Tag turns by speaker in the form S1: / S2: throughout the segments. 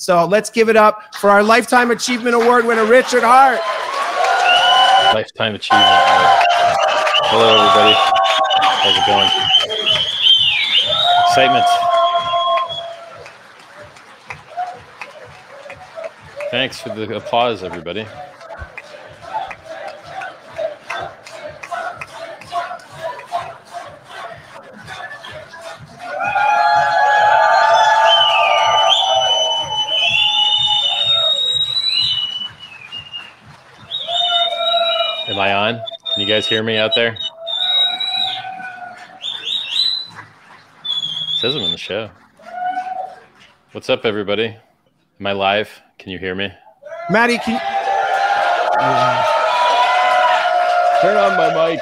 S1: So let's give it up for our Lifetime Achievement Award winner, Richard Heart.
S2: Lifetime Achievement Award. Hello, everybody. How's it going? Excitement. Thanks for the applause, everybody. Hear me out there? It says I'm in the show. What's up, everybody? Am I live? Can you hear me?
S1: Maddie, can you
S2: Turn on my mic.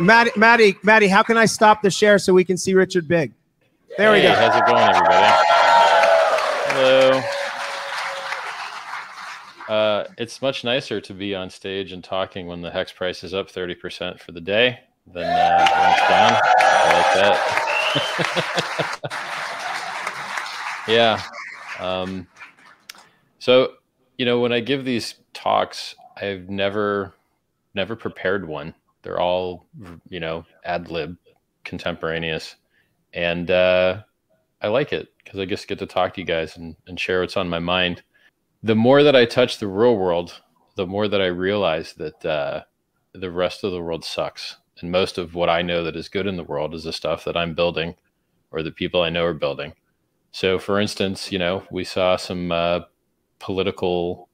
S1: Maddie, Maddie, Maddie, how can I stop the share so we can see Richard Big? There we
S2: Hey,
S1: go.
S2: How's it going, everybody? Hello. Uh, it's much nicer to be on stage and talking when the hex price is up 30% for the day than uh, when it's down. I like that. yeah. Um, so, you know, when I give these talks, I've never, never prepared one. They're all, you know, ad lib, contemporaneous. And uh, I like it because I just get to talk to you guys and, and share what's on my mind. The more that I touch the real world, the more that I realize that uh, the rest of the world sucks. And most of what I know that is good in the world is the stuff that I'm building or the people I know are building. So, for instance, you know, we saw some uh, political,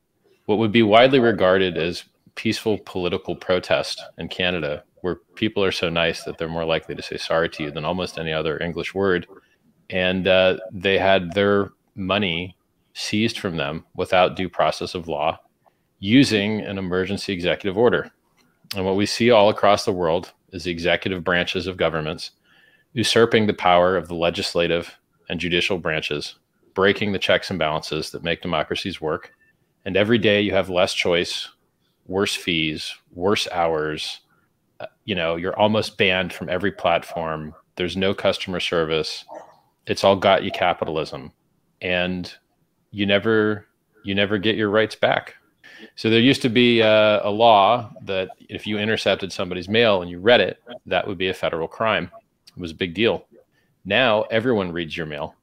S2: what would be widely regarded as peaceful political protest in Canada, where people are so nice that they're more likely to say sorry to you than almost any other English word. And uh, they had their money seized from them without due process of law using an emergency executive order. And what we see all across the world is the executive branches of governments usurping the power of the legislative and judicial branches, breaking the checks and balances that make democracies work. And every day you have less choice, worse fees, worse hours. Uh, you know, you're almost banned from every platform. There's no customer service. It's all got you capitalism. And you never you never get your rights back. So there used to be uh, a law that if you intercepted somebody's mail and you read it, that would be a federal crime. It was a big deal. Now everyone reads your mail.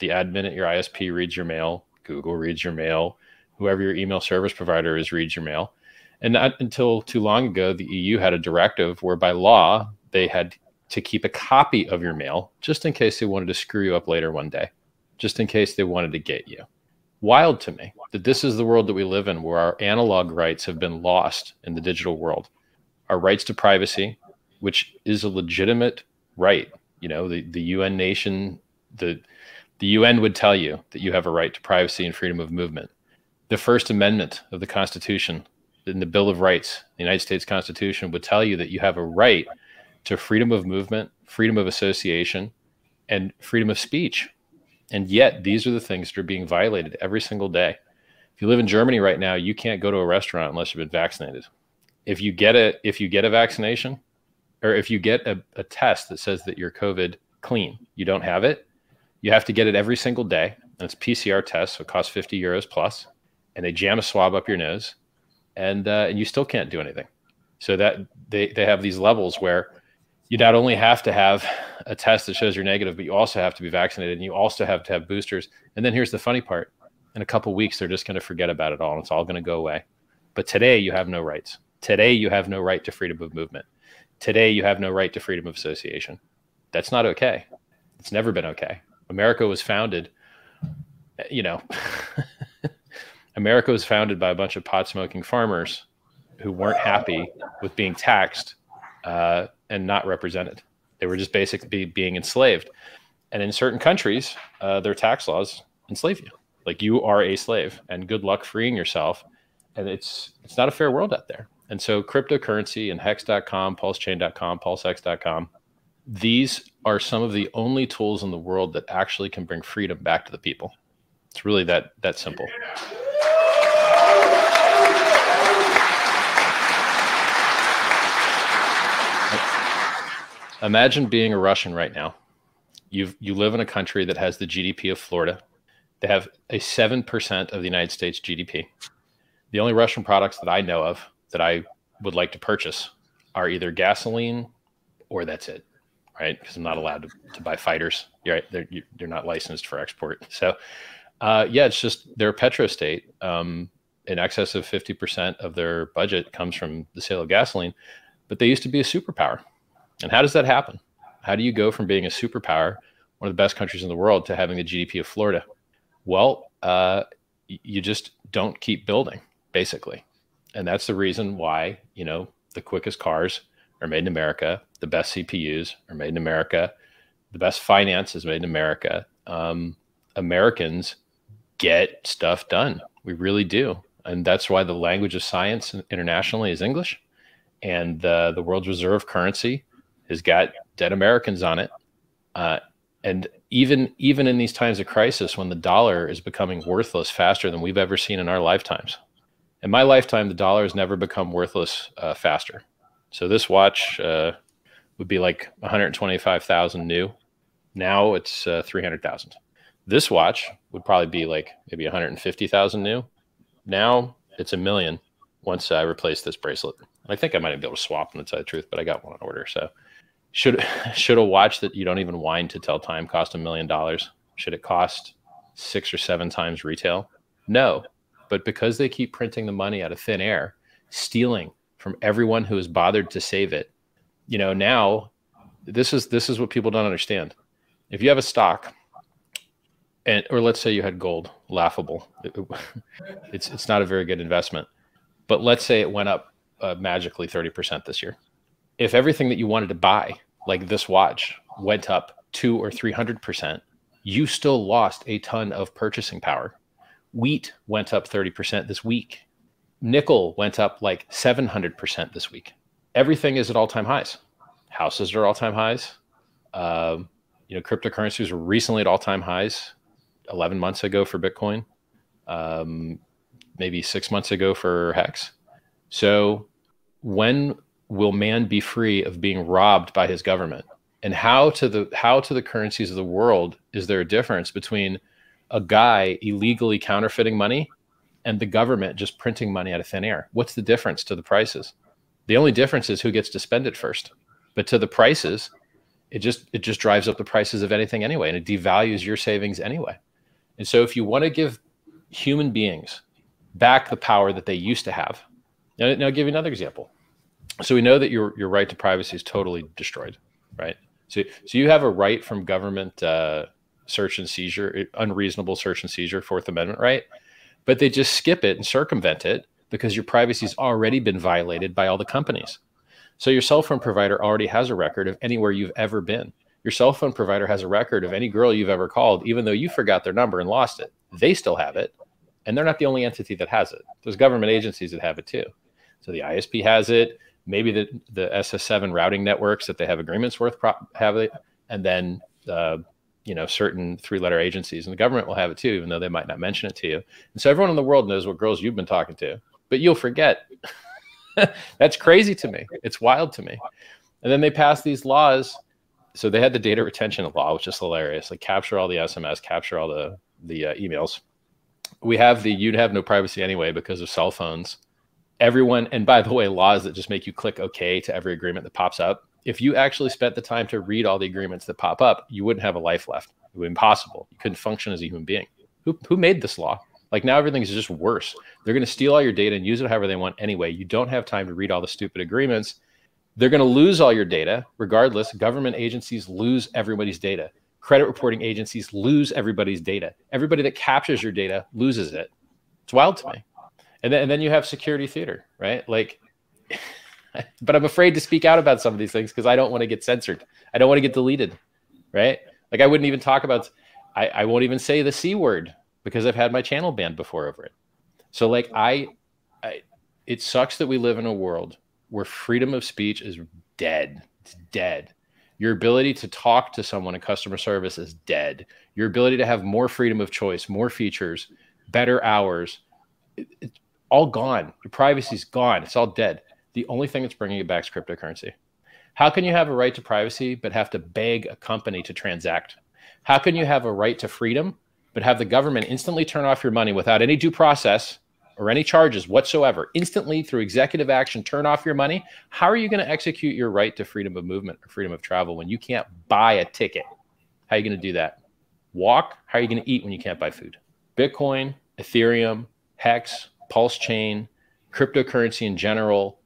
S2: The admin at your ISP reads your mail. Google reads your mail. Whoever your email service provider is reads your mail. And not until too long ago, the EU had a directive where by law they had to keep a copy of your mail just in case they wanted to screw you up later one day, just in case they wanted to get you wild to me that this is the world that we live in where our analog rights have been lost in the digital world. Our rights to privacy which is a legitimate right you know the, the un nation the the un would tell you that you have a right to privacy and freedom of movement. The first amendment of the constitution in the bill of rights the united states constitution would tell you that you have a right to freedom of movement freedom of association and freedom of speech and yet, these are the things that are being violated every single day. If you live in Germany right now, you can't go to a restaurant unless you've been vaccinated. If you get a if you get a vaccination, or if you get a, a test that says that you're COVID clean, you don't have it, you have to get it every single day. And it's PCR test, so it costs 50 euros plus, and they jam a swab up your nose, and uh, and you still can't do anything. So that they they have these levels where you not only have to have a test that shows you're negative, but you also have to be vaccinated and you also have to have boosters. And then here's the funny part in a couple weeks, they're just going to forget about it all and it's all going to go away. But today, you have no rights. Today, you have no right to freedom of movement. Today, you have no right to freedom of association. That's not okay. It's never been okay. America was founded, you know, America was founded by a bunch of pot smoking farmers who weren't happy with being taxed uh, and not represented. They were just basically being enslaved. And in certain countries, uh, their tax laws enslave you. Like you are a slave, and good luck freeing yourself. And it's it's not a fair world out there. And so cryptocurrency and hex.com, pulsechain.com, pulsex.com, these are some of the only tools in the world that actually can bring freedom back to the people. It's really that that simple. Imagine being a Russian right now. You you live in a country that has the GDP of Florida. They have a 7% of the United States GDP. The only Russian products that I know of that I would like to purchase are either gasoline or that's it, right? Because I'm not allowed to, to buy fighters. You're right. They're, they're not licensed for export. So, uh, yeah, it's just they're a petro state. Um, in excess of 50% of their budget comes from the sale of gasoline, but they used to be a superpower. And how does that happen? How do you go from being a superpower, one of the best countries in the world, to having the GDP of Florida? Well, uh, you just don't keep building, basically. And that's the reason why, you know, the quickest cars are made in America, the best CPUs are made in America, the best finance is made in America. Um, Americans get stuff done. We really do. And that's why the language of science internationally is English. And the world's reserve currency has got dead Americans on it. Uh, and even even in these times of crisis, when the dollar is becoming worthless faster than we've ever seen in our lifetimes, in my lifetime, the dollar has never become worthless uh, faster. So this watch uh, would be like 125,000 new. Now it's uh, 300,000. This watch would probably be like maybe 150,000 new. Now it's a million once I replace this bracelet. I think I might be able to swap them to tell the truth, but I got one on order. So should should a watch that you don't even wind to tell time cost a million dollars? Should it cost six or seven times retail? No. But because they keep printing the money out of thin air, stealing from everyone who has bothered to save it, you know, now this is this is what people don't understand. If you have a stock and or let's say you had gold, laughable. It, it, it's it's not a very good investment. But let's say it went up uh, magically 30% this year if everything that you wanted to buy, like this watch, went up two or 300%, you still lost a ton of purchasing power. Wheat went up 30% this week. Nickel went up like 700% this week. Everything is at all time highs. Houses are all time highs. Uh, you know, cryptocurrencies were recently at all time highs 11 months ago for Bitcoin, um, maybe six months ago for Hex. So when will man be free of being robbed by his government? And how to the how to the currencies of the world is there a difference between a guy illegally counterfeiting money and the government just printing money out of thin air? What's the difference to the prices? The only difference is who gets to spend it first. But to the prices, it just it just drives up the prices of anything anyway, and it devalues your savings anyway. And so if you want to give human beings back the power that they used to have, now, now I'll give you another example so we know that your your right to privacy is totally destroyed, right? So so you have a right from government uh, search and seizure, unreasonable search and seizure, Fourth Amendment right, but they just skip it and circumvent it because your privacy has already been violated by all the companies. So your cell phone provider already has a record of anywhere you've ever been. Your cell phone provider has a record of any girl you've ever called, even though you forgot their number and lost it. They still have it, and they're not the only entity that has it. There's government agencies that have it too. So the ISP has it maybe the, the SS7 routing networks that they have agreements with have it, and then uh, you know certain three-letter agencies and the government will have it too, even though they might not mention it to you. And so everyone in the world knows what girls you've been talking to, but you'll forget. That's crazy to me. It's wild to me. And then they pass these laws. So they had the data retention law, which is hilarious. Like capture all the SMS, capture all the the uh, emails. We have the you'd have no privacy anyway because of cell phones everyone, and by the way, laws that just make you click OK to every agreement that pops up. If you actually spent the time to read all the agreements that pop up, you wouldn't have a life left. It would be impossible. You couldn't function as a human being. Who, who made this law? Like now everything's just worse. They're going to steal all your data and use it however they want anyway. You don't have time to read all the stupid agreements. They're going to lose all your data regardless. Government agencies lose everybody's data. Credit reporting agencies lose everybody's data. Everybody that captures your data loses it. It's wild to me and then and then you have security theater, right? Like, but I'm afraid to speak out about some of these things because I don't want to get censored. I don't want to get deleted, right? Like I wouldn't even talk about. I, I won't even say the c word because I've had my channel banned before over it. So like I, I, it sucks that we live in a world where freedom of speech is dead. It's dead. Your ability to talk to someone in customer service is dead. Your ability to have more freedom of choice, more features, better hours, it, it, all gone. Your privacy's gone. It's all dead. The only thing that's bringing it back is cryptocurrency. How can you have a right to privacy but have to beg a company to transact? How can you have a right to freedom but have the government instantly turn off your money without any due process or any charges whatsoever, instantly through executive action, turn off your money, how are you going to execute your right to freedom of movement or freedom of travel when you can't buy a ticket? How are you going to do that? Walk? How are you going to eat when you can't buy food? Bitcoin, Ethereum, Hex, Pulse Chain, cryptocurrency in general,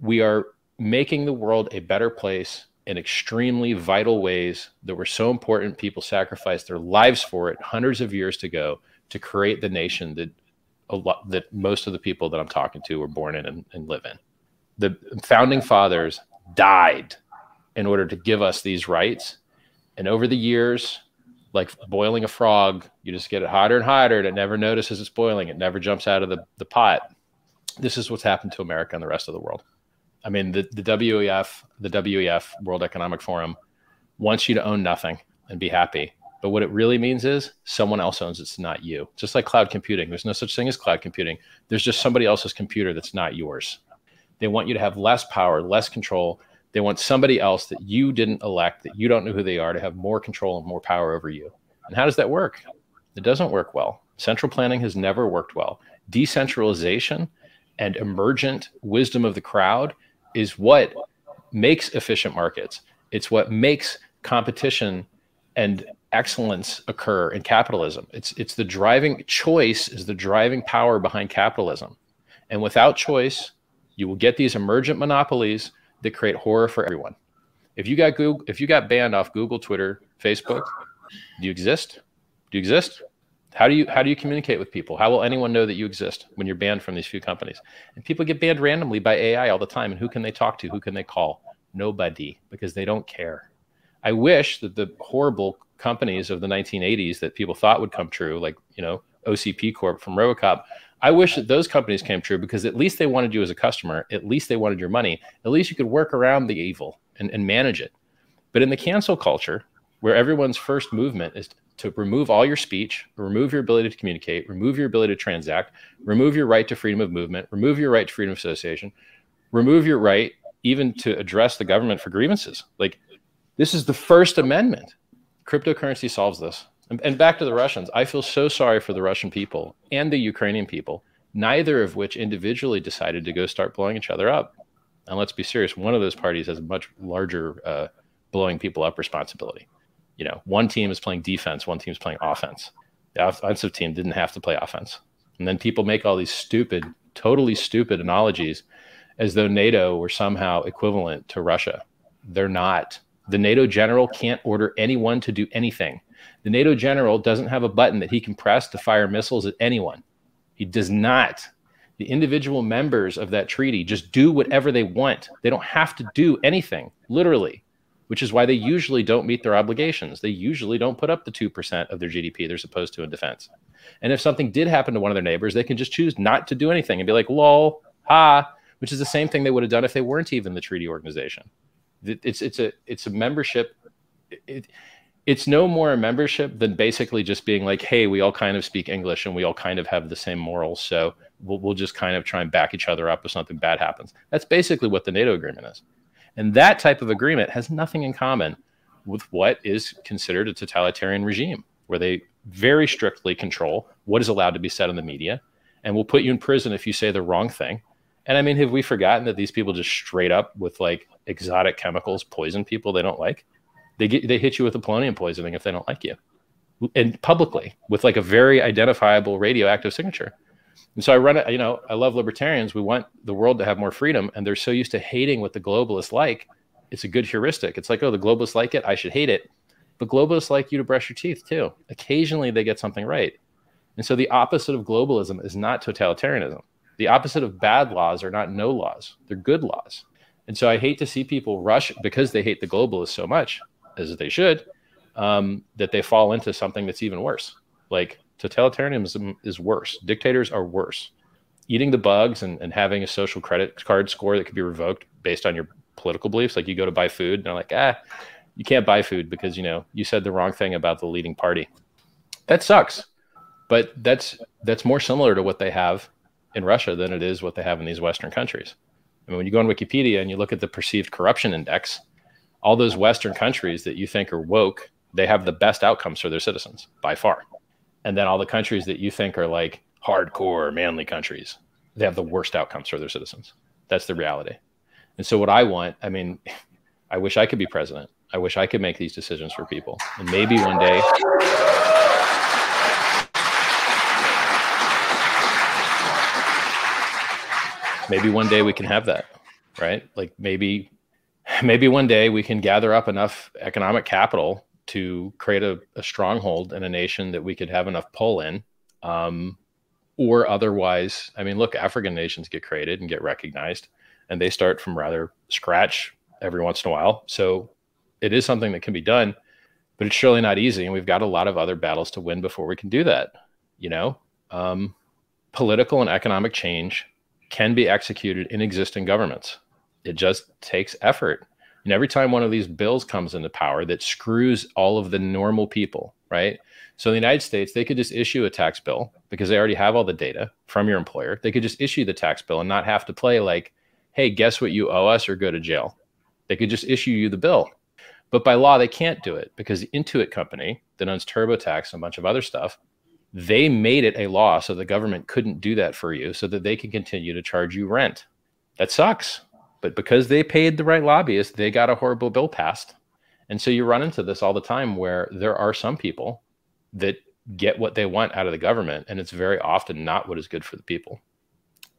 S2: we are making the world a better place in extremely vital ways that were so important. People sacrificed their lives for it hundreds of years ago to create the nation that a lot that most of the people that I'm talking to were born in and, and live in. The founding fathers died in order to give us these rights. And over the years, like boiling a frog, you just get it hotter and hotter, and it never notices it's boiling. It never jumps out of the, the pot. This is what's happened to America and the rest of the world. I mean, the, the WEF, the WEF, World Economic Forum, wants you to own nothing and be happy. But what it really means is someone else owns it's not you. Just like cloud computing, there's no such thing as cloud computing. There's just somebody else's computer that's not yours. They want you to have less power, less control. They want somebody else that you didn't elect, that you don't know who they are, to have more control and more power over you. And how does that work? It doesn't work well. Central planning has never worked well. Decentralization and emergent wisdom of the crowd is what makes efficient markets. It's what makes competition and excellence occur in capitalism. It's it's the driving choice is the driving power behind capitalism. And without choice, you will get these emergent monopolies that create horror for everyone. If you got Google, if you got banned off Google, Twitter, Facebook, do you exist? Do you exist? How do you how do you communicate with people? How will anyone know that you exist when you're banned from these few companies? And people get banned randomly by AI all the time. And who can they talk to? Who can they call? Nobody, because they don't care. I wish that the horrible companies of the 1980s that people thought would come true, like you know OCP Corp from Robocop, I wish that those companies came true because at least they wanted you as a customer. At least they wanted your money. At least you could work around the evil and, and manage it. But in the cancel culture, where everyone's first movement is to remove all your speech, remove your ability to communicate, remove your ability to transact, remove your right to freedom of movement, remove your right to freedom of association, remove your right even to address the government for grievances. Like this is the First Amendment. Cryptocurrency solves this. And, and back to the Russians, I feel so sorry for the Russian people and the Ukrainian people, neither of which individually decided to go start blowing each other up. And let's be serious, one of those parties has a much larger uh, blowing people up responsibility you know, one team is playing defense, one team is playing offense. The offensive team didn't have to play offense. And then people make all these stupid, totally stupid analogies as though NATO were somehow equivalent to Russia. They're not. The NATO general can't order anyone to do anything. The NATO general doesn't have a button that he can press to fire missiles at anyone. He does not. The individual members of that treaty just do whatever they want. They don't have to do anything, literally which is why they usually don't meet their obligations. They usually don't put up the 2% of their GDP they're supposed to in defense. And if something did happen to one of their neighbors, they can just choose not to do anything and be like, lol, ha, which is the same thing they would have done if they weren't even the treaty organization. It's, it's, a, it's a membership. It, it's no more a membership than basically just being like, hey, we all kind of speak English and we all kind of have the same morals. So we'll, we'll just kind of try and back each other up if something bad happens. That's basically what the NATO agreement is. And that type of agreement has nothing in common with what is considered a totalitarian regime, where they very strictly control what is allowed to be said in the media and will put you in prison if you say the wrong thing. And I mean, have we forgotten that these people just straight up with like exotic chemicals poison people they don't like? They get they hit you with a polonium poisoning if they don't like you, and publicly with like a very identifiable radioactive signature. And so I run it, you know, I love libertarians. We want the world to have more freedom, and they're so used to hating what the globalists like. It's a good heuristic. It's like, oh, the globalists like it, I should hate it. But globalists like you to brush your teeth too. Occasionally they get something right. And so the opposite of globalism is not totalitarianism. The opposite of bad laws are not no laws, they're good laws. And so I hate to see people rush because they hate the globalists so much, as they should, um, that they fall into something that's even worse. Like Totalitarianism is worse. Dictators are worse. Eating the bugs and, and having a social credit card score that could be revoked based on your political beliefs. Like you go to buy food and they're like, ah, you can't buy food because you know you said the wrong thing about the leading party. That sucks. But that's that's more similar to what they have in Russia than it is what they have in these Western countries. I mean, when you go on Wikipedia and you look at the perceived corruption index, all those Western countries that you think are woke, they have the best outcomes for their citizens by far And then all the countries that you think are like hardcore, manly countries, they have the worst outcomes for their citizens. That's the reality. And so, what I want, I mean, I wish I could be president. I wish I could make these decisions for people. And maybe one day. Maybe one day we can have that, right? Like maybe, maybe one day we can gather up enough economic capital to create a, a stronghold in a nation that we could have enough pull in, um, or otherwise. I mean, look, African nations get created and get recognized, and they start from rather scratch every once in a while. So it is something that can be done, but it's surely not easy. And we've got a lot of other battles to win before we can do that. You know, um, political and economic change can be executed in existing governments. It just takes effort. And every time one of these bills comes into power that screws all of the normal people, right? So in the United States, they could just issue a tax bill because they already have all the data from your employer. They could just issue the tax bill and not have to play like, hey, guess what you owe us or go to jail. They could just issue you the bill. But by law, they can't do it because the Intuit company that owns TurboTax and a bunch of other stuff, they made it a law so the government couldn't do that for you so that they can continue to charge you rent. That sucks. But because they paid the right lobbyists, they got a horrible bill passed. And so you run into this all the time where there are some people that get what they want out of the government, and it's very often not what is good for the people.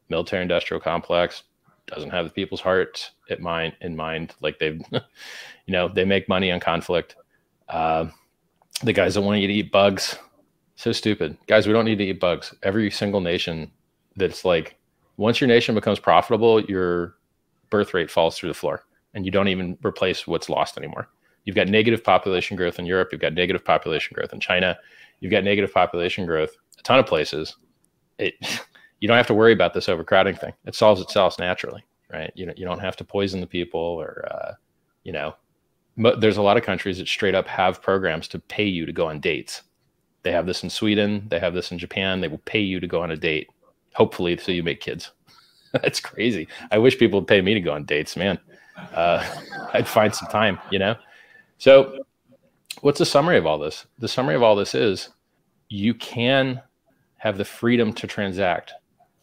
S2: Military industrial complex, doesn't have the people's heart at mind in mind. Like they've, you know, they make money on conflict. Uh, the guys that want you to eat bugs, so stupid. Guys, we don't need to eat bugs. Every single nation that's like, once your nation becomes profitable, your birth rate falls through the floor, and you don't even replace what's lost anymore. You've got negative population growth in Europe. You've got negative population growth in China. You've got negative population growth a ton of places. It you don't have to worry about this overcrowding thing. It solves itself naturally, right? You know, you don't have to poison the people or, uh, you know, there's a lot of countries that straight up have programs to pay you to go on dates. They have this in Sweden. They have this in Japan. They will pay you to go on a date, hopefully, so you make kids. That's crazy. I wish people would pay me to go on dates, man. Uh, I'd find some time, you know? So, what's the summary of all this? The summary of all this is you can have the freedom to transact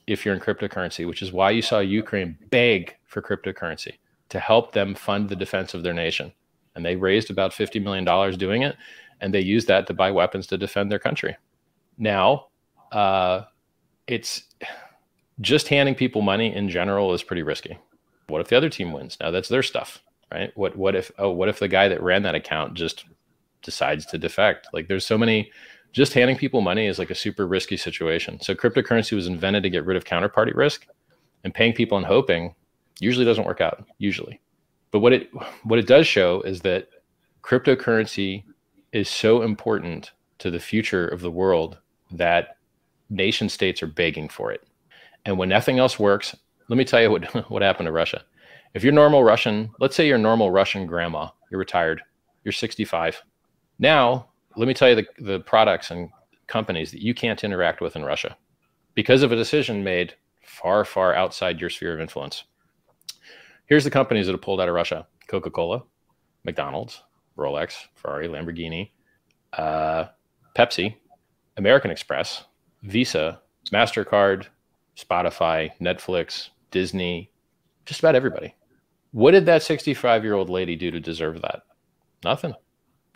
S2: if you're in cryptocurrency, which is why you saw Ukraine beg for cryptocurrency to help them fund the defense of their nation. And they raised about $50 million doing it. And they used that to buy weapons to defend their country. Now, uh, it's just handing people money in general is pretty risky. What if the other team wins? Now that's their stuff, right? What what if oh what if the guy that ran that account just decides to defect? Like there's so many just handing people money is like a super risky situation. So cryptocurrency was invented to get rid of counterparty risk, and paying people and hoping usually doesn't work out. Usually, but what it what it does show is that cryptocurrency is so important to the future of the world that nation states are begging for it. And when nothing else works, let me tell you what what happened to Russia. If you're normal Russian, let's say you're normal Russian grandma, you're retired, you're 65. Now let me tell you the, the products and companies that you can't interact with in Russia because of a decision made far, far outside your sphere of influence. Here's the companies that have pulled out of Russia Coca Cola, McDonald's, Rolex, Ferrari, Lamborghini, uh, Pepsi, American Express, Visa, MasterCard, Spotify, Netflix, Disney, just about everybody. What did that 65 year old lady do to deserve that? Nothing.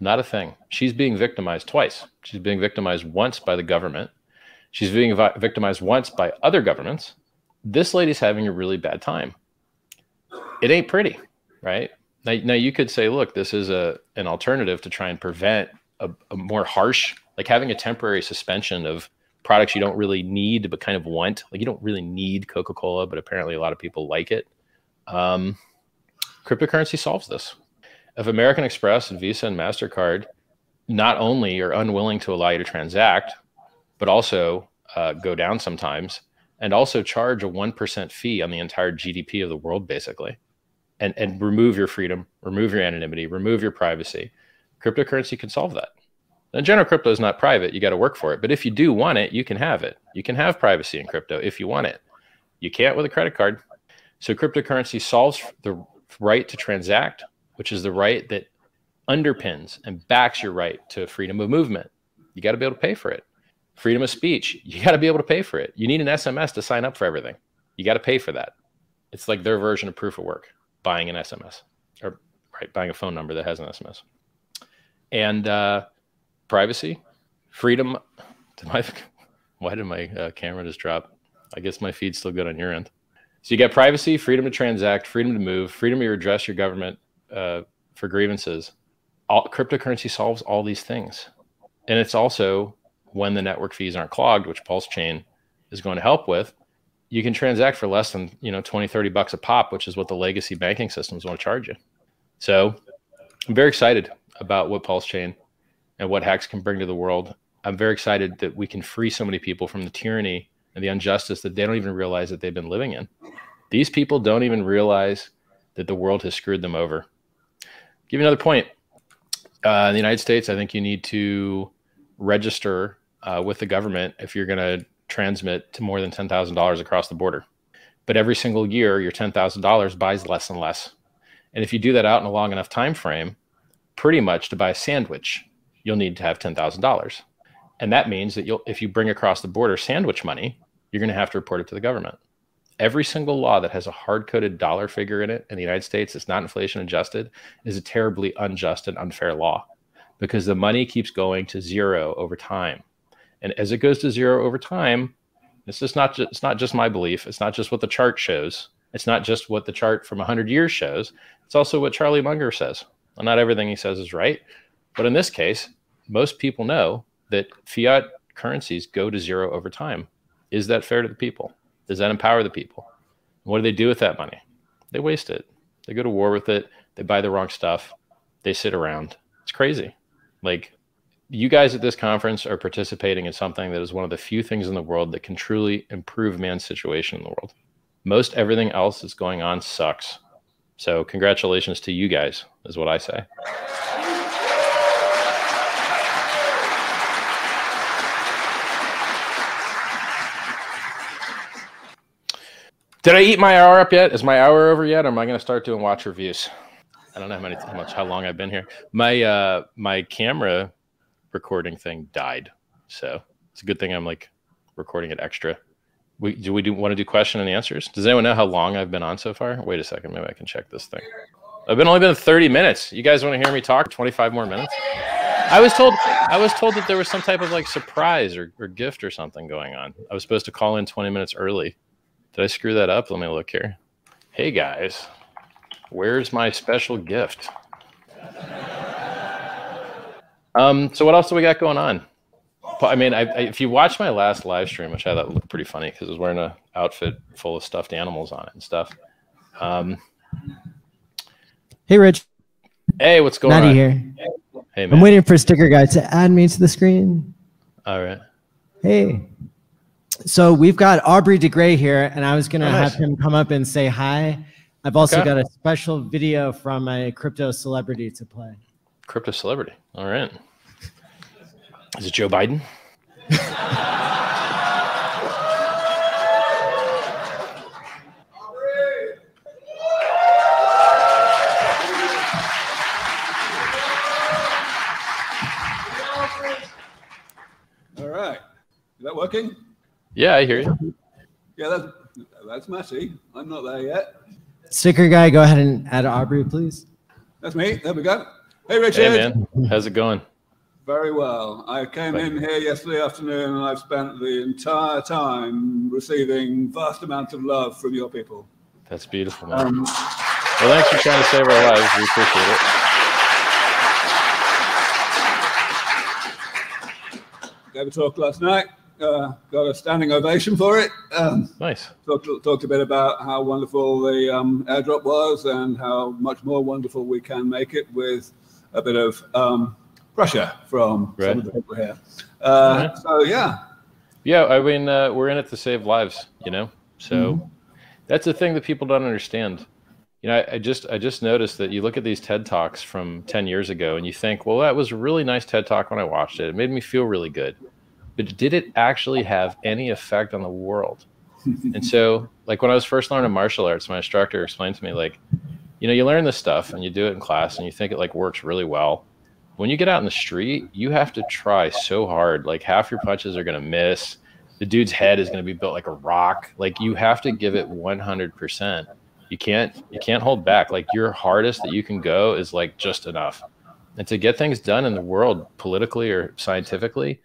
S2: Not a thing. She's being victimized twice. She's being victimized once by the government. She's being vi- victimized once by other governments. This lady's having a really bad time. It ain't pretty, right? Now, now you could say, look, this is a an alternative to try and prevent a, a more harsh, like having a temporary suspension of products you don't really need but kind of want. Like you don't really need Coca Cola, but apparently a lot of people like it. Um, cryptocurrency solves this if American Express and Visa and MasterCard not only are unwilling to allow you to transact, but also uh, go down sometimes and also charge a 1% fee on the entire GDP of the world, basically, and, and remove your freedom, remove your anonymity, remove your privacy. Cryptocurrency can solve that. General crypto is not private. You got to work for it. But if you do want it, you can have it. You can have privacy in crypto if you want it. You can't with a credit card. So cryptocurrency solves the right to transact which is the right that underpins and backs your right to freedom of movement. You got to be able to pay for it. freedom of speech. You got to be able to pay for it. You need an SMS to sign up for everything. You got to pay for that. It's like their version of proof of work, buying an SMS or right, buying a phone number that has an SMS. And uh, privacy, freedom. To my, why did my uh, camera just drop? I guess my feed's still good on your end. So you get privacy, freedom to transact, freedom to move, freedom to redress your government uh, for grievances. All, cryptocurrency solves all these things, and it's also when the network fees aren't clogged, which Pulse Chain is going to help with. You can transact for less than you know 20, 30 bucks a pop, which is what the legacy banking systems want to charge you. So I'm very excited about what Pulse Chain and what Hex can bring to the world. I'm very excited that we can free so many people from the tyranny and the injustice that they don't even realize that they've been living in. These people don't even realize that the world has screwed them over. Give you another point. Uh, in the United States, I think you need to register uh, with the government if you're going to transmit to more than $10,000 across the border. But every single year, your $10,000 buys less and less. And if you do that out in a long enough time frame, pretty much to buy a sandwich, you'll need to have $10,000. And that means that you'll, if you bring across the border sandwich money, you're going to have to report it to the government. Every single law that has a hard coded dollar figure in it in the United States that's not inflation adjusted is a terribly unjust and unfair law because the money keeps going to zero over time. And as it goes to zero over time, this is not just, it's not just my belief. It's not just what the chart shows. It's not just what the chart from 100 years shows. It's also what Charlie Munger says. Well, not everything he says is right. But in this case, most people know that fiat currencies go to zero over time. Is that fair to the people? Does that empower the people? what do they do with that money? They waste it. They go to war with it. They buy the wrong stuff. They sit around. It's crazy. Like you guys at this conference are participating in something that is one of the few things in the world that can truly improve man's situation in the world. Most everything else that's going on sucks. So congratulations to you guys, is what I say. Did I eat my hour up yet? Is my hour over yet? Or am I going to start doing watch reviews? I don't know how many, how much, how long I've been here. My uh, my camera recording thing died, so it's a good thing I'm like recording it extra. We do we do want to do question and answers? Does anyone know how long I've been on so far? Wait a second, maybe I can check this thing. I've been only been 30 minutes. You guys want to hear me talk 25 more minutes? I was told I was told that there was some type of like surprise or, or gift or something going on. I was supposed to call in 20 minutes early did I screw that up? Let me look here. Hey guys, where's my special gift? um, so what else do we got going on? I mean, I, I, if you watch my last live stream, which I thought looked pretty funny because I was wearing an outfit full of stuffed animals on it and stuff. Um,
S3: hey, Rich.
S2: Hey, what's going
S3: Maddie
S2: on?
S3: here.
S2: Hey, man.
S3: I'm waiting for Sticker Guy to add me to the screen.
S2: All right.
S3: Hey so we've got Aubrey de Grey here, and I was gonna
S2: Oh, nice.
S3: have him come up and say hi. I've also
S2: Okay.
S3: got a special video from a crypto celebrity to play.
S2: Crypto celebrity. All right. Is it Joe Biden?
S4: All right. Is that working?
S2: Yeah, I hear you.
S4: Yeah, that's, that's Matty. I'm not there yet.
S3: Sticker Guy, go ahead and add Aubrey, please.
S4: That's me. There we go. Hey, Richard.
S2: Hey, man. How's it going?
S4: Very well. I came in here yesterday afternoon and I've spent the entire time receiving vast amounts of love from your people.
S2: That's beautiful, man.
S4: Um,
S2: well, thanks for trying to save our lives. We appreciate it.
S4: gave a talk last night. Uh, got a standing ovation for it. Um,
S2: Nice.
S4: talked, talked a bit about how wonderful the um, airdrop was and how much more wonderful we can make it with a bit of um, pressure from
S2: Right.
S4: some of the people here. Uh,
S2: Right.
S4: So yeah,
S2: Yeah, I mean, uh, we're in it to save lives, you know. So that's the thing that people don't understand. You know, I, I just I just noticed that you look at these TED talks from ten years ago, and you think, well, that was a really nice TED talk when I watched it. It made me feel really good, but did it actually have any effect on the world? and so, like when I was first learning martial arts, my instructor explained to me, like, you know, you learn this stuff and you do it in class, and you think it like works really well, when you get out in the street, you have to try so hard. Like half your punches are going to miss. The dude's head is going to be built like a rock. Like you have to give it 100%. You can't you can't hold back. Like your hardest that you can go is like just enough. And to get things done in the world politically or scientifically,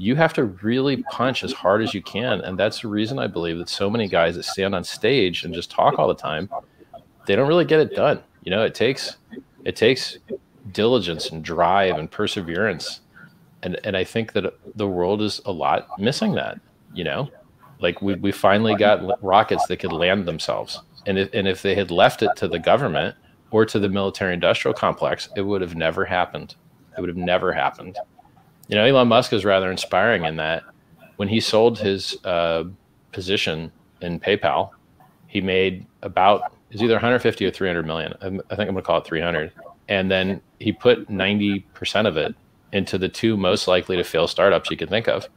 S2: you have to really punch as hard as you can. And that's the reason I believe that so many guys that stand on stage and just talk all the time, they don't really get it done. You know, it takes it takes diligence and drive and perseverance. And and I think that the world is a lot missing that, you know? Like we we finally got rockets that could land themselves. And if and if they had left it to the government or to the military industrial complex, it would have never happened. It would have never happened. You know, Elon Musk is rather inspiring in that when he sold his uh, position in PayPal, he made about it's either 150 or 300 million. I think I'm going to call it 300. And then he put 90% of it into the two most likely to fail startups you can think of,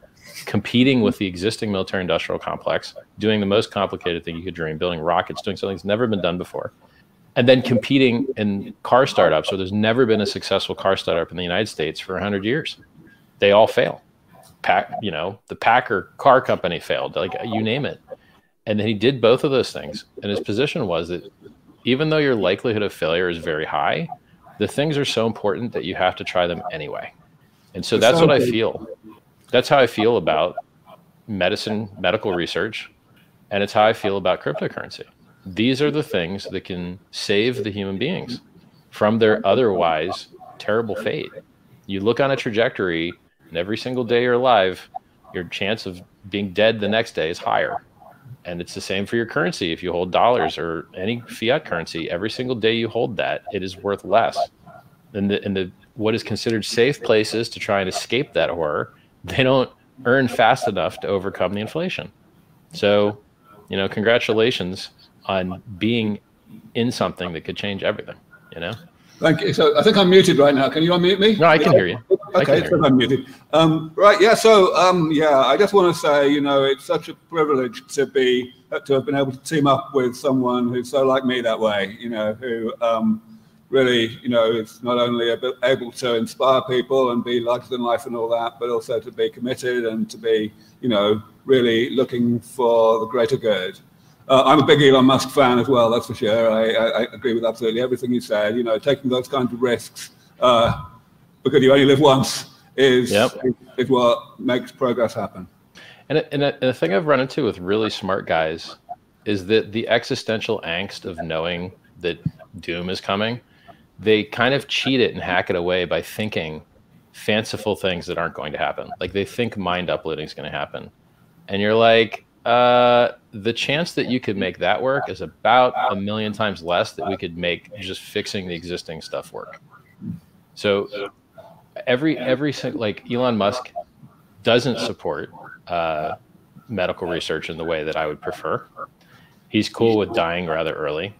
S2: competing with the existing military industrial complex, doing the most complicated thing you could dream, building rockets, doing something that's never been done before. And then competing in car startups. So there's never been a successful car startup in the United States for 100 years. They all fail. Pack, you know, the Packard car company failed, like you name it. And then he did both of those things. And his position was that even though your likelihood of failure is very high, the things are so important that you have to try them anyway. And so that's what I feel. That's how I feel about medicine, medical research, and it's how I feel about cryptocurrency. These are the things that can save the human beings from their otherwise terrible fate. You look on a trajectory, and every single day you're alive, your chance of being dead the next day is higher. And it's the same for your currency. If you hold dollars or any fiat currency, every single day you hold that, it is worth less. And the, and the what is considered safe places to try and escape that horror, they don't earn fast enough to overcome the inflation. So, you know, congratulations on being in something that could change everything, you know?
S4: Thank you. So I think I'm muted right now. Can you unmute me?
S2: No, I can hear you.
S4: Okay, so I'm muted. Um, right, yeah. So um, yeah, I just want to say, you know, it's such a privilege to be to have been able to team up with someone who's so like me that way. You know, who um, really, you know, is not only able to inspire people and be larger than life and all that, but also to be committed and to be, you know, really looking for the greater good. Uh, I'm a big Elon Musk fan as well, that's for sure. I, I, I, agree with absolutely everything he said. You know, taking those kinds of risks uh, because you only live once is, yep. is, is what makes progress happen.
S2: And, and, and the thing I've run into with really smart guys is that the existential angst of knowing that doom is coming, they kind of cheat it and hack it away by thinking fanciful things that aren't going to happen. Like they think mind uploading is going to happen. And you're like, uh, the chance that you could make that work is about a million times less that we could make just fixing the existing stuff work. So every every like Elon Musk doesn't support uh, medical research in the way that I would prefer. He's cool with dying rather early.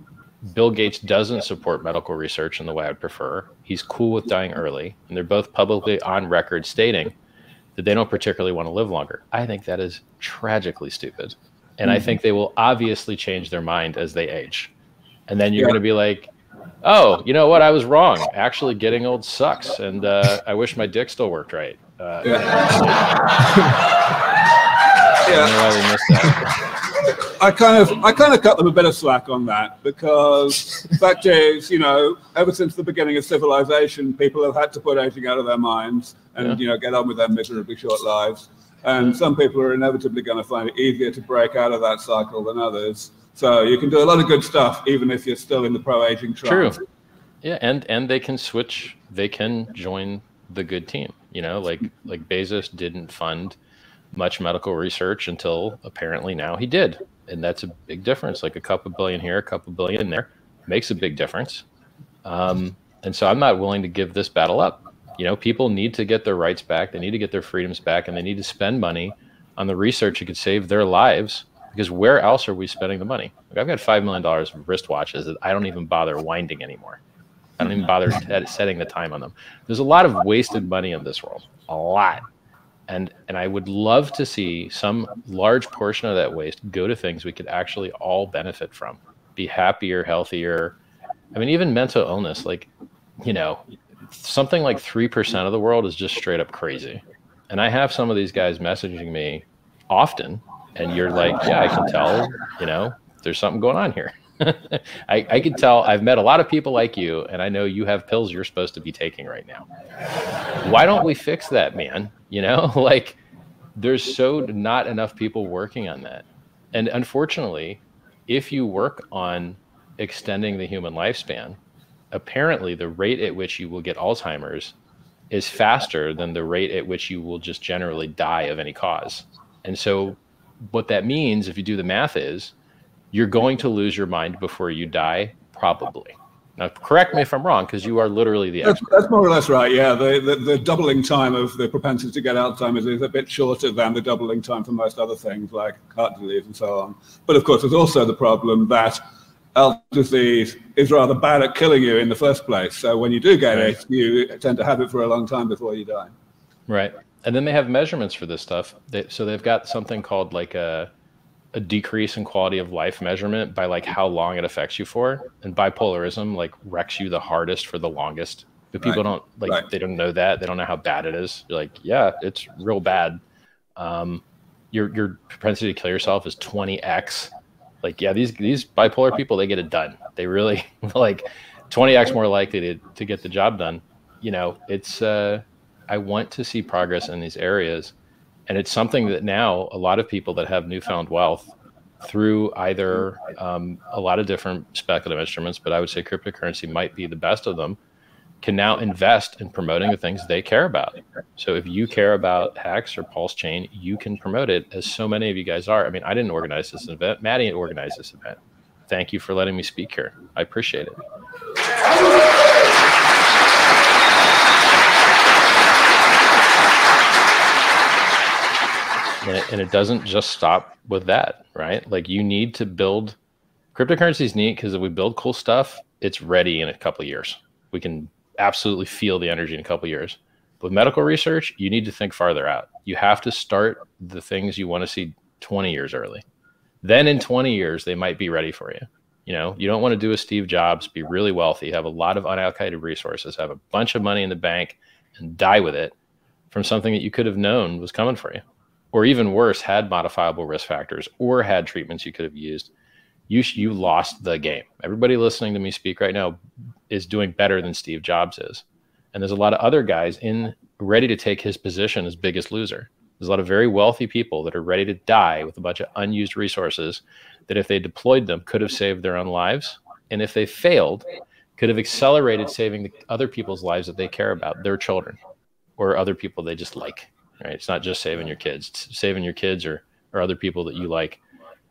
S2: Bill Gates doesn't support medical research in the way I'd prefer. He's cool with dying early, and they're both publicly on record stating that they don't particularly want to live longer. I think that is tragically stupid. And mm-hmm. I think they will obviously change their mind as they age. And then you're yeah. going to be like, oh, you know what? I was wrong. Actually, getting old sucks. And uh, I wish my dick still worked right. Uh, yeah.
S4: yeah. I kind of I kind of cut them a bit of slack on that because fact is, you know, ever since the beginning of civilization, people have had to put aging out of their minds and yeah. you know get on with their miserably short lives. And some people are inevitably going to find it easier to break out of that cycle than others. So you can do a lot of good stuff even if you're still in the pro aging
S2: True. Yeah, and and they can switch. They can join the good team. You know, like like Bezos didn't fund much medical research until apparently now he did. And that's a big difference. Like a couple billion here, a couple billion there makes a big difference. Um, and so I'm not willing to give this battle up. You know, people need to get their rights back, they need to get their freedoms back, and they need to spend money on the research that could save their lives. Because where else are we spending the money? Like I've got $5 million of wristwatches that I don't even bother winding anymore. I don't even bother setting the time on them. There's a lot of wasted money in this world, a lot and and I would love to see some large portion of that waste go to things we could actually all benefit from, be happier, healthier. I mean, even mental illness, like you know, something like 3% of the world is just straight up crazy. And I have some of these guys messaging me often, and you're like, yeah, I can tell, you know, there's something going on here. I, I can tell I've met a lot of people like you, and I know you have pills you're supposed to be taking right now. Why don't we fix that, man? You know, like there's so not enough people working on that. And unfortunately, if you work on extending the human lifespan, apparently the rate at which you will get Alzheimer's is faster than the rate at which you will just generally die of any cause. And so, what that means, if you do the math, is you're going to lose your mind before you die, probably. Now, correct me if I'm wrong, because you are literally the
S4: expert. That's, that's, more or less right. Yeah, the, the, the, doubling time of the propensity to get Alzheimer's is a bit shorter than the doubling time for most other things like heart disease and so on. But of course, there's also the problem that Alzheimer's disease is rather bad at killing you in the first place. So when you do get right. it, you tend to have it for a long time before you die.
S2: Right. And then they have measurements for this stuff. They, so they've got something called like a, a decrease in quality of life measurement by like how long it affects you for. And bipolarism like wrecks you the hardest for the longest. But people right. don't like right. they don't know that. They don't know how bad it is. You're like, yeah, it's real bad. Um, your your propensity to kill yourself is 20x like yeah these these bipolar people they get it done. They really like 20x more likely to, to get the job done. You know it's uh i want to see progress in these areas. And it's something that now a lot of people that have newfound wealth through either um, a lot of different speculative instruments but i would say cryptocurrency might be the best of them can now invest in promoting the things they care about. So if you care about Hex or Pulse Chain, you can promote it as so many of you guys are. I mean, I didn't organize this event. Maddie organized this event. Thank you for letting me speak here. I appreciate it. And it, and it doesn't just stop with that, right? Like you need to build cryptocurrency is neat because if we build cool stuff, it's ready in a couple of years. We can absolutely feel the energy in a couple years. With medical research, you need to think farther out. You have to start the things you want to see 20 years early. Then in 20 years, they might be ready for you. You know, you don't want to do a Steve Jobs, be really wealthy, have a lot of unallocated resources, have a bunch of money in the bank, and die with it from something that you could have known was coming for you. Or even worse, had modifiable risk factors or had treatments you could have used. You, you lost the game. Everybody listening to me speak right now is doing better than Steve Jobs is. And there's a lot of other guys in ready to take his position as biggest loser. There's a lot of very wealthy people that are ready to die with a bunch of unused resources that if they deployed them could have saved their own lives. And if they failed, could have accelerated saving the other people's lives that they care about, their children or other people they just like. Right? It's not just saving your kids, it's saving your kids or or other people that you like.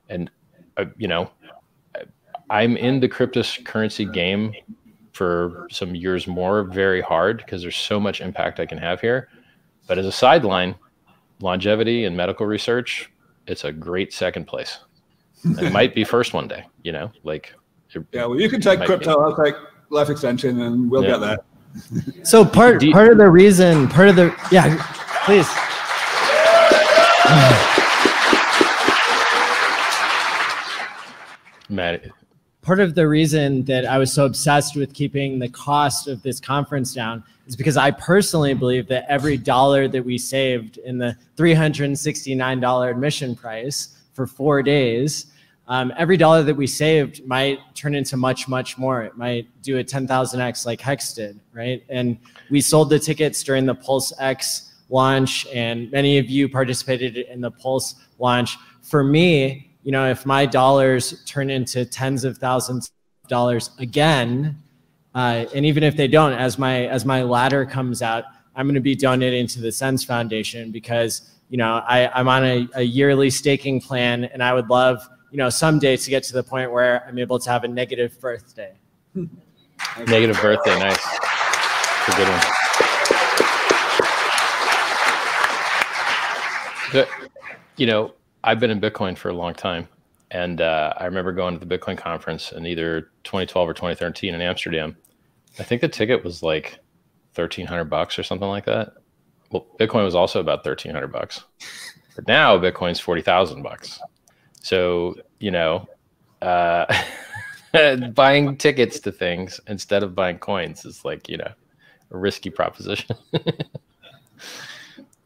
S2: And uh, you know, I'm in the cryptocurrency game for some years more very hard because there's so much impact I can have here. But as a sideline, longevity and medical research, it's a great second place. It might be first one day, you know, like.
S4: yeah, well, you can take crypto, be. I'll take life extension, and we'll yeah. get that.
S3: So part part of the reason, part of the yeah, please.
S2: Matt,
S3: part of the reason that I was so obsessed with keeping the cost of this conference down is because I personally believe that every dollar that we saved in the $369 admission price for four days, um, every dollar that we saved might turn into much, much more. It might do a 10,000x like Hex did, right? And we sold the tickets during the Pulse X launch, and many of you participated in the Pulse launch. For me, you know, if my dollars turn into tens of thousands of dollars again, uh, and even if they don't, as my as my ladder comes out, I'm going to be donating to the SENS Foundation because you know I, I'm on a, a yearly staking plan, and I would love you know someday to get to the point where I'm able to have a negative birthday.
S2: negative birthday, nice. That's a good one. You know, I've been in Bitcoin for a long time. And uh, I remember going to the Bitcoin conference in either 2012 or 2013 in Amsterdam. I think the ticket was like 1300 bucks or something like that. Well, Bitcoin was also about 1300 bucks. But now Bitcoin's 40,000 bucks. So, you know, uh, buying tickets to things instead of buying coins is like, you know, a risky proposition.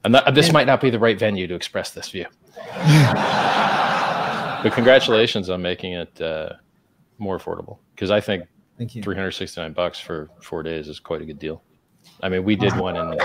S2: and that, this might not be the right venue to express this view. but congratulations on making it uh, more affordable because I think
S3: Thank you.
S2: 369 bucks for four days is quite a good deal. I mean, we did one in.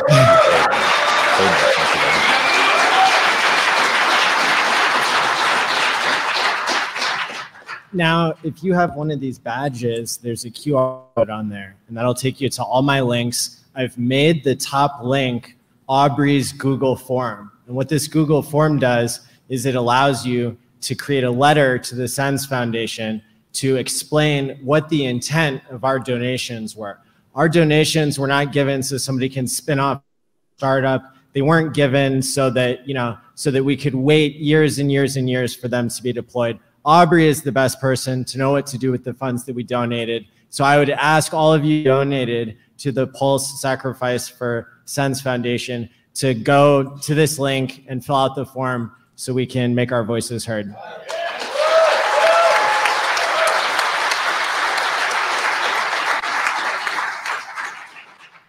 S3: Now, if you have one of these badges, there's a QR code on there, and that'll take you to all my links. I've made the top link Aubrey's Google form. And what this Google form does is it allows you to create a letter to the SENS Foundation to explain what the intent of our donations were. Our donations were not given so somebody can spin off a startup. They weren't given so that, you know, so that we could wait years and years and years for them to be deployed. Aubrey is the best person to know what to do with the funds that we donated. So I would ask all of you donated to the Pulse Sacrifice for SENS Foundation to go to this link and fill out the form so we can make our voices heard.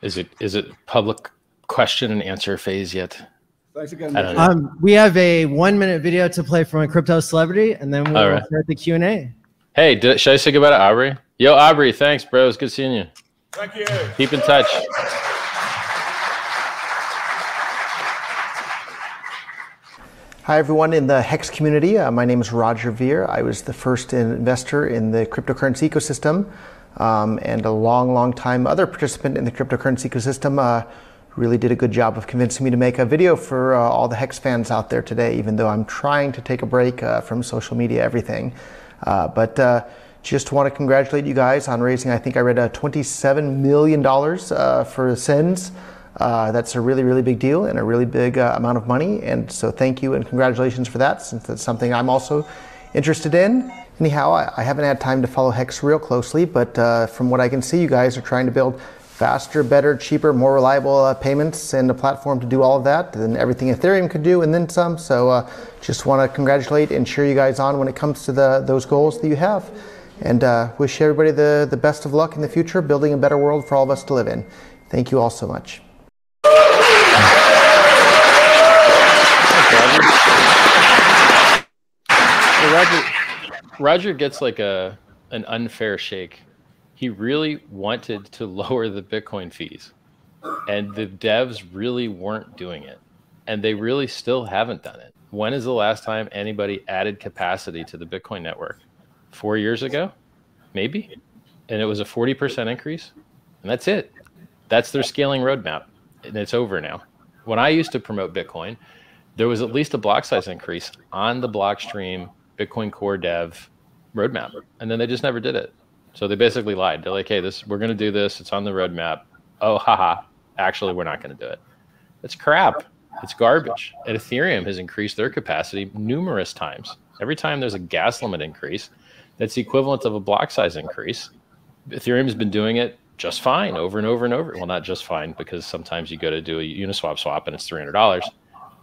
S2: Is it is it public question and answer phase yet?
S4: Thanks again.
S2: I don't know.
S3: Um, we have a one minute video to play from a crypto celebrity, and then we'll
S2: All right.
S3: start the Q and A.
S2: Hey, did, should I say goodbye to Aubrey? Yo, Aubrey, thanks, bro. It's good seeing you.
S4: Thank you.
S2: Keep in touch.
S5: Hi, everyone in the HEX community. Uh, my name is Roger Ver. I was the first investor in the cryptocurrency ecosystem um, and a long, long time other participant in the cryptocurrency ecosystem. Uh, really did a good job of convincing me to make a video for uh, all the HEX fans out there today, even though I'm trying to take a break uh, from social media, everything. Uh, but uh, just want to congratulate you guys on raising, I think I read uh, $27 million for SENS. Uh, that's a really, really big deal and a really big uh, amount of money. And so thank you and congratulations for that, since that's something I'm also interested in. Anyhow, I, I haven't had time to follow Hex real closely, but uh, from what I can see, you guys are trying to build faster, better, cheaper, more reliable uh, payments and a platform to do all of that than everything Ethereum could do, and then some. So uh, just want to congratulate and cheer you guys on when it comes to the, those goals that you have. And wish everybody the, the best of luck in the future, building a better world for all of us to live in. Thank you all so much.
S2: Roger, Roger gets like a an unfair shake. He really wanted to lower the Bitcoin fees, and the devs really weren't doing it, and they really still haven't done it. When is the last time anybody added capacity to the Bitcoin network? Four years ago, maybe, and it was a forty percent increase, and that's it. That's their scaling roadmap, and it's over now. When I used to promote Bitcoin, there was at least a block size increase on the Blockstream Bitcoin Core Dev roadmap, and then they just never did it. So they basically lied. They're like, "Hey, this we're going to do this. It's on the roadmap." Oh, haha! Actually, we're not going to do it. It's crap. It's garbage. And Ethereum has increased their capacity numerous times. Every time there's a gas limit increase, that's the equivalent of a block size increase. Ethereum has been doing it just fine over and over and over. Well, not just fine because sometimes you go to do a Uniswap swap and it's three hundred dollars.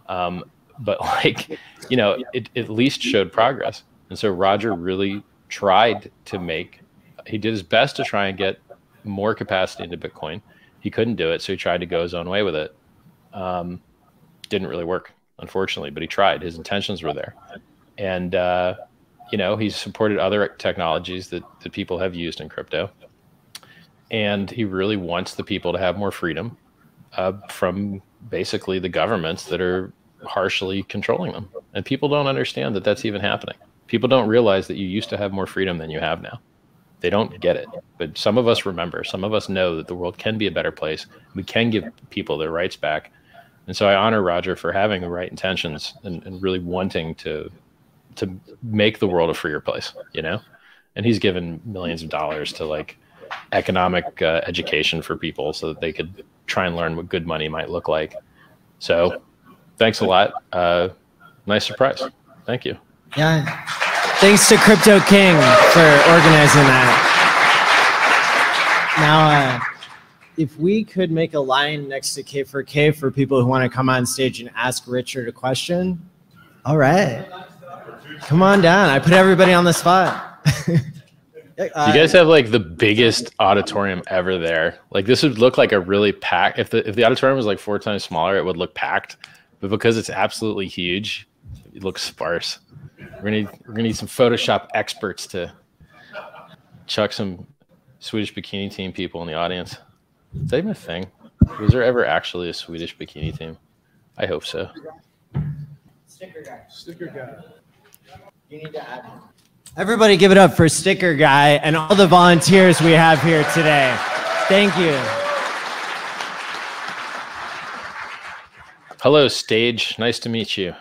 S2: Um, but like, you know, it, at least showed progress. And so Roger really tried to make. He did his best to try and get more capacity into Bitcoin. He couldn't do it, so he tried to go his own way with it. Um, didn't really work, unfortunately, but he tried. His intentions were there, and uh, you know, he's supported other technologies that that people have used in crypto and he really wants the people to have more freedom uh, from basically the governments that are harshly controlling them. And people don't understand that that's even happening. People don't realize that you used to have more freedom than you have now. They don't get it. But some of us remember, some of us know that the world can be a better place. We can give people their rights back. And so I honor Roger for having the right intentions and, and really wanting to to make the world a freer place, you know? And he's given millions of dollars to like economic uh, education for people so that they could try and learn what good money might look like. So, thanks a lot. Uh, nice surprise. Thank you.
S3: Yeah. Thanks to Crypto King for organizing that. Now, uh, if we could make a line next to K4K for people who want to come on stage and ask Richard a question. All right. Come on down. I put everybody on the spot.
S2: Uh, you guys have like the biggest auditorium ever there. Like this would look like a really packed. If the if the auditorium was like four times smaller, it would look packed. But because it's absolutely huge, it looks sparse. We're gonna need, we're gonna need some Photoshop experts to chuck some Swedish bikini team people in the audience. Is that even a thing? Was there ever actually a Swedish bikini team? I hope so.
S3: Sticker guy.
S1: Sticker guy.
S3: You need to add. Everybody give it up for Sticker Guy and all the volunteers we have here today. Thank you.
S2: Hello, stage. Nice to meet you.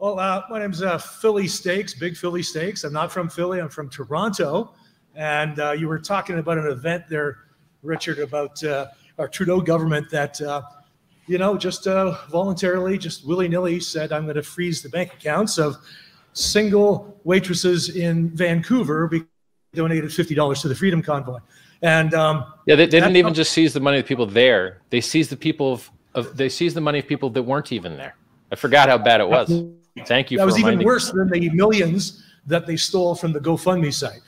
S6: Well, uh, my name's uh, Philly Steaks, Big Philly Steaks. I'm not from Philly. I'm from Toronto. And uh, you were talking about an event there, Richard, about uh, our Trudeau government that, uh, you know, just uh, voluntarily, just willy nilly said, I'm going to freeze the bank accounts of single waitresses in Vancouver because donated $50 to the Freedom Convoy. And um,
S2: Yeah, they, they didn't even just seize the money of the people there. They seized the people of, of they seized the money of people that weren't even there. I forgot how bad it was. Thank you
S6: that was even worse than the millions that they stole from the GoFundMe site.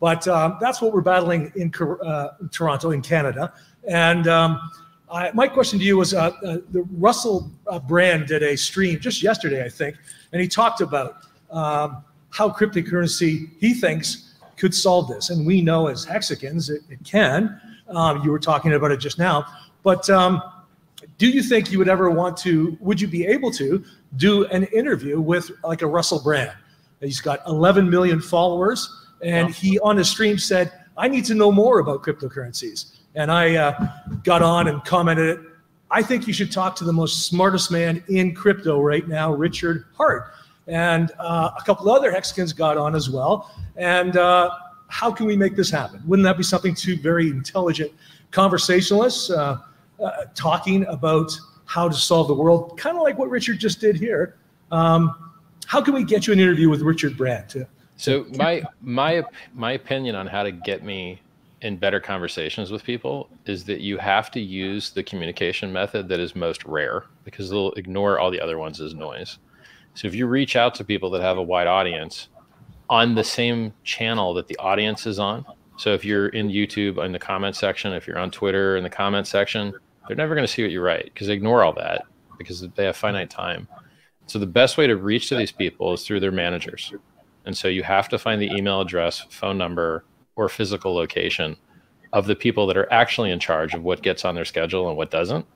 S6: But um, that's what we're battling in uh, Toronto, in Canada. And um, I, my question to you was uh, uh, the Russell uh, Brand did a stream just yesterday, I think, and he talked about um, how cryptocurrency he thinks could solve this. And we know as Hexicans it, it can. Um, you were talking about it just now. But um, do you think you would ever want to would you be able to do an interview with like a russell brand he's got 11 million followers and he on his stream said i need to know more about cryptocurrencies and i uh, got on and commented i think you should talk to the most smartest man in crypto right now Richard Heart and uh, a couple other hexicans got on as well and uh, how can we make this happen wouldn't that be something two very intelligent conversationalists uh, uh, talking about how to solve the world, kind of like what Richard just did here. Um, how can we get you an interview with Richard Brand? To,
S2: So my my my opinion on how to get me in better conversations with people is that you have to use the communication method that is most rare because they'll ignore all the other ones as noise. So if you reach out to people that have a wide audience on the same channel that the audience is on, so if you're in YouTube in the comment section, if you're on Twitter in the comment section, they're never going to see what you write because they ignore all that because they have finite time. So the best way to reach to these people is through their managers. And so you have to find the email address, phone number, or physical location of the people that are actually in charge of what gets on their schedule and what doesn't.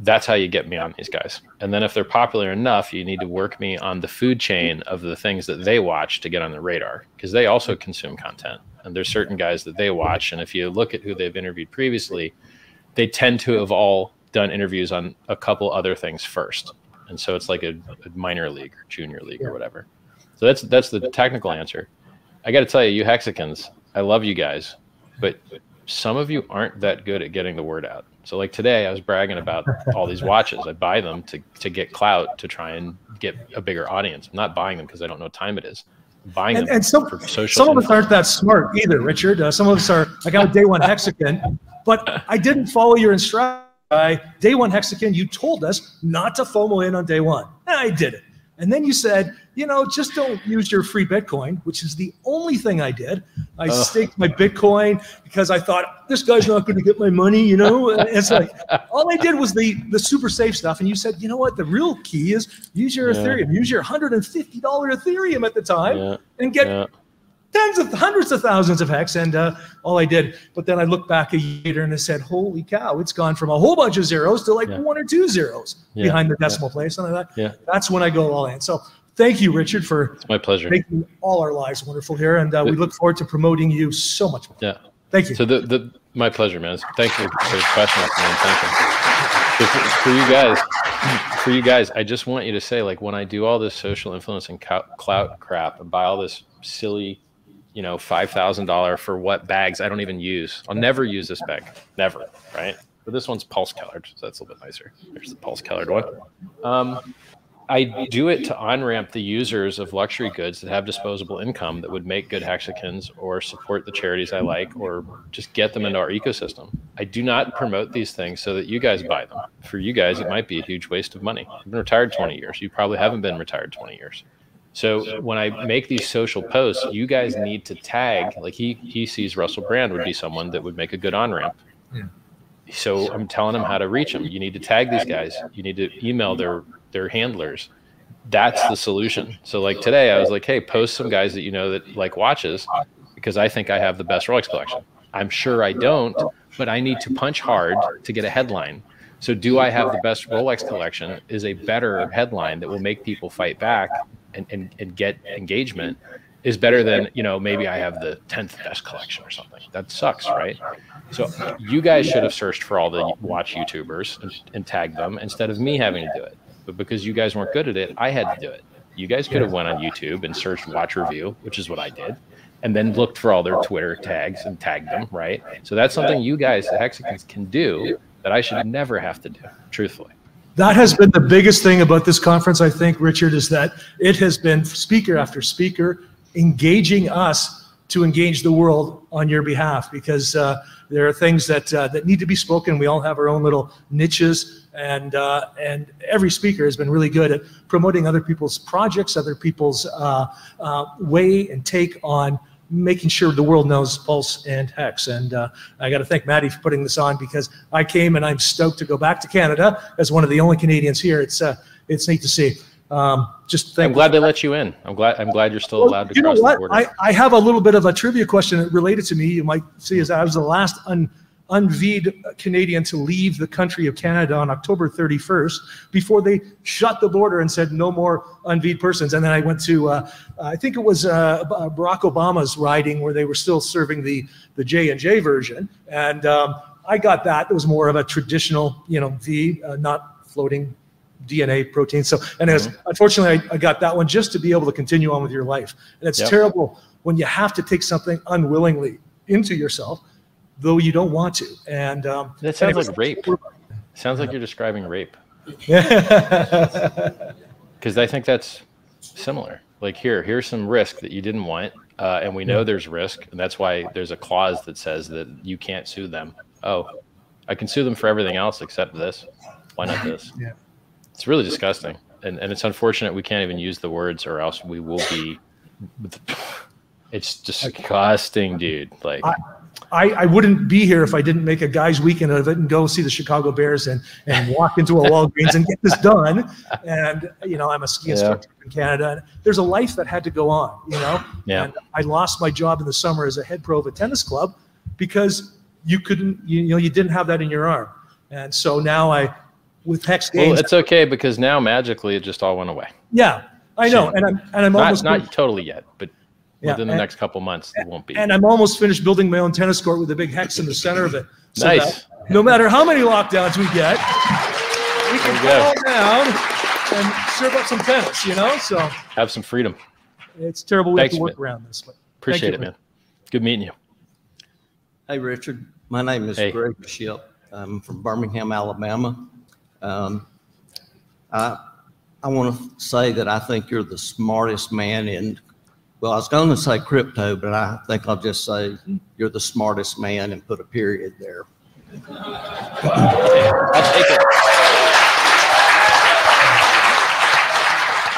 S2: That's how you get me on these guys. And then if they're popular enough, you need to work me on the food chain of the things that they watch to get on the radar because they also consume content. And there's certain guys that they watch. And if you look at who they've interviewed previously, they tend to have all done interviews on a couple other things first. And so it's like a, a minor league or junior league or whatever. So that's that's the technical answer. I got to tell you, you Hexicans, I love you guys, but some of you aren't that good at getting the word out. So like today, I was bragging about all these watches. I buy them to to get clout to try and get a bigger audience. I'm not buying them because I don't know what time it is. I'm buying
S6: and,
S2: them
S6: and some,
S2: for social.
S6: some of us aren't that smart either, Richard. Uh, some of us are, I got a day one Hexican, but I didn't follow your instruction. By day one Hexican, you told us not to FOMO in on day one. And I did it. And then you said, you know, just don't use your free Bitcoin, which is the only thing I did. I staked my Bitcoin because I thought this guy's not going to get my money. You know, And it's like all I did was the the super safe stuff. And you said, you know what? The real key is use your
S2: Yeah.
S6: Ethereum, use your hundred and fifty dollar Ethereum at the time,
S2: Yeah.
S6: and get
S2: Yeah.
S6: Tens of hundreds of thousands of hex. And uh, all I did, but then I looked back a year later and I said, holy cow, it's gone from a whole bunch of zeros to like
S2: Yeah.
S6: one or two zeros
S2: Yeah.
S6: behind the decimal place. And I thought,
S2: Yeah.
S6: that's when I go all in. So thank you, Richard, for
S2: It's my pleasure.
S6: making all our lives wonderful here. And uh, we look forward to promoting you so much more.
S2: Yeah.
S6: Thank you.
S2: So the, the my pleasure, man. Thank you for the question, man. Thank you. For, for you guys, for you guys, I just want you to say, like, when I do all this social influence and clout crap and buy all this silly, you know, five thousand dollar for what bags I don't even use. I'll never use this bag, never, right? But this one's pulse colored, so that's a little bit nicer. There's the pulse colored one. Um, I do it to on ramp the users of luxury goods that have disposable income that would make good Hexicans or support the charities I like or just get them into our ecosystem. I do not promote these things so that you guys buy them. For you guys, it might be a huge waste of money. I've been retired 20 years. You probably haven't been retired 20 years. So when I make these social posts, you guys need to tag. Like he he sees Russell Brand would be someone that would make a good on ramp.
S6: Yeah.
S2: So I'm telling him how to reach them. You need to tag these guys. You need to email their their handlers. That's the solution. So like today, I was like, hey, post some guys that you know that like watches, because I think I have the best Rolex collection. I'm sure I don't, but I need to punch hard to get a headline. So, do I have the best Rolex collection? Is a better headline that will make people fight back and, and, and get engagement is better than, you know, maybe I have the 10th best collection or something. That sucks, right? So, you guys should have searched for all the watch YouTubers and, and tagged them instead of me having to do it. But because you guys weren't good at it, I had to do it. You guys could have went on YouTube and searched watch review, which is what I did and then looked for all their Twitter tags and tagged them, right? So that's something you guys, the Hexicans, can do that I should never have to do, truthfully.
S6: That has been the biggest thing about this conference, I think, Richard, is that it has been speaker after speaker engaging us to engage the world on your behalf because uh, there are things that uh, that need to be spoken. We all have our own little niches, and uh, and every speaker has been really good at promoting other people's projects, other people's uh, uh, way and take on making sure the world knows Pulse and Hex. And uh, I got to thank Maddie for putting this on because I came and I'm stoked to go back to Canada as one of the only Canadians here. It's uh, it's neat to see. Um, just thank
S2: I'm glad they let you in. I'm glad. I'm glad you're still
S6: Well,
S2: allowed to
S6: you know
S2: cross the border.
S6: I, I have a little bit of a trivia question related to me. You might see as I was the last un, unvied Canadian to leave the country of Canada on October 31st before they shut the border and said no more unvied persons. And then I went to, uh, I think it was uh, Barack Obama's riding where they were still serving the the J and J version, and um, I got that. It was more of a traditional, you know, V, uh, not floating DNA protein. So, anyways, unfortunately, I, I got that one just to be able to continue on with your life. And it's
S2: Yep.
S6: terrible when you have to take something unwillingly into yourself, though you don't want to. And um,
S2: that sounds
S6: anyways,
S2: like rape. Sounds like you're describing rape because I think that's similar. Like here, here's some risk that you didn't want, uh, and we know there's risk, and that's why there's a clause that says that you can't sue them. Oh, I can sue them for everything else except this. Why not this?
S6: Yeah.
S2: It's really disgusting, and and it's unfortunate we can't even use the words, or else we will be. It's disgusting, dude. Like,
S6: I, I wouldn't be here if I didn't make a guys' weekend of it and go see the Chicago Bears and, and walk into a Walgreens and get this done. And, you know, I'm a ski
S2: Yeah.
S6: instructor in Canada. And there's a life that had to go on, you know?
S2: Yeah.
S6: And I lost my job in the summer as a head pro of a tennis club because you couldn't, you, you know, you didn't have that in your arm. And so now I, with Hex Games.
S2: well, it's okay because now magically it just all went away.
S6: yeah, I know. And I'm, and I'm
S2: Not
S6: almost,
S2: not totally yet, but
S6: Yeah,
S2: within the
S6: and-
S2: next couple months it won't be.
S6: and I'm almost finished building my own tennis court with a big hex in the center of it. So
S2: Nice.
S6: that no matter how many lockdowns we get, we can
S2: There go.
S6: fall down and serve up some tennis, you know? So
S2: Have some freedom.
S6: it's terrible we
S2: Thanks,
S6: have to work
S2: man.
S6: around this. But
S2: Appreciate
S6: you,
S2: it, man. Good meeting you.
S7: Hey, Richard. My name is
S2: Hey.
S7: Greg Ship. I'm from Birmingham, Alabama. Um, I, I want to say that I think you're the smartest man in, well, I was going to say crypto, but I think I'll just say you're the smartest man and put a period there.
S2: I'll take it.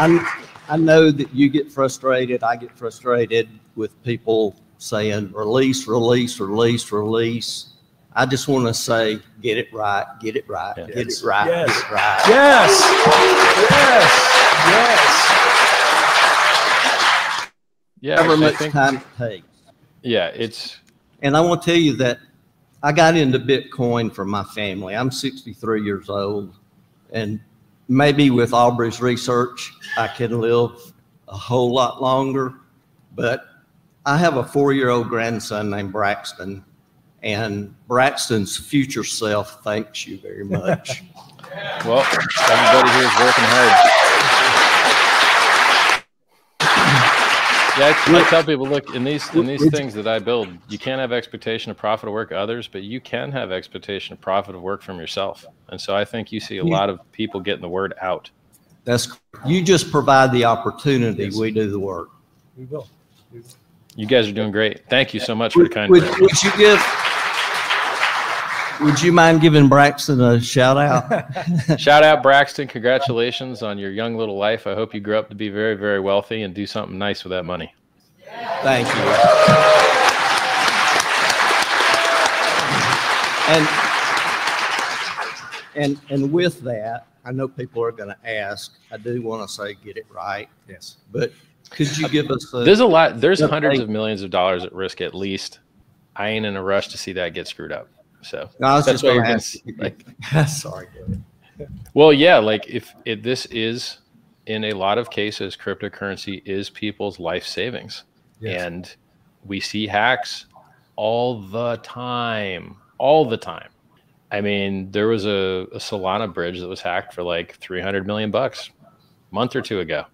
S7: I, I know that you get frustrated. I get frustrated with people saying release, release, release, release. I just want to say, get it right, get it right,
S2: Yeah.
S7: get it right,
S6: Yes.
S7: get it right.
S6: Yes. Yes.
S2: Yeah,
S7: However much
S2: think,
S7: time it takes.
S2: yeah, it's
S7: And I want to tell you that I got into Bitcoin for my family. I'm 63 years old, and maybe with Aubrey's research, I can live a whole lot longer. But I have a four year old grandson named Braxton, and Braxton's future self thanks you very much.
S2: well, everybody here is working hard. Yeah, I, I tell people, look, in these in these things that I build, you can't have expectation of profit of work others, but you can have expectation of profit of work from yourself. And so I think you see a lot of people getting the word out.
S7: That's you just provide the opportunity, we do the work.
S6: We will.
S2: You guys are doing great. Thank you so much for the kind
S7: Would, would you give would you mind giving Braxton a shout out?
S2: Shout out Braxton. Congratulations on your young little life. I hope you grow up to be very, very wealthy and do something nice with that money.
S7: Thank you. And and and with that, I know people are going to ask. I do want to say get it right,
S6: Yes.
S7: but could you give us a,
S2: There's a lot. There's hundreds of millions of dollars at risk at least. I ain't in a rush to see that get screwed up. So
S7: No, I was
S2: that's why you're
S7: ask. Like, sorry.
S2: Well, yeah, like if it, this is in a lot of cases, cryptocurrency is people's life savings,
S6: Yes.
S2: and we see hacks all the time, all the time. I mean, there was a, a Solana bridge that was hacked for like 300 million bucks a month or two ago.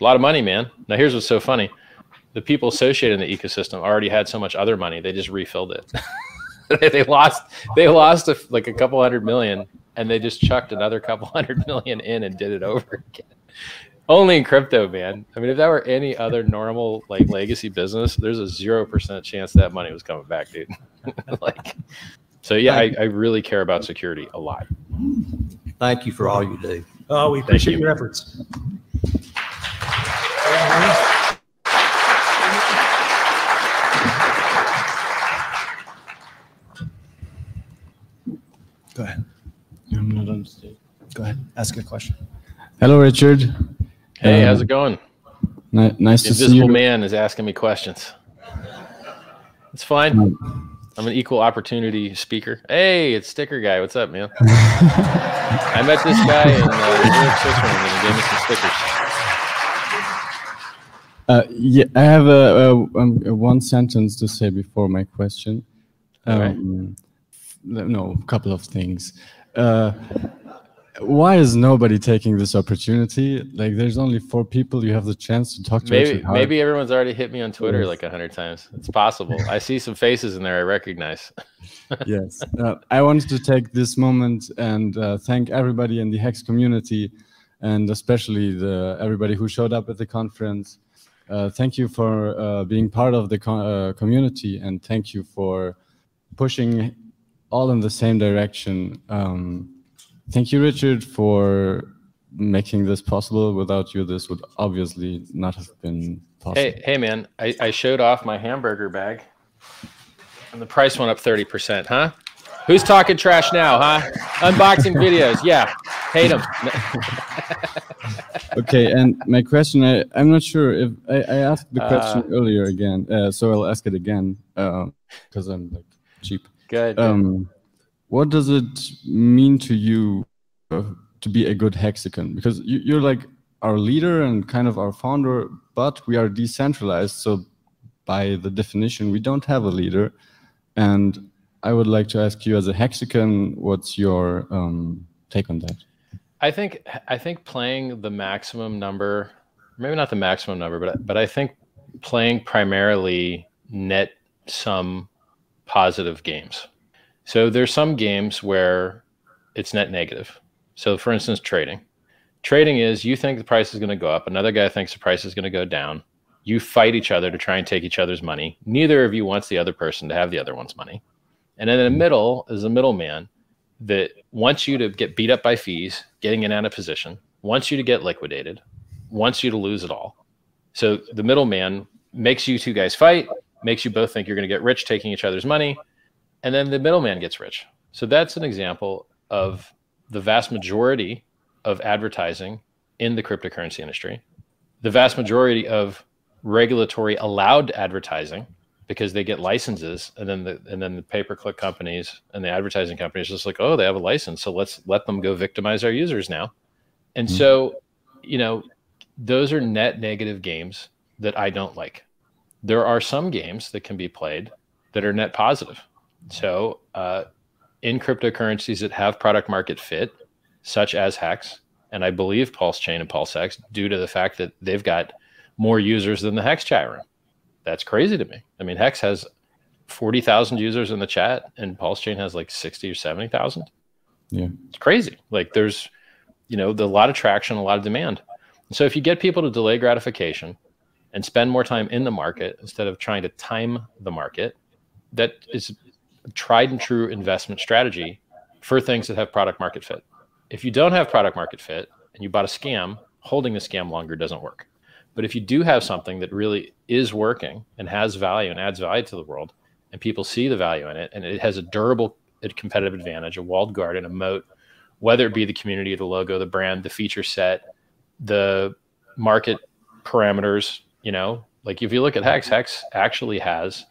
S2: A lot of money, man. Now, here's what's so funny: the people associated in the ecosystem already had so much other money, they just refilled it. they lost, they lost a, like a couple hundred million and they just chucked another couple hundred million in and did it over again. Only in crypto, man. I mean, if that were any other normal like legacy business, there's a zero percent chance that money was coming back, dude. like, so yeah, I, I really care about security a lot.
S7: Thank you for all you do.
S6: Oh, we appreciate
S2: you.
S6: your efforts.
S3: Go ahead. I'm not understanding. Go ahead. Ask a question.
S8: Hello, Richard.
S2: Hey,
S8: Um,
S2: how's it going?
S8: Ni- nice to see you.
S2: Invisible
S8: you.
S2: man is asking me questions. It's fine. I'm an equal opportunity speaker. Hey, it's Sticker Guy. What's up, man? I met this guy in uh, New York, Switzerland, and he gave me some stickers.
S8: Uh, yeah, I have a, a, um, a one sentence to say before my question.
S2: Alright.
S8: Um, f- no, a couple of things. Uh, why is nobody taking this opportunity? Like, there's only four people. You have the chance to talk to.
S2: Maybe maybe everyone's already hit me on Twitter like a hundred times. It's possible. I see some faces in there I recognize.
S8: yes. Uh, I wanted to take this moment and uh, thank everybody in the Hex community, and especially the everybody who showed up at the conference. Uh, thank you for uh, being part of the co- uh, community, and thank you for pushing all in the same direction. Um, thank you, Richard, for making this possible. Without you, this would obviously not have been possible.
S2: Hey, hey, man! I, I showed off my hamburger bag, and the price went up thirty percent. Huh? Who's talking trash now? Huh? Unboxing videos. Yeah, hate them.
S8: okay, and my question, I, I'm not sure if I, I asked the question
S2: Uh,
S8: earlier again, uh, so I'll ask it again because I'm like cheap.
S2: Good.
S8: Um, what does it mean to you uh, to be a good Hexican? Because you, you're like our leader and kind of our founder, but we are decentralized. So by the definition, we don't have a leader. And I would like to ask you, as a Hexican, what's your um, take on that?
S2: I think I think playing the maximum number, maybe not the maximum number, but but I think playing primarily net sum positive games. So there's some games where it's net negative. So for instance, trading. Trading is you think the price is going to go up, another guy thinks the price is going to go down. You fight each other to try and take each other's money. Neither of you wants the other person to have the other one's money. And then in the middle is a middleman that wants you to get beat up by fees, getting in and out of position, wants you to get liquidated, wants you to lose it all. So the middleman makes you two guys fight, makes you both think you're going to get rich taking each other's money, and then the middleman gets rich. So that's an example of the vast majority of advertising in the cryptocurrency industry, the vast majority of regulatory allowed advertising because they get licenses and then the and then the pay per click companies and the advertising companies just like oh they have a license so let's let them go victimize our users now. And mm-hmm. so you know those are net negative games that i don't like there are some games that can be played that are net positive so uh, in cryptocurrencies that have product market fit such as hex and i believe pulse chain and pulse x due to the fact that they've got more users than the hex chat room that's crazy to me. I mean, Hex has 40,000 users in the chat and Pulse Chain has like 60 or 70,000.
S8: Yeah.
S2: It's crazy. Like there's, you know, the, a lot of traction, a lot of demand. So if you get people to delay gratification and spend more time in the market instead of trying to time the market, that is a tried and true investment strategy for things that have product market fit. If you don't have product market fit and you bought a scam, holding the scam longer doesn't work. But if you do have something that really is working and has value and adds value to the world, and people see the value in it, and it has a durable competitive advantage, a walled garden, a moat, whether it be the community, the logo, the brand, the feature set, the market parameters, you know, like if you look at Hex, Hex actually has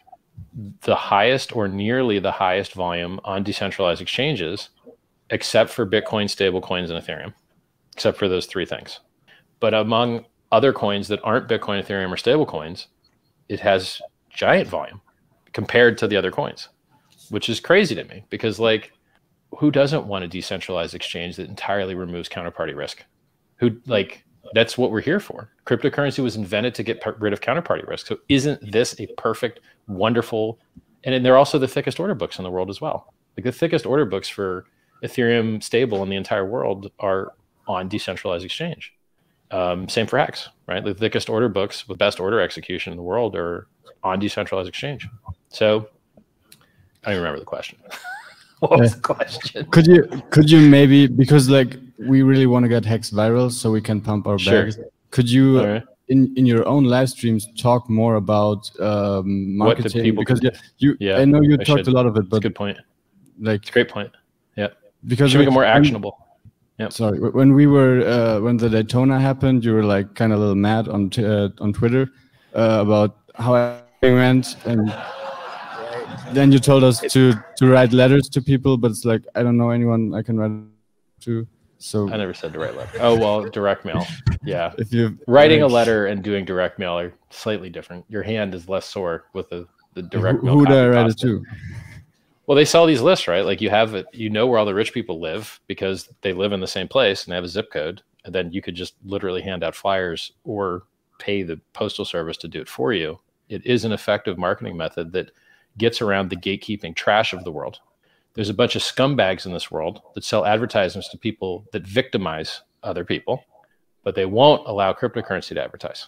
S2: the highest or nearly the highest volume on decentralized exchanges, except for Bitcoin, stablecoins, and Ethereum, except for those three things. But among other coins that aren't Bitcoin, Ethereum, or stablecoins, it has giant volume compared to the other coins, which is crazy to me because, like, who doesn't want a decentralized exchange that entirely removes counterparty risk? Who, like, that's what we're here for. Cryptocurrency was invented to get rid of counterparty risk. So isn't this a perfect, wonderful, and they're also the thickest order books in the world as well. Like the thickest order books for Ethereum stable in the entire world are on decentralized exchange. Um, same for Hex, right? The thickest order books with best order execution in the world are on decentralized exchange. So I don't remember the question. what was the question?
S8: Could you could you maybe because like we really want to get Hex viral so we can pump our
S2: Sure.
S8: bags. Could you
S2: All right.
S8: in in your own live streams talk more about um,
S2: What
S8: marketing?
S2: people
S8: because
S2: can
S8: you,
S2: Yeah,
S8: I know you
S2: I
S8: talked
S2: should.
S8: a lot of it,
S2: That's a
S8: but
S2: good point.
S8: like
S2: It's a great point. Yeah.
S8: because
S2: Should make it more actionable. Yeah.
S8: Sorry, when we were uh, when the Daytona happened, you were like kind of a little mad on t- uh, on Twitter uh, about how everything went, and then you told us to to write letters to people, but it's like I don't know anyone I can write to. So
S2: I never said direct letter. Oh well, direct mail. Yeah.
S8: if you
S2: Writing a letter and doing direct mail are slightly different. Your hand is less sore with the, the
S8: who,
S2: direct mail.
S8: who do I write it to?
S2: Well, they sell these lists, right? Like you have it, you know where all the rich people live because they live in the same place and they have a zip code. And then you could just literally hand out flyers or pay the postal service to do it for you. It is an effective marketing method that gets around the gatekeeping trash of the world. There's a bunch of scumbags in this world that sell advertisements to people that victimize other people, but they won't allow cryptocurrency to advertise.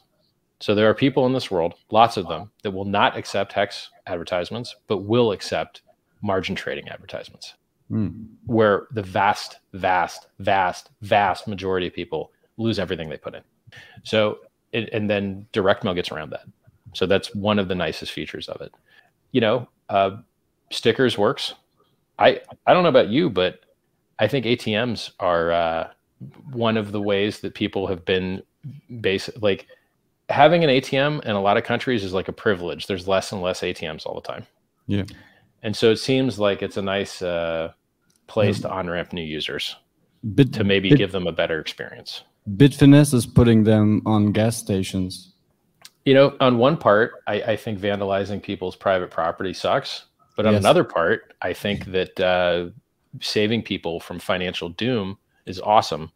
S2: So there are people in this world, lots of them, that will not accept hex advertisements, but will accept margin trading advertisements,
S8: Hmm.
S2: where the vast, vast, vast, vast majority of people lose everything they put in. So, it, and then direct mail gets around that. So that's one of the nicest features of it. You know, uh, stickers works. I I don't know about you, but I think ATMs are uh, one of the ways that people have been basic like having an ATM in a lot of countries is like a privilege. There's less and less ATMs all the time.
S8: Yeah.
S2: And so it seems like it's a nice uh, place to on ramp new users
S8: Bit,
S2: to maybe
S8: Bit-
S2: give them a better experience.
S8: Bitfinex is putting them on gas stations.
S2: You know, on one part, I, I think vandalizing people's private property sucks. But on
S8: Yes.
S2: another part, I think that uh, saving people from financial doom is awesome.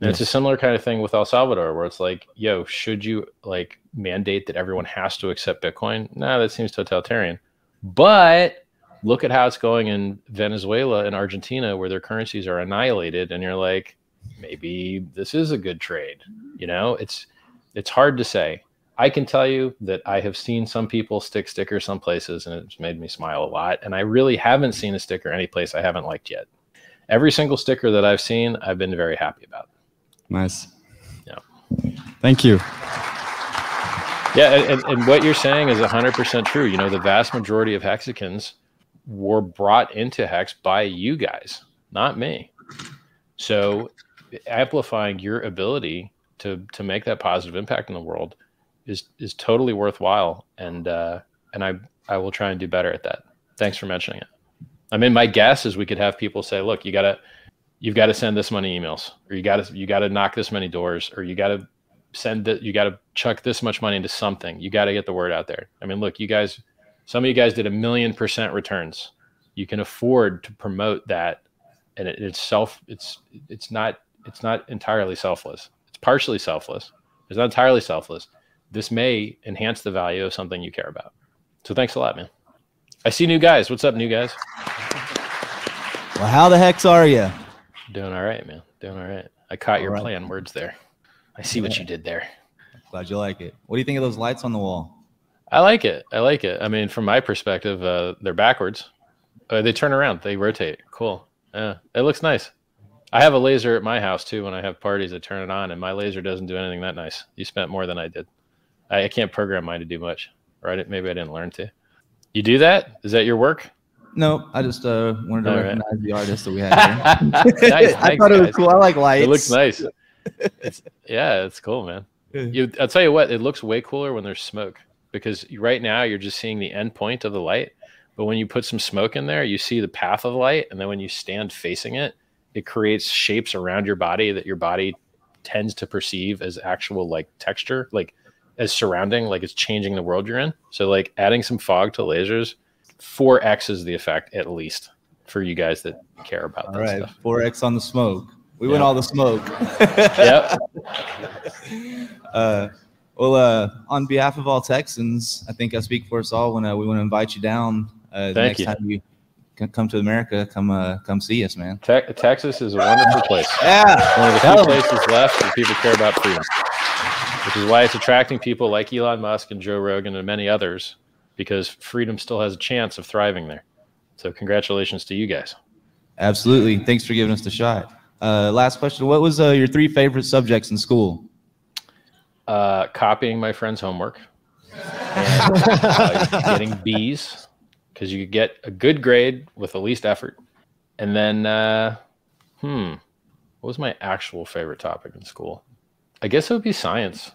S2: And it's a similar kind of thing with El Salvador, where it's like, yo, should you like mandate that everyone has to accept Bitcoin? Nah, that seems totalitarian. But look at how it's going in Venezuela and Argentina, where their currencies are annihilated, and you're like, maybe this is a good trade. You know, it's it's hard to say. I can tell you that I have seen some people stick stickers some places, and it's made me smile a lot. And I really haven't seen a sticker any place I haven't liked yet. Every single sticker that I've seen, I've been very happy about.
S8: Nice.
S2: Yeah.
S8: Thank you.
S2: Yeah, and, and, what you're saying is 100% true. You know, the vast majority of Hexicans were brought into hex by you guys, not me. So amplifying your ability to to make that positive impact in the world is is totally worthwhile. And uh and I I will try and do better at that. Thanks for mentioning it. I mean my guess is we could have people say, look, you got to you've got to send this many emails or you got to you got to knock this many doors or you got to send that you got to chuck this much money into something. You got to get the word out there. I mean look you guys some of you guys did a million percent returns. You can afford to promote that and it, it's self it's it's not it's not entirely selfless. It's partially selfless. It's not entirely selfless this may enhance the value of something you care about so thanks a lot man i see new guys what's up new guys
S9: Well, how the hex are you?
S2: doing all right man doing all right i caught your
S9: All right.
S2: play on words there i see what you did there
S9: Glad you like it. What do you think of those lights on the wall?
S2: I like it. I like it. I mean, from my perspective, uh, they're backwards. Uh, they turn around. They rotate. Cool. Yeah, it looks nice. I have a laser at my house too. When I have parties, I turn it on, and my laser doesn't do anything that nice. You spent more than I did. I, I can't program mine to do much, right? Maybe I didn't learn to. You do that? Is that your work?
S9: No, I just uh, wanted to
S2: All right.
S9: recognize the artist that we had here.
S2: Nice,
S9: I
S2: thanks,
S9: thought it was
S2: guys.
S9: cool. I like lights.
S2: It looks nice. It's, yeah, it's cool, man. You, I'll tell you what, it looks way cooler when there's smoke because right now you're just seeing the end point of the light. But when you put some smoke in there, you see the path of light. And then when you stand facing it, it creates shapes around your body that your body tends to perceive as actual like texture, like as surrounding, like it's changing the world you're in. So, like adding some fog to lasers, 4x is the effect at least for you guys that care about
S9: All
S2: that
S9: right,
S2: stuff.
S9: four X on the smoke. We went
S2: Yeah.
S9: all the smoke.
S2: Yep.
S9: Uh, well, uh, on behalf of all Texans, I think I speak for us all when uh, we want to invite you down. Uh, the
S2: Thank
S9: next
S2: you.
S9: time you come to America, come uh, come see us, man.
S2: Te- Texas is a wonderful place.
S9: Yeah.
S2: One of the few places left where people care about freedom, which is why it's attracting people like Elon Musk and Joe Rogan and many others, because freedom still has a chance of thriving there. So, congratulations to you guys.
S9: Absolutely. Thanks for giving us the shot. Uh, last question: What was uh, your three favorite subjects in school?
S2: Uh, copying my friend's homework, and, uh, getting B's, because you could get a good grade with the least effort. And then, uh, hmm, what was my actual favorite topic in school? I guess it would be science.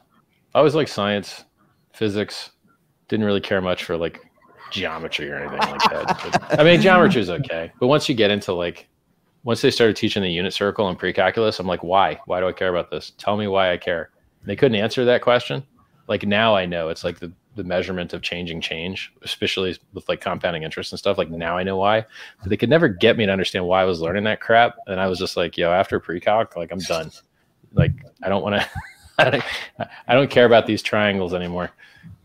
S2: I always like science, physics. Didn't really care much for like geometry or anything like that. But, I mean, geometry is okay, but once you get into like, once they started teaching the unit circle and pre-calculus, I'm like, why? Why do I care about this? Tell me why I care. And they couldn't answer that question. Like now I know it's like the the measurement of changing change, especially with like compounding interest and stuff. Like now I know why, but they could never get me to understand why I was learning that crap. And I was just like, yo, after pre-calc, like I'm done. Like I don't want to, I don't, care about these triangles anymore.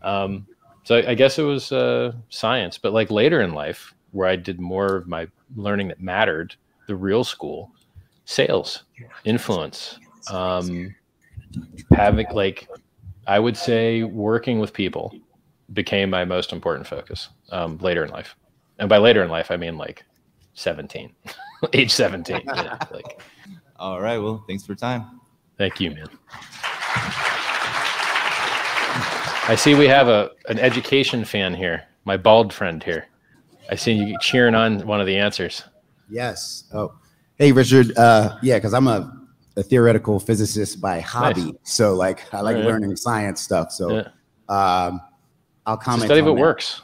S2: Um, so I, guess it was uh, science, but like later in life, where I did more of my learning that mattered, the real school, sales, influence, um, having like I would say working with people became my most important focus um, later in life. And by later in life, I mean like 17, age 17. yeah, like,
S9: All right. Well, thanks for your time.
S2: thank you, man. I see we have a an education fan here, my bald friend here. I see you cheering on one of the answers.
S10: Yes. Oh, hey, Richard. Uh, yeah, because I'm a, a theoretical physicist by hobby. So, like, I like
S2: Yeah.
S10: learning science stuff. So,
S2: Yeah.
S10: um, I'll comment.
S2: study it works.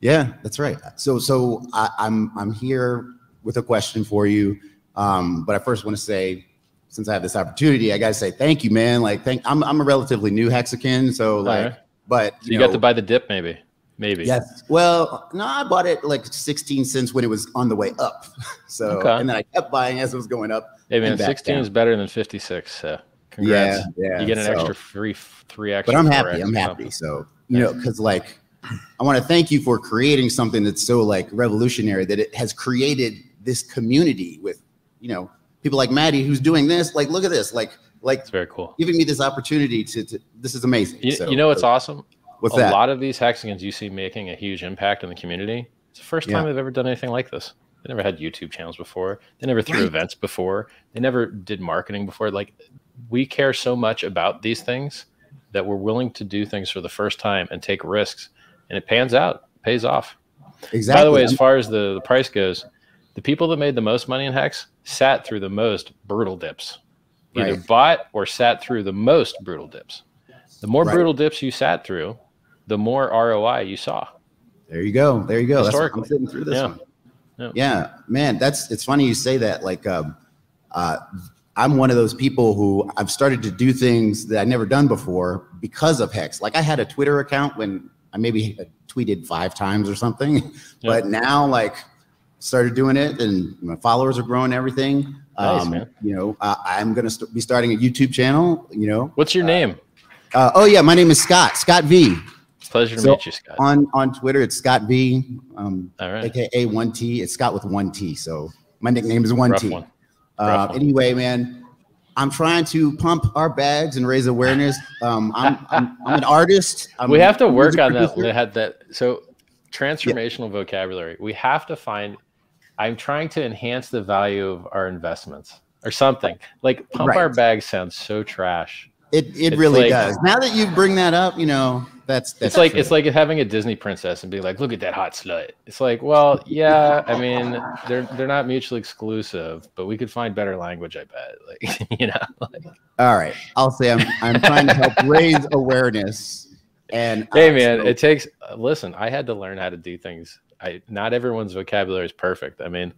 S10: Yeah, that's right. So, so I, I'm I'm here with a question for you. Um, but I first want to say, since I have this opportunity, I got to say thank you, man. Like, thank. I'm I'm a relatively new Hexican, so like,
S2: Alright.
S10: But
S2: So you,
S10: know,
S2: got to buy the dip, maybe. Maybe.
S10: Yes. Well, no, I bought it like 16 cents when it was on the way up. So,
S2: Okay.
S10: and then I kept buying as it was going up.
S2: Hey man, 16
S10: down.
S2: is better than 56. So congrats.
S10: Yeah, yeah,
S2: you get an
S10: so-
S2: extra three, three extra.
S10: But I'm happy. I'm happy. So, you know, because like, I want to thank you for creating something that's so like revolutionary that it has created this community with, you know, people like Maddie who's doing this. Like, look at this. Like, like
S2: It's very cool.
S10: giving me this opportunity to, to this is amazing.
S2: You,
S10: So-
S2: you know what's
S10: so
S2: awesome?
S10: What's
S2: a
S10: that?
S2: lot of these Hexicans you see making a huge impact in the community. It's the first time
S10: Yeah.
S2: they've ever done anything like this. They never had YouTube channels before. They never threw events before. They never did marketing before. Like we care so much about these things that we're willing to do things for the first time and take risks, and it pans out, pays off.
S10: Exactly.
S2: By the way, as far as the, the price goes, the people that made the most money in Hex sat through the most brutal dips. Either
S10: Right.
S2: bought or sat through the most brutal dips. The more
S10: Right.
S2: brutal dips you sat through, the more ROI you saw.
S10: There you go. There you go. That's I'm sitting through this
S2: Yeah.
S10: one.
S2: Yeah.
S10: Yeah, man, that's it's funny you say that. Like, um, uh, I'm one of those people who I've started to do things that I never done before because of Hex. Like, I had a Twitter account when I maybe tweeted five times or something, but now like started doing it and my followers are growing. Everything.
S2: Nice,
S10: um,
S2: man.
S10: You know, uh, I'm gonna st- be starting a YouTube channel. You know.
S2: What's your name?
S10: Uh, oh yeah, my name is Scott. Scott V.
S2: Pleasure to
S10: So,
S2: meet you, Scott.
S10: On on Twitter, it's Scott V. Um,
S2: All right.
S10: AKA one T. It's Scott with one T. So my nickname is one
S2: Rough
S10: T.
S2: one.
S10: Uh, anyway, man, I'm trying to pump our bags and raise awareness. Um, I'm, I'm I'm an artist. I'm
S2: we have to work on that.
S10: producer.
S2: Had that. So transformational vocabulary. We have to find I'm trying to enhance the value of our investments or something. Like pump
S10: Right.
S2: our bags sounds so trash.
S10: It it
S2: It's
S10: really
S2: like-
S10: does. Now that you bring that up, you know that's that's
S2: It's like
S10: true.
S2: it's like having a Disney princess and be like, look at that hot slut. It's like, well, yeah, I mean, they're they're not mutually exclusive, but we could find better language, I bet. Like, you know, like,
S10: all right. I'll say I'm I'm trying to help raise awareness. And
S2: hey man, it takes listen, I had to learn how to do things. I not everyone's vocabulary is perfect. I mean,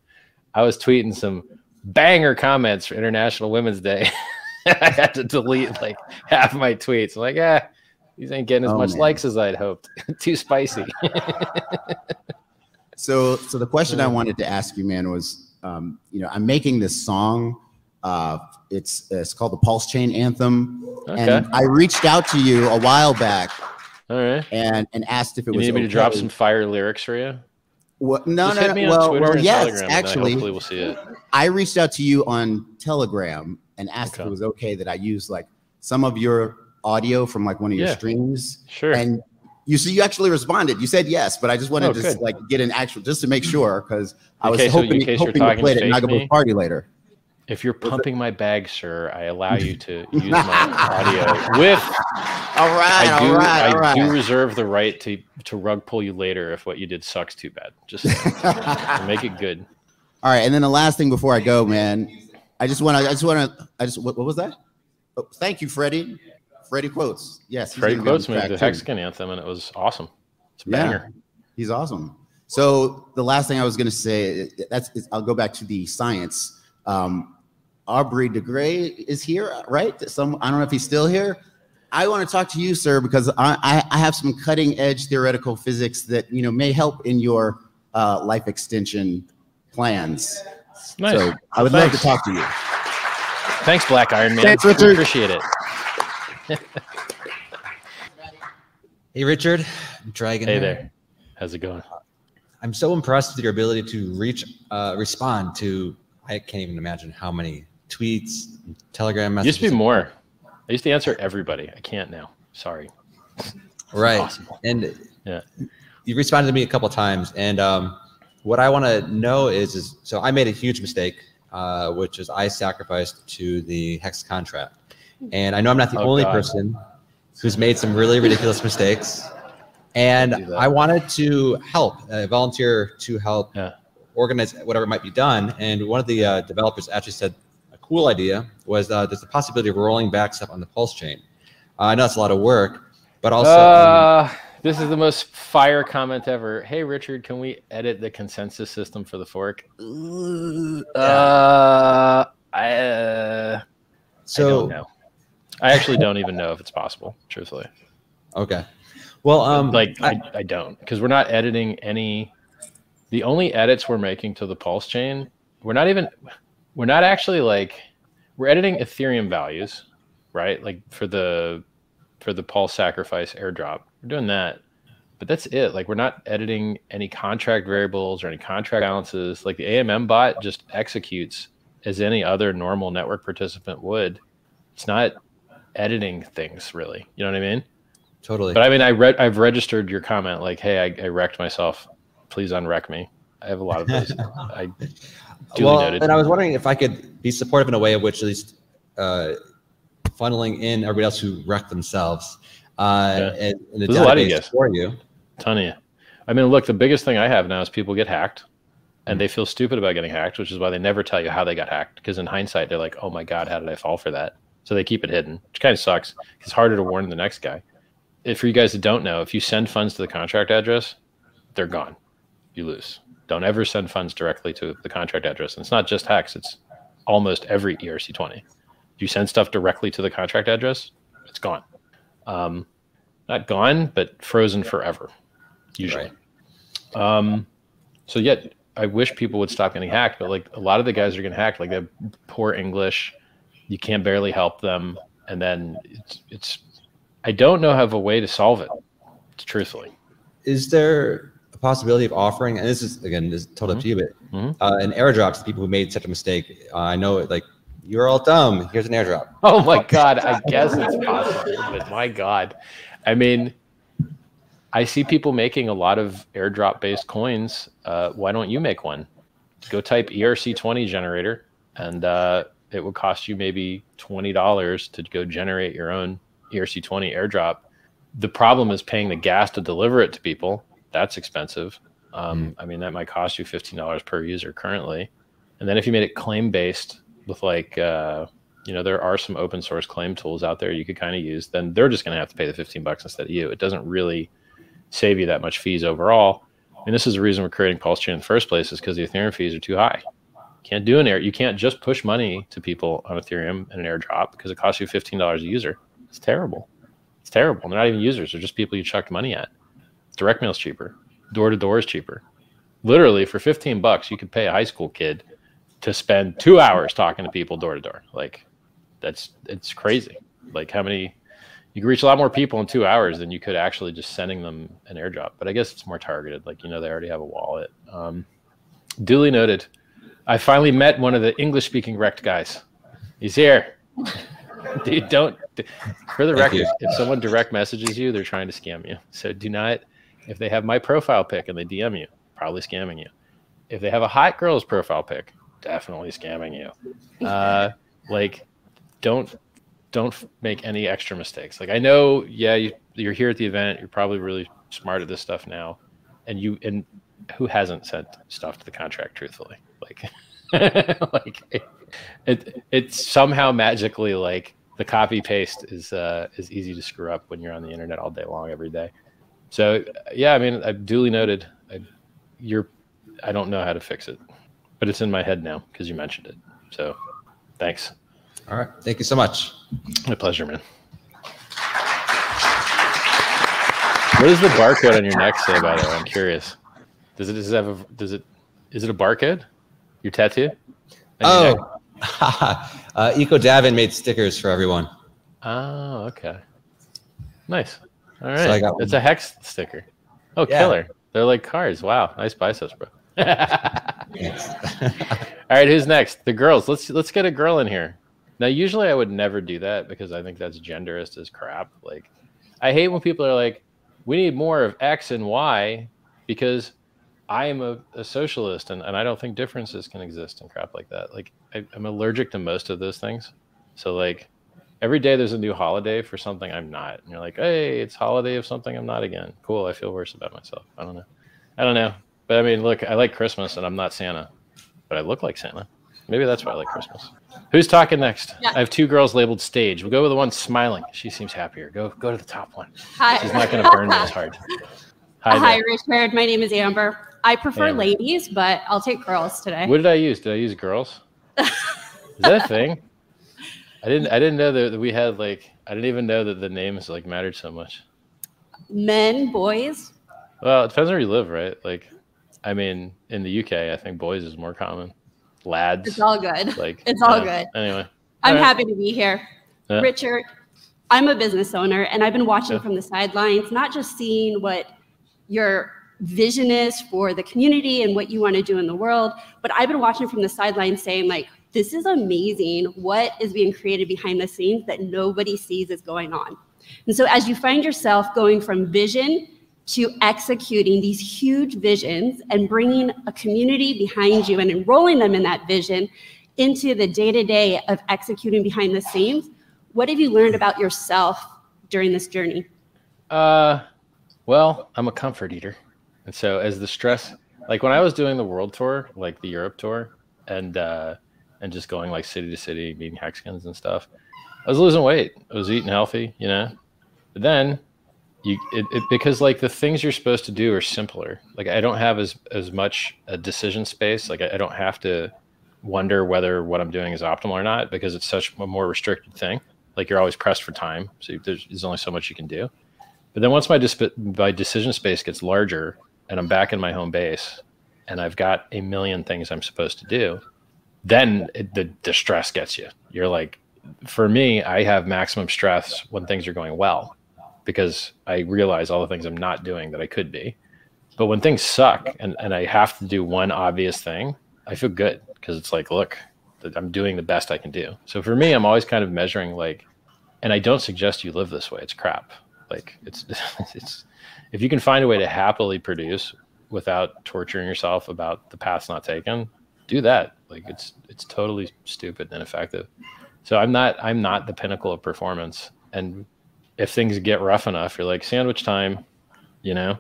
S2: I was tweeting some banger comments for International Women's Day. I had to delete like half my tweets. like, yeah, these ain't getting as
S10: Oh,
S2: much
S10: man.
S2: likes as I'd hoped. Too spicy.
S10: So, so the question I wanted to ask you, man, was, um, you know, I'm making this song. Uh, it's it's called the Pulse Chain Anthem, and I reached out to you a while back
S2: All right.
S10: and and asked if it
S2: You
S10: was
S2: need me to drop some fire lyrics for you?
S10: What, no,
S2: Just
S10: no, no. Well, well, yes,
S2: Telegram,
S10: actually,
S2: hopefully we'll see it.
S10: I reached out to you on Telegram and asked if it was okay that I use like some of your audio from like one of your
S2: Yeah.
S10: streams.
S2: Sure.
S10: And you see, you actually responded. You said yes, but I just wanted
S2: Oh,
S10: to
S2: good.
S10: like get an actual just to make sure because I was
S2: case- so in
S10: hoping, hoping to play it at Nagabo's party later.
S2: If you're pumping my bag, sir, I allow you to use my audio with.
S10: All right,
S2: I do.
S10: all right,
S2: I
S10: all right.
S2: do reserve the right to to rug pull you later if what you did sucks too bad. Just to make it good.
S10: All right, and then the last thing before I go, man, I just want to, I just want to, I just, what, what was that? Oh, thank you, Freddie. Freddie quotes. Yes, he's
S2: Freddie
S10: gonna be on
S2: quotes me the
S10: too.
S2: Hexican anthem, and it was awesome. It's a
S10: Yeah,
S2: banger.
S10: he's awesome. So the last thing I was going to say, that's, is I'll go back to the science. Um, Aubrey de Grey is here, right? Some, I don't know if he's still here. I want to talk to you, sir, because I, I, I have some cutting edge theoretical physics that you know may help in your uh, life extension plans.
S2: Nice.
S10: So I would love to talk to you.
S2: Thanks, Black Iron Man.
S10: Thanks,
S2: We
S10: Richard.
S2: Appreciate it.
S11: Hey, Richard. Dragon.
S2: Hey there. How's it going?
S11: I'm so impressed with your ability to reach, uh, respond to. I can't even imagine how many tweets, Telegram
S2: It
S11: messages.
S2: used to be more. I used to answer everybody. I can't now. Sorry.
S11: Right.
S2: Impossible.
S11: And
S2: Yeah.
S11: you responded to me a couple of times, and um, what I want to know is, is so I made a huge mistake, uh, which is I sacrificed to the hex contract, and I know I'm not the
S2: Oh,
S11: only
S2: God.
S11: person who's made some really ridiculous mistakes, and. I wanted to help, uh, volunteer to help
S2: Yeah.
S11: organize whatever might be done. And one of the uh, developers actually said cool idea was uh, there's the possibility of rolling back stuff on the pulse chain. Uh, I know it's a lot of work, but also. um,
S2: Uh, this is the most fire comment ever. Hey, Richard, can we edit the consensus system for the fork? Uh, I, uh,
S11: so
S2: I don't know. I actually don't even know if it's possible, truthfully.
S11: Okay. Well, um,
S2: like I, I don't because we're not editing any. The only edits we're making to the pulse chain, we're not even, we're not actually like, we're editing Ethereum values, right? Like for the, for the Paul sacrifice airdrop, we're doing that, but that's it. Like we're not editing any contract variables or any contract balances. Like the AMM bot just executes as any other normal network participant would. It's not editing things really. You know what I mean?
S11: Totally.
S2: But I mean, I read, I've registered your comment like, "Hey, I, I wrecked myself. Please unwreck me." I have a lot of those. I duly
S11: well,
S2: noted.
S11: and I was wondering if I could be supportive in a way of which at least uh, funneling in everybody else who wrecked themselves uh,
S2: Yeah.
S11: in the
S2: There's a lot of you
S11: for you.
S2: ton of you. I mean, look, the biggest thing I have now is people get hacked, and they feel stupid about getting hacked, which is why they never tell you how they got hacked. Because in hindsight, they're like, "Oh my god, how did I fall for that?" So they keep it hidden, which kind of sucks. It's harder to warn the next guy. If for you guys that don't know, if you send funds to the contract address, they're gone. You lose. Don't ever send funds directly to the contract address. And it's not just hacks, it's almost every E ERC20. You send stuff directly to the contract address, it's gone. Um, not gone, but frozen forever, usually. Um, so yeah, I wish people would stop getting hacked, but like a lot of the guys are getting hacked, like they have poor English, you can't barely help them, and then it's it's. I don't know have a way to solve it. Truthfully,
S11: Is there possibility of offering, and this is again, this is totally up to you, but
S2: Mhm.
S11: uh, an airdrop to people who made such a mistake? Uh, I know, it like you're all dumb. Here's an airdrop.
S2: Oh my god, I guess it's possible, but my god. I mean, I see people making a lot of airdrop based coins. Uh, why don't you make one? go type ERC20 generator, and uh, it would cost you maybe twenty dollars to go generate your own ERC20 airdrop. The problem is paying the gas to deliver it to people. That's expensive. Um, I mean, that might cost you fifteen dollars per user currently. And then if you made it claim based with like, uh, you know, there are some open source claim tools out there you could kind of use. Then they're just going to have to pay the fifteen bucks instead of you. It doesn't really save you that much fees overall. And this is the reason we're creating Pulse Chain in the first place is because the Ethereum fees are too high. Can't do an air. You can't just push money to people on Ethereum in an airdrop because it costs you fifteen dollars a user. It's terrible. It's terrible. They're not even users. They're just people you chucked money at. Direct mail is cheaper. Door to door is cheaper. Literally, for fifteen bucks, you could pay a high school kid to spend two hours talking to people door to door. Like, that's it's crazy. Like how many you can reach a lot more people in two hours than you could actually just sending them an airdrop. But I guess it's more targeted. Like you know, they already have a wallet. Um, duly noted. I finally met one of the English speaking rect guys. He's here. Dude, don't. For the
S11: Thank
S2: record,
S11: you.
S2: if someone direct messages you, they're trying to scam you. So do not. If they have my profile pic and they DM you, probably scamming you. If they have a hot girl's profile pic, definitely scamming you. Uh, like, don't don't make any extra mistakes. Like I know, yeah, you, you're here at the event. You're probably really smart at this stuff now, and you and who hasn't sent stuff to the contract truthfully? Like, like it, it it's somehow magically like the copy paste is uh, is easy to screw up when you're on the internet all day long every day. So yeah, I mean, I duly noted. I, you're, I don't know how to fix it, but it's in my head now because you mentioned it. So, thanks.
S11: All right. Thank you so much.
S2: My pleasure, man. What does the barcode on your neck say, by the way? I'm curious. Does it, does it have a, does it, is it a barcode? Your tattoo? On your neck?
S11: Oh, uh, Eco Davin made stickers for everyone.
S2: Oh, okay. Nice. All right.
S11: So I got
S2: it's
S11: one.
S2: a hex sticker. Oh,
S11: Yeah.
S2: killer. They're like cars. Wow. Nice biceps, bro. All right, who's next? The girls. Let's let's get a girl in here. Now, usually I would never do that because I think that's genderist as crap. Like, I hate when people are like, "We need more of X and Y," because I am a, a socialist and, and I don't think differences can exist and crap like that. Like, I, I'm allergic to most of those things. So, like, every day there's a new holiday for something I'm not, and you're like, "Hey, it's holiday of something I'm not again." Cool. I feel worse about myself. I don't know. I don't know. But I mean, look, I like Christmas and I'm not Santa, but I look like Santa. Maybe that's why I like Christmas. Who's talking next?
S12: Yeah.
S2: I have two girls labeled stage. We'll go with the one smiling. She seems happier. Go go to the top one.
S12: Hi.
S2: She's not going to burn me as hard. Hi,
S12: Hi. Richard. My name is Amber. I prefer
S2: Amber.
S12: ladies, but I'll take girls today.
S2: What did I use? Did I use girls? Is that a thing? I didn't. I didn't know that we had like. I didn't even know that the names like mattered so much.
S12: Men, boys.
S2: Well, it depends where you live, right? Like, I mean, in the UK, I think boys is more common. Lads.
S12: It's all good.
S2: Like
S12: It's all
S2: yeah.
S12: good.
S2: Anyway,
S12: I'm
S2: right.
S12: happy to be here.
S2: Yeah.
S12: Richard, I'm a business owner and I've been watching
S2: Yeah.
S12: from the sidelines, not just seeing what your vision is for the community and what you want to do in the world, but I've been watching from the sidelines saying, like, this is amazing what is being created behind the scenes that nobody sees is going on. And so as you find yourself going from vision to executing these huge visions and bringing a community behind you and enrolling them in that vision into the day to day of executing behind the scenes, what have you learned about yourself during this journey?
S2: Uh, well, I'm a comfort eater, and so as the stress, like when I was doing the world tour, like the Europe tour, and uh, and just going like city to city, meeting Hexicans and stuff, I was losing weight. I was eating healthy, you know. But then, you it, it because like the things you're supposed to do are simpler. Like I don't have as as much a decision space. Like I, I don't have to wonder whether what I'm doing is optimal or not because it's such a more restricted thing. Like you're always pressed for time, so there's, there's only so much you can do. But then once my dis- my decision space gets larger and I'm back in my home base and I've got a million things I'm supposed to do, then it, the, the stress gets you. You're like, for me, I have maximum stress when things are going well because I realize all the things I'm not doing that I could be. But when things suck and, and I have to do one obvious thing, I feel good because it's like, look, I'm doing the best I can do. So for me, I'm always kind of measuring like, and I don't suggest you live this way. It's crap. Like it's it's if you can find a way to happily produce without torturing yourself about the paths not taken, do that. Like it's it's totally stupid and ineffective. So I'm not I'm not the pinnacle of performance. And if things get rough enough, you're like sandwich time, you know,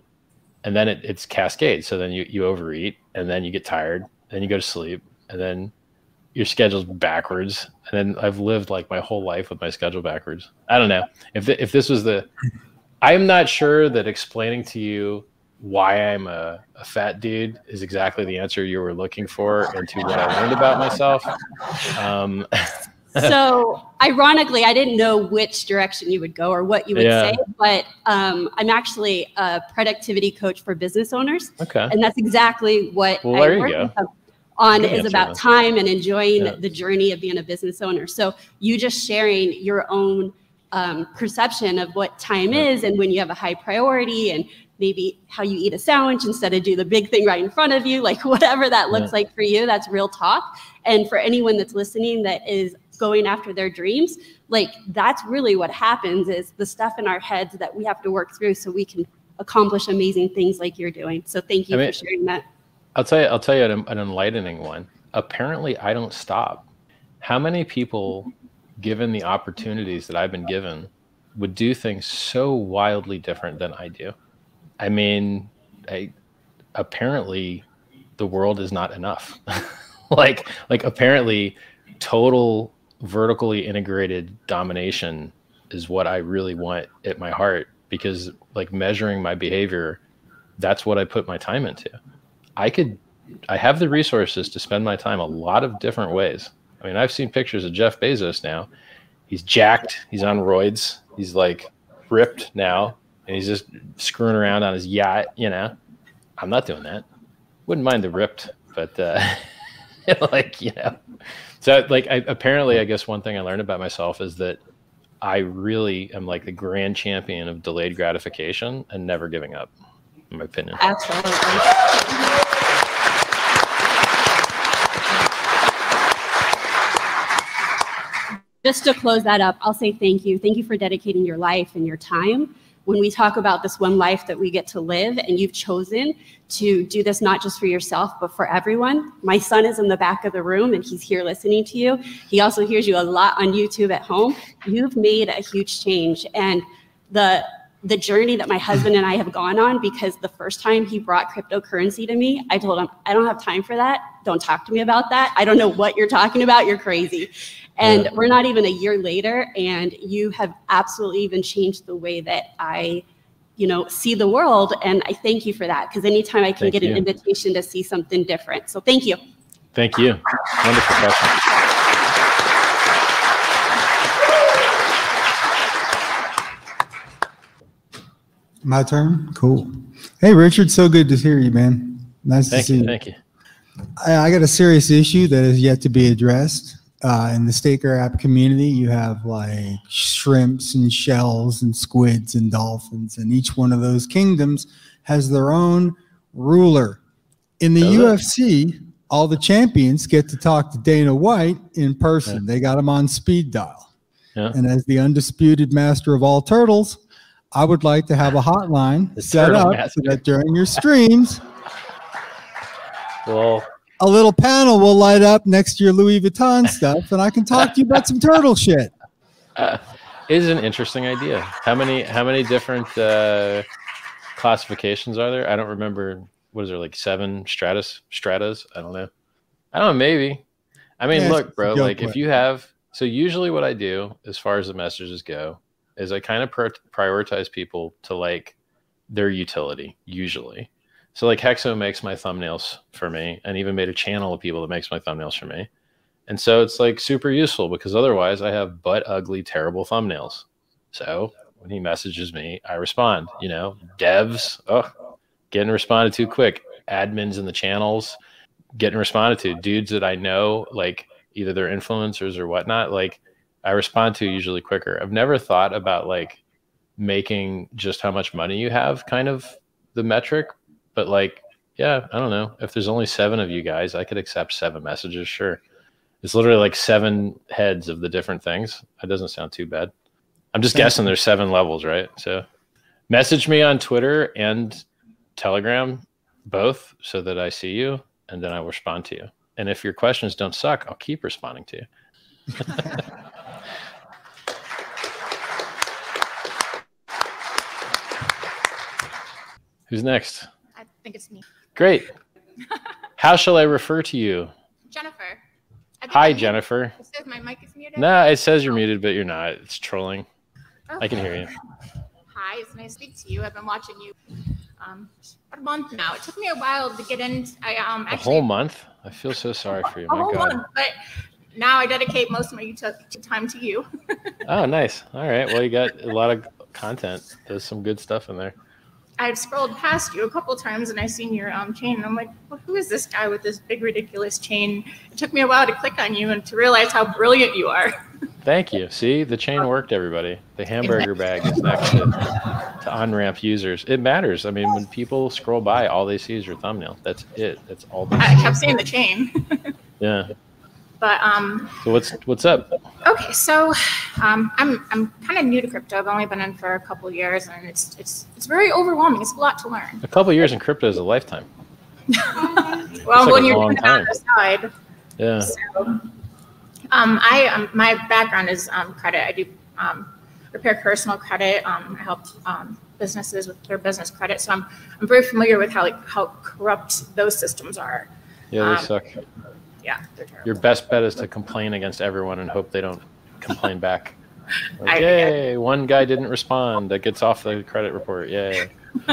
S2: and then it, it's cascade. So then you you overeat, and then you get tired, then you go to sleep, and then your schedule's backwards. And then I've lived like my whole life with my schedule backwards. I don't know if the, if this was the. I'm not sure that explaining to you why I'm a, a, fat dude is exactly the answer you were looking for and to what I learned about myself. Um,
S12: so ironically, I didn't know which direction you would go or what you would yeah. say, but um, I'm actually a productivity coach for business owners.
S2: Okay.
S12: And that's exactly what
S2: well, I work
S12: on is about time and enjoying yeah. the journey of being a business owner. So you just sharing your own um, perception of what time is and when you have a high priority and maybe how you eat a sandwich instead of do the big thing right in front of you, like whatever that looks yeah. like for you, that's real talk. And for anyone that's listening that is going after their dreams like that's really what happens is the stuff in our heads that we have to work through so we can accomplish amazing things like you're doing. So thank you I mean, for sharing that.
S2: I'll tell you i'll tell you an, an enlightening one. Apparently i don't stop. How many people given the opportunities that i've been given would do things so wildly different than i do i mean i apparently the world is not enough like like apparently total vertically integrated domination is what I really want at my heart because like measuring my behavior, that's what I put my time into. I could I have the resources to spend my time a lot of different ways. I mean, I've seen pictures of Jeff Bezos now. He's jacked, he's on roids, he's like ripped now, and he's just screwing around on his yacht, you know. I'm not doing that. Wouldn't mind the ripped, but uh like, you know, so, like, I, apparently, I guess one thing I learned about myself is that I really am like the grand champion of delayed gratification and never giving up, in my opinion.
S12: Absolutely. Just to close that up, I'll say thank you. Thank you for dedicating your life and your time when we talk about this one life that we get to live and you've chosen to do this not just for yourself but for everyone my son is in the back of the room and he's here listening to you he also hears you a lot on youtube at home you've made a huge change and the the journey that my husband and I have gone on because the first time he brought cryptocurrency to me, I told him, I don't have time for that. Don't talk to me about that. I don't know what you're talking about. You're crazy. And yeah. we're not even a year later, and you have absolutely even changed the way that I, you know, see the world. And I thank you for that because anytime I can thank get you. an invitation to see something different. So thank you.
S2: Thank you. Wonderful question.
S13: My turn? Cool. Hey, Richard, so good to hear you, man. Nice
S2: thank
S13: to see
S2: you.
S13: you.
S2: Thank you.
S13: I, I got a serious issue that is yet to be addressed uh, in the Staker app community, you have like shrimps and shells and squids and dolphins, and each one of those kingdoms has their own ruler. In the UFC, all the champions get to talk to Dana White in person. Yeah. They got him on speed dial. Yeah. And as the undisputed master of all turtles, I would like to have a hotline set up master. so that during your streams,
S2: well,
S13: a little panel will light up next to your Louis Vuitton stuff, and I can talk to you about some turtle shit.
S2: Uh, is an interesting idea. How many how many different uh, classifications are there? I don't remember. What is there like seven stratus stratas? I don't know. I don't know. Maybe. I mean, yeah, look, bro. Like if you have so usually what I do as far as the messages go is I kind of prioritize people to like their utility usually. So like Hexo makes my thumbnails for me and even made a channel of people that makes my thumbnails for me. And so it's like super useful because otherwise I have butt ugly, terrible thumbnails. So when he messages me, I respond, you know, devs, oh, getting responded to quick. Admins in the channels getting responded to. Dudes that I know, like either they're influencers or whatnot, like I respond to usually quicker. I've never thought about like making just how much money you have kind of the metric, but like, yeah, I don't know. If there's only seven of you guys, I could accept seven messages. Sure. It's literally like seven heads of the different things. That doesn't sound too bad. I'm just guessing there's seven levels, right? So message me on Twitter and Telegram, both, so that I see you and then I will respond to you. And if your questions don't suck, I'll keep responding to you. Who's next?
S14: I think it's me.
S2: Great. How shall I refer to you?
S14: Jennifer.
S2: Hi, Jennifer.
S14: It says my mic is muted.
S2: No, it says you're muted, but you're not. It's trolling. I can hear you.
S14: Hi, it's nice to speak to you. I've been watching you um, about a month now. It took me a while to get in. I um
S2: A whole month? I feel so sorry for you.
S14: a
S2: My
S14: whole
S2: God.
S14: month, but now I dedicate most of my YouTube time to you.
S2: Oh, nice. All right. Well, you got a lot of content. There's some good stuff in there.
S14: I've scrolled past you a couple times and I've seen your um, chain, and I'm like, well, who is this guy with this big ridiculous chain? It took me a while to click on you and to realize how brilliant you are.
S2: Thank you. See, the chain worked, everybody. The hamburger bag is next to, to on ramp users. It matters. I mean, when people scroll by, all they see is your thumbnail. That's it. That's all they
S14: I
S2: see.
S14: kept seeing the chain,
S2: Yeah.
S14: But um,
S2: So what's what's up?
S14: Okay, so um, I'm I'm kind of new to crypto. I've only been in for a couple years, and it's it's it's very overwhelming. It's a lot to learn.
S2: A couple years in crypto is a lifetime.
S14: Well,
S2: like
S14: when you're doing it on the side,
S2: Yeah.
S14: so um, I um, my background is um, credit. I do um, repair personal credit. Um, I help um, businesses with their business credit, so I'm I'm very familiar with how like how corrupt those systems are.
S2: Yeah, they
S14: Um,
S2: suck.
S14: Yeah, they're terrible.
S2: Your best bet is to complain against everyone and hope they don't complain back. Like,
S14: I-
S2: Yay, one guy didn't respond. That gets off the credit report. Yay.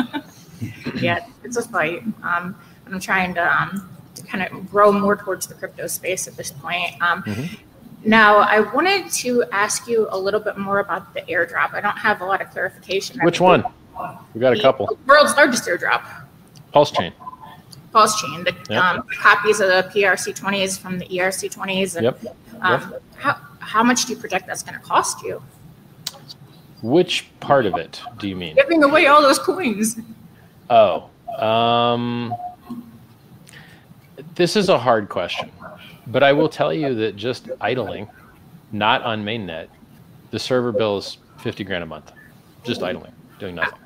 S14: yeah, it's a fight. Um, I'm trying to, um, to kind of grow more towards the crypto space at this point. Um,
S2: Mhm.
S14: Now, I wanted to ask you a little bit more about the airdrop. I don't have a lot of clarification.
S2: Which one? We got a couple.
S14: World's largest airdrop,
S2: Pulse chain.
S14: Pulse Chain. The
S2: Yep.
S14: um, copies of the PRC20s from the ERC20s. And,
S2: Yep.
S14: Um, How, how much do you project that's going to cost you?
S2: Which part of it do you mean?
S14: Giving away all those coins.
S2: Oh, um, this is a hard question, but I will tell you that just idling, not on mainnet, the server bill is 50 grand a month, just idling, doing nothing.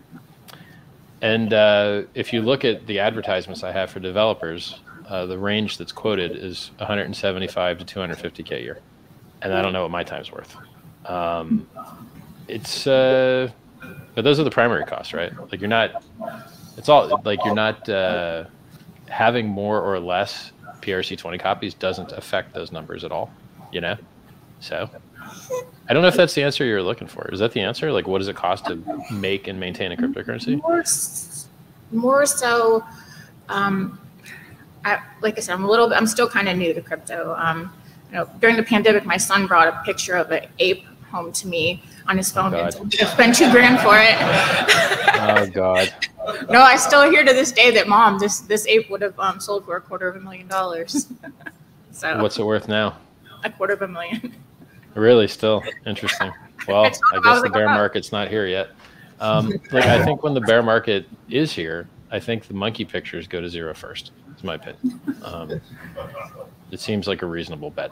S2: And uh, if you look at the advertisements I have for developers, uh, the range that's quoted is 175 to 250k a year, and I don't know what my time's worth. Um, it's uh, but those are the primary costs, right? Like you're not it's all like you're not uh, having more or less PRC 20 copies doesn't affect those numbers at all, you know? So I don't know if that's the answer you're looking for. Is that the answer? Like, what does it cost to make and maintain a cryptocurrency?
S14: More, more so, um, I, like I said, I'm a little bit, I'm still kind of new to crypto. Um, you know, during the pandemic, my son brought a picture of an ape home to me on his phone and me to spend two grand for it.
S2: Oh, God.
S14: no, I still hear to this day that mom, this this ape would have um, sold for a quarter of a million dollars. so
S2: What's it worth now?
S14: a quarter of a million.
S2: Really, still interesting. Well, I guess
S14: the
S2: bear market's not here yet. Um, like, I think when the bear market is here, I think the monkey pictures go to zero first. It's my opinion. Um, it seems like a reasonable bet.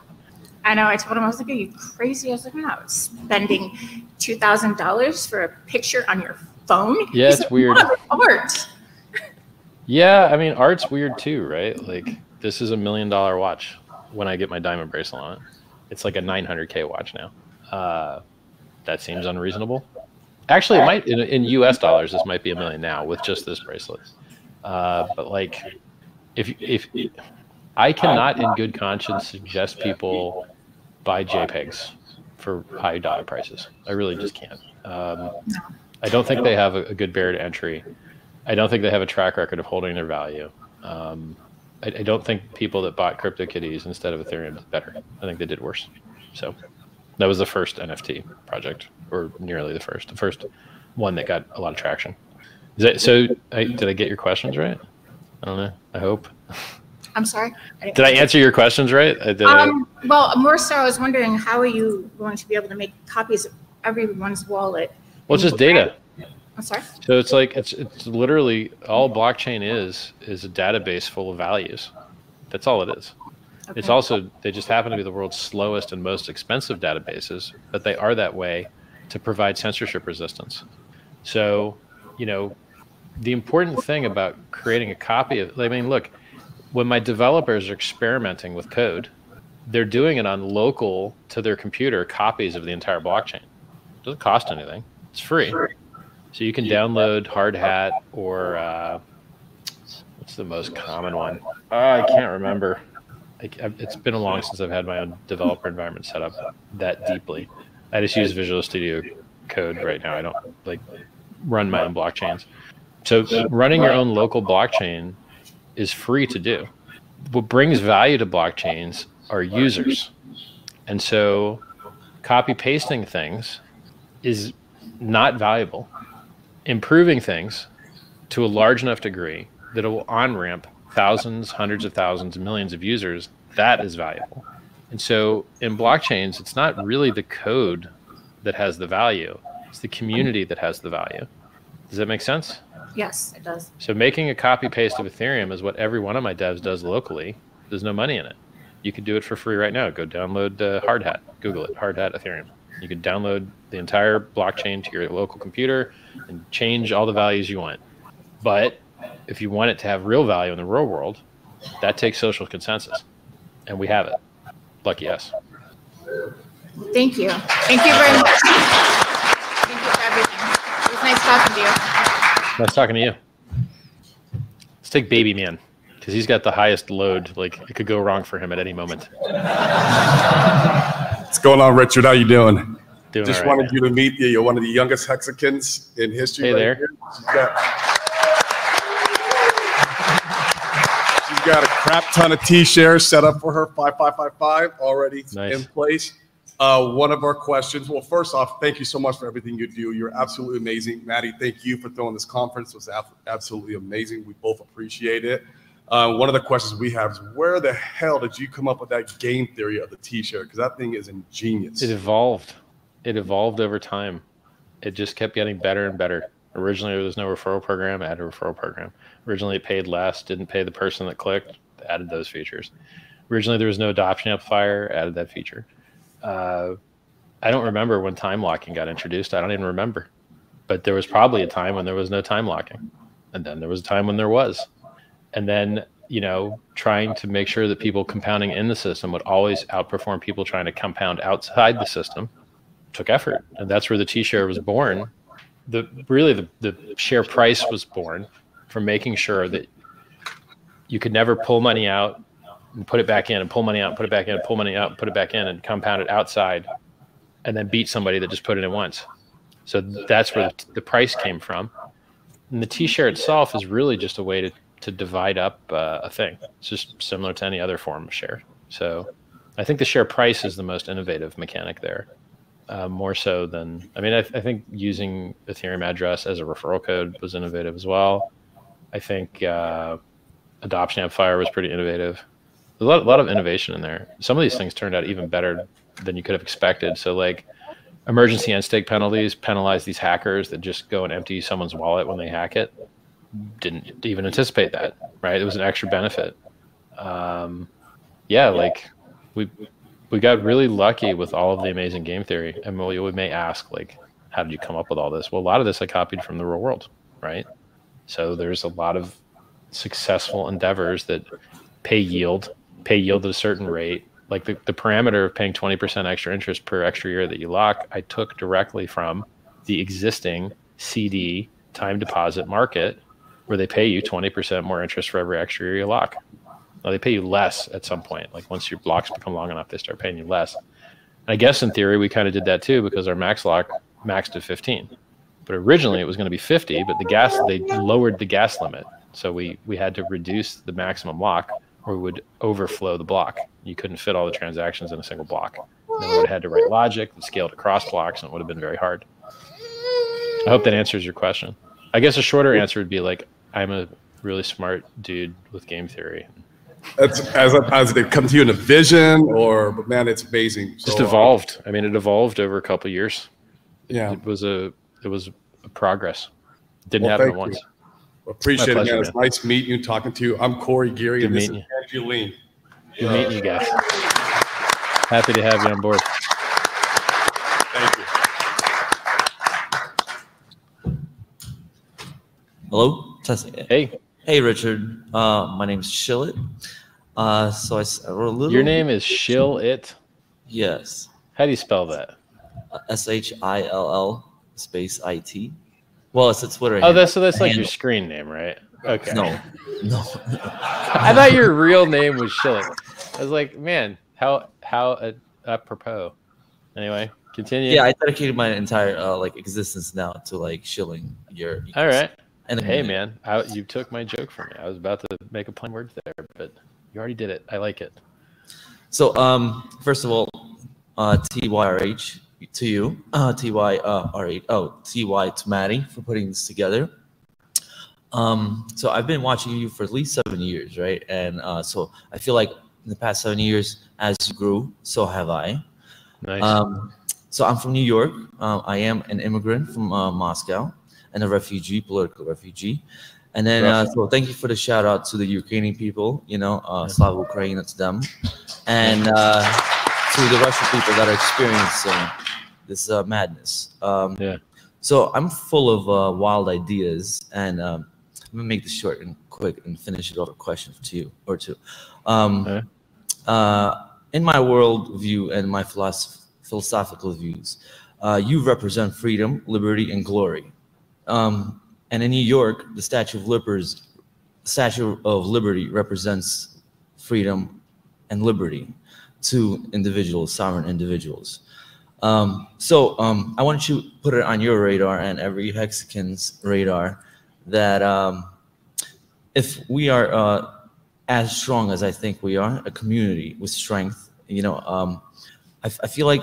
S14: I know. I told him I was like, "Are you crazy?" I was like, "I'm not spending two thousand dollars for a picture on your phone."
S2: Yeah,
S14: He's
S2: it's
S14: like,
S2: weird.
S14: Art.
S2: Yeah, I mean, art's weird too, right? Like, this is a million dollar watch when I get my diamond bracelet on it. It's like a 900K watch now. Uh, that seems unreasonable. Actually, it might, in, in US dollars, this might be a million now with just this bracelet. Uh, but like, if, if I cannot in good conscience suggest people buy JPEGs for high dollar prices, I really just can't. Um, I don't think they have a, a good barrier to entry. I don't think they have a track record of holding their value. Um, I, I don't think people that bought CryptoKitties instead of Ethereum did better. I think they did worse. So that was the first NFT project, or nearly the first, the first one that got a lot of traction. Is that, so I, did I get your questions right? I don't know. I hope.
S14: I'm sorry. didn't-
S2: Did I answer your questions right? I. I-
S14: Um, well, more so, I was wondering how are you going to be able to make copies of everyone's wallet?
S2: well, it's just data.
S14: I'm sorry.
S2: So it's like it's it's literally all blockchain is is a database full of values. That's all it is. It's also they just happen to be the world's slowest and most expensive databases, but they are that way to provide censorship resistance. So, you know, the important thing about creating a copy of I mean, look, when my developers are experimenting with code, they're doing it on local to their computer copies of the entire blockchain. It doesn't cost anything. It's free. So you can download Hardhat or uh, what's the most common one? Oh, I can't remember. I, it's been a long since I've had my own developer environment set up that deeply. I just use Visual Studio Code right now. I don't like run my own blockchains. So running your own local blockchain is free to do. What brings value to blockchains are users. And so copy pasting things is not valuable. Improving things to a large enough degree that it will on ramp thousands, hundreds of thousands, millions of users, that is valuable. And so in blockchains, it's not really the code that has the value, it's the community that has the value. Does that make sense?
S14: Yes, it does.
S2: So making a copy paste of Ethereum is what every one of my devs does locally. There's no money in it. You can do it for free right now. Go download uh, Hardhat. Google it, Hardhat Ethereum. You can download the entire blockchain to your local computer and change all the values you want. But if you want it to have real value in the real world, that takes social consensus. And we have it. Lucky us.
S14: Thank you. Thank you very much. Thank you for everything. It was nice talking to you.
S2: Nice talking to you. Let's take Baby Man because he's got the highest load. Like it could go wrong for him at any moment.
S15: What's going on, Richard? How you doing?
S2: Doing
S15: Just
S2: right,
S15: wanted you to meet you. You're one of the youngest Hexicans in history.
S2: Hey
S15: right
S2: there.
S15: here. She's got, she's got a crap ton of T-shares set up for her. Five five five five already
S2: Nice.
S15: in place. Uh, one of our questions. Well, first off, thank you so much for everything you do. You're absolutely amazing, Maddie. Thank you for throwing this conference. It was absolutely amazing. We both appreciate it. Uh, one of the questions we have is, where the hell did you come up with that game theory of the T-share? Because that thing is ingenious.
S2: It evolved. It evolved over time. It just kept getting better and better. Originally, there was no referral program. Added a referral program. Originally, it paid less. Didn't pay the person that clicked. Added those features. Originally, there was no adoption amplifier. Added that feature. Uh, I don't remember when time locking got introduced. I don't even remember. But there was probably a time when there was no time locking, and then there was a time when there was. And then you know, trying to make sure that people compounding in the system would always outperform people trying to compound outside the system took effort. And that's where the t-share was born. The really the, the share price was born from making sure that you could never pull money out and put it back in and pull money out and put it back in and pull money out and put it back in and compound it outside and then beat somebody that just put it in once. So that's where the, the price came from. And the t-share itself is really just a way to, to divide up uh, a thing it's just similar to any other form of share so i think the share price is the most innovative mechanic there uh, more so than I mean, I, I think using Ethereum address as a referral code was innovative as well. I think uh, adoption amplifier was pretty innovative. A lot, a lot of innovation in there. Some of these things turned out even better than you could have expected. So, like emergency end stake penalties penalize these hackers that just go and empty someone's wallet when they hack it. Didn't even anticipate that, right? It was an extra benefit. Um, yeah, like we we got really lucky with all of the amazing game theory. And we, we may ask, like, how did you come up with all this? Well, a lot of this I copied from the real world, right? So there's a lot of successful endeavors that pay yield, pay yield at a certain rate. Like the, the parameter of paying 20% extra interest per extra year that you lock, I took directly from the existing CD time deposit market where they pay you 20% more interest for every extra year you lock. Now they pay you less at some point. Like once your blocks become long enough, they start paying you less. And I guess in theory we kind of did that too because our max lock maxed at 15. But originally it was going to be 50, but the gas they lowered the gas limit. So we we had to reduce the maximum lock or we would overflow the block. You couldn't fit all the transactions in a single block. And then we would have had to write logic that scaled across blocks and it would have been very hard. I hope that answers your question. I guess a shorter answer would be like I'm a really smart dude with game theory.
S15: That's as as they come to you in a vision, or but man, it's amazing.
S2: just
S15: So, uh,
S2: evolved. I mean, it evolved over a couple of years.
S15: Yeah.
S2: it was a it was a progress. Didn't
S15: Well,
S2: happen at once.
S15: you. Appreciate
S2: My
S15: it, man.
S2: pleasure,
S15: It's nice meeting you, talking to you. I'm Corey Geary,
S2: Good
S15: and this
S2: meeting
S15: is Angeline.
S2: Good meeting you guys. Happy to have you on board.
S15: Thank you.
S16: Hello? Test-
S2: Hey.
S16: Hey, Richard. Uh, my name's Shillet. Uh, so I, I wrote a little.
S2: Your name is Shill It.
S16: Yes.
S2: How do you spell that?
S16: S H I L L space I T. Well, it's a Twitter.
S2: Oh,
S16: hand-
S2: that's so that's like your screen name, right? Okay.
S16: No, no.
S2: I thought your real name was Shilling. I was like, man, how how uh, apropos. Anyway, continue.
S16: Yeah, I dedicated my entire uh, like existence now to like shilling your.
S2: All right.
S16: And
S2: hey, man, I, you took my joke from me. I was about to make a plain word there, but you already did it. I like it.
S16: So, um, first of all, uh, TYRH to you, uh, TY, uh, oh, TY to Maddie for putting this together. Um, so I've been watching you for at least seven years, right? And uh, so I feel like in the past seven years, as you grew, so have I.
S2: Nice.
S16: Um, so I'm from New York. Uh, I am an immigrant from uh, Moscow and a refugee, political refugee. And then, uh, so thank you for the shout out to the Ukrainian people, you know, uh, Slava Ukraine, to them. And uh, to the Russian people that are experiencing this uh, madness. Um,
S2: yeah.
S16: So I'm full of uh, wild ideas, and um, I'm gonna make this short and quick and finish it off with a question to you or two. Um, uh, in my world view and my philosoph- philosophical views, uh, you represent freedom, liberty, and glory. Um, and in New York, the Statue of Liberty, Statue of Liberty represents freedom and liberty to individuals, sovereign individuals. Um, so um, I want you to put it on your radar and every Hexican's radar that um, if we are uh, as strong as I think we are, a community with strength, you know, um, I, feel like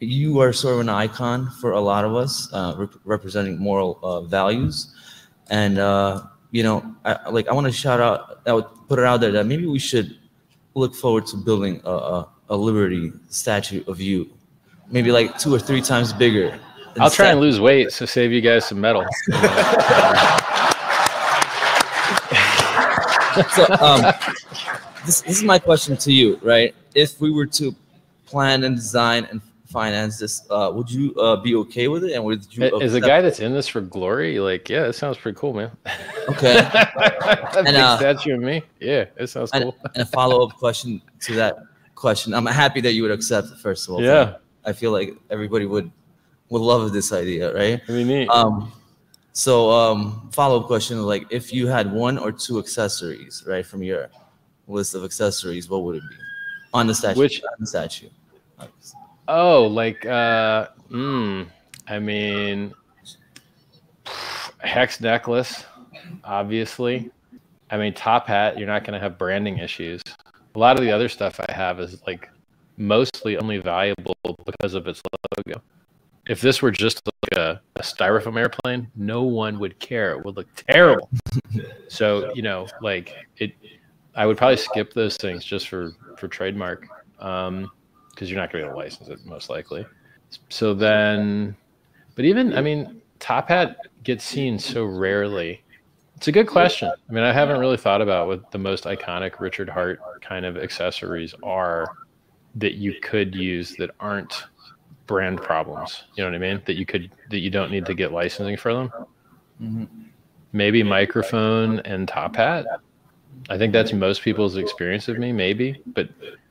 S16: you are sort of an icon for a lot of us, uh, rep- representing moral uh, values, and uh, you know, I, like I want to shout out, I would put it out there that maybe we should look forward to building a, a, a liberty statue of you, maybe like two or three times bigger.
S2: I'll try and lose weight, so save you guys some metal.
S16: so um, this, this is my question to you, right? If we were to plan and design and finance this, uh, would you uh, be okay with it? And would you?
S2: Is a guy that's in this for glory? Like, yeah, that sounds pretty cool, man.
S16: Okay. And, uh,
S2: statue of me. Yeah, it sounds
S16: and,
S2: cool.
S16: and a follow-up question to that question. I'm happy that you would accept it. First of all,
S2: Yeah.
S16: I feel like everybody would would love this idea, right?
S2: I mean.
S16: Um, so um, follow-up question: like, if you had one or two accessories, right, from your list of accessories, what would it be on the statue?
S2: Which-
S16: on the statue?
S2: Oh, like, uh, mm, I mean, hex necklace, obviously. I mean, top hat, you're not going to have branding issues. A lot of the other stuff I have is like mostly only valuable because of its logo. If this were just like a, a styrofoam airplane, no one would care. It would look terrible. so, you know, like it, I would probably skip those things just for, for trademark. Um, because you're not going to be able to license it most likely. So then, but even I mean, Top Hat gets seen so rarely. It's a good question. I mean, I haven't really thought about what the most iconic Richard Heart kind of accessories are that you could use that aren't brand problems. You know what I mean? That you could that you don't need to get licensing for them.
S16: Mm-hmm.
S2: Maybe microphone and top hat. I think that's most people's experience of me, maybe. But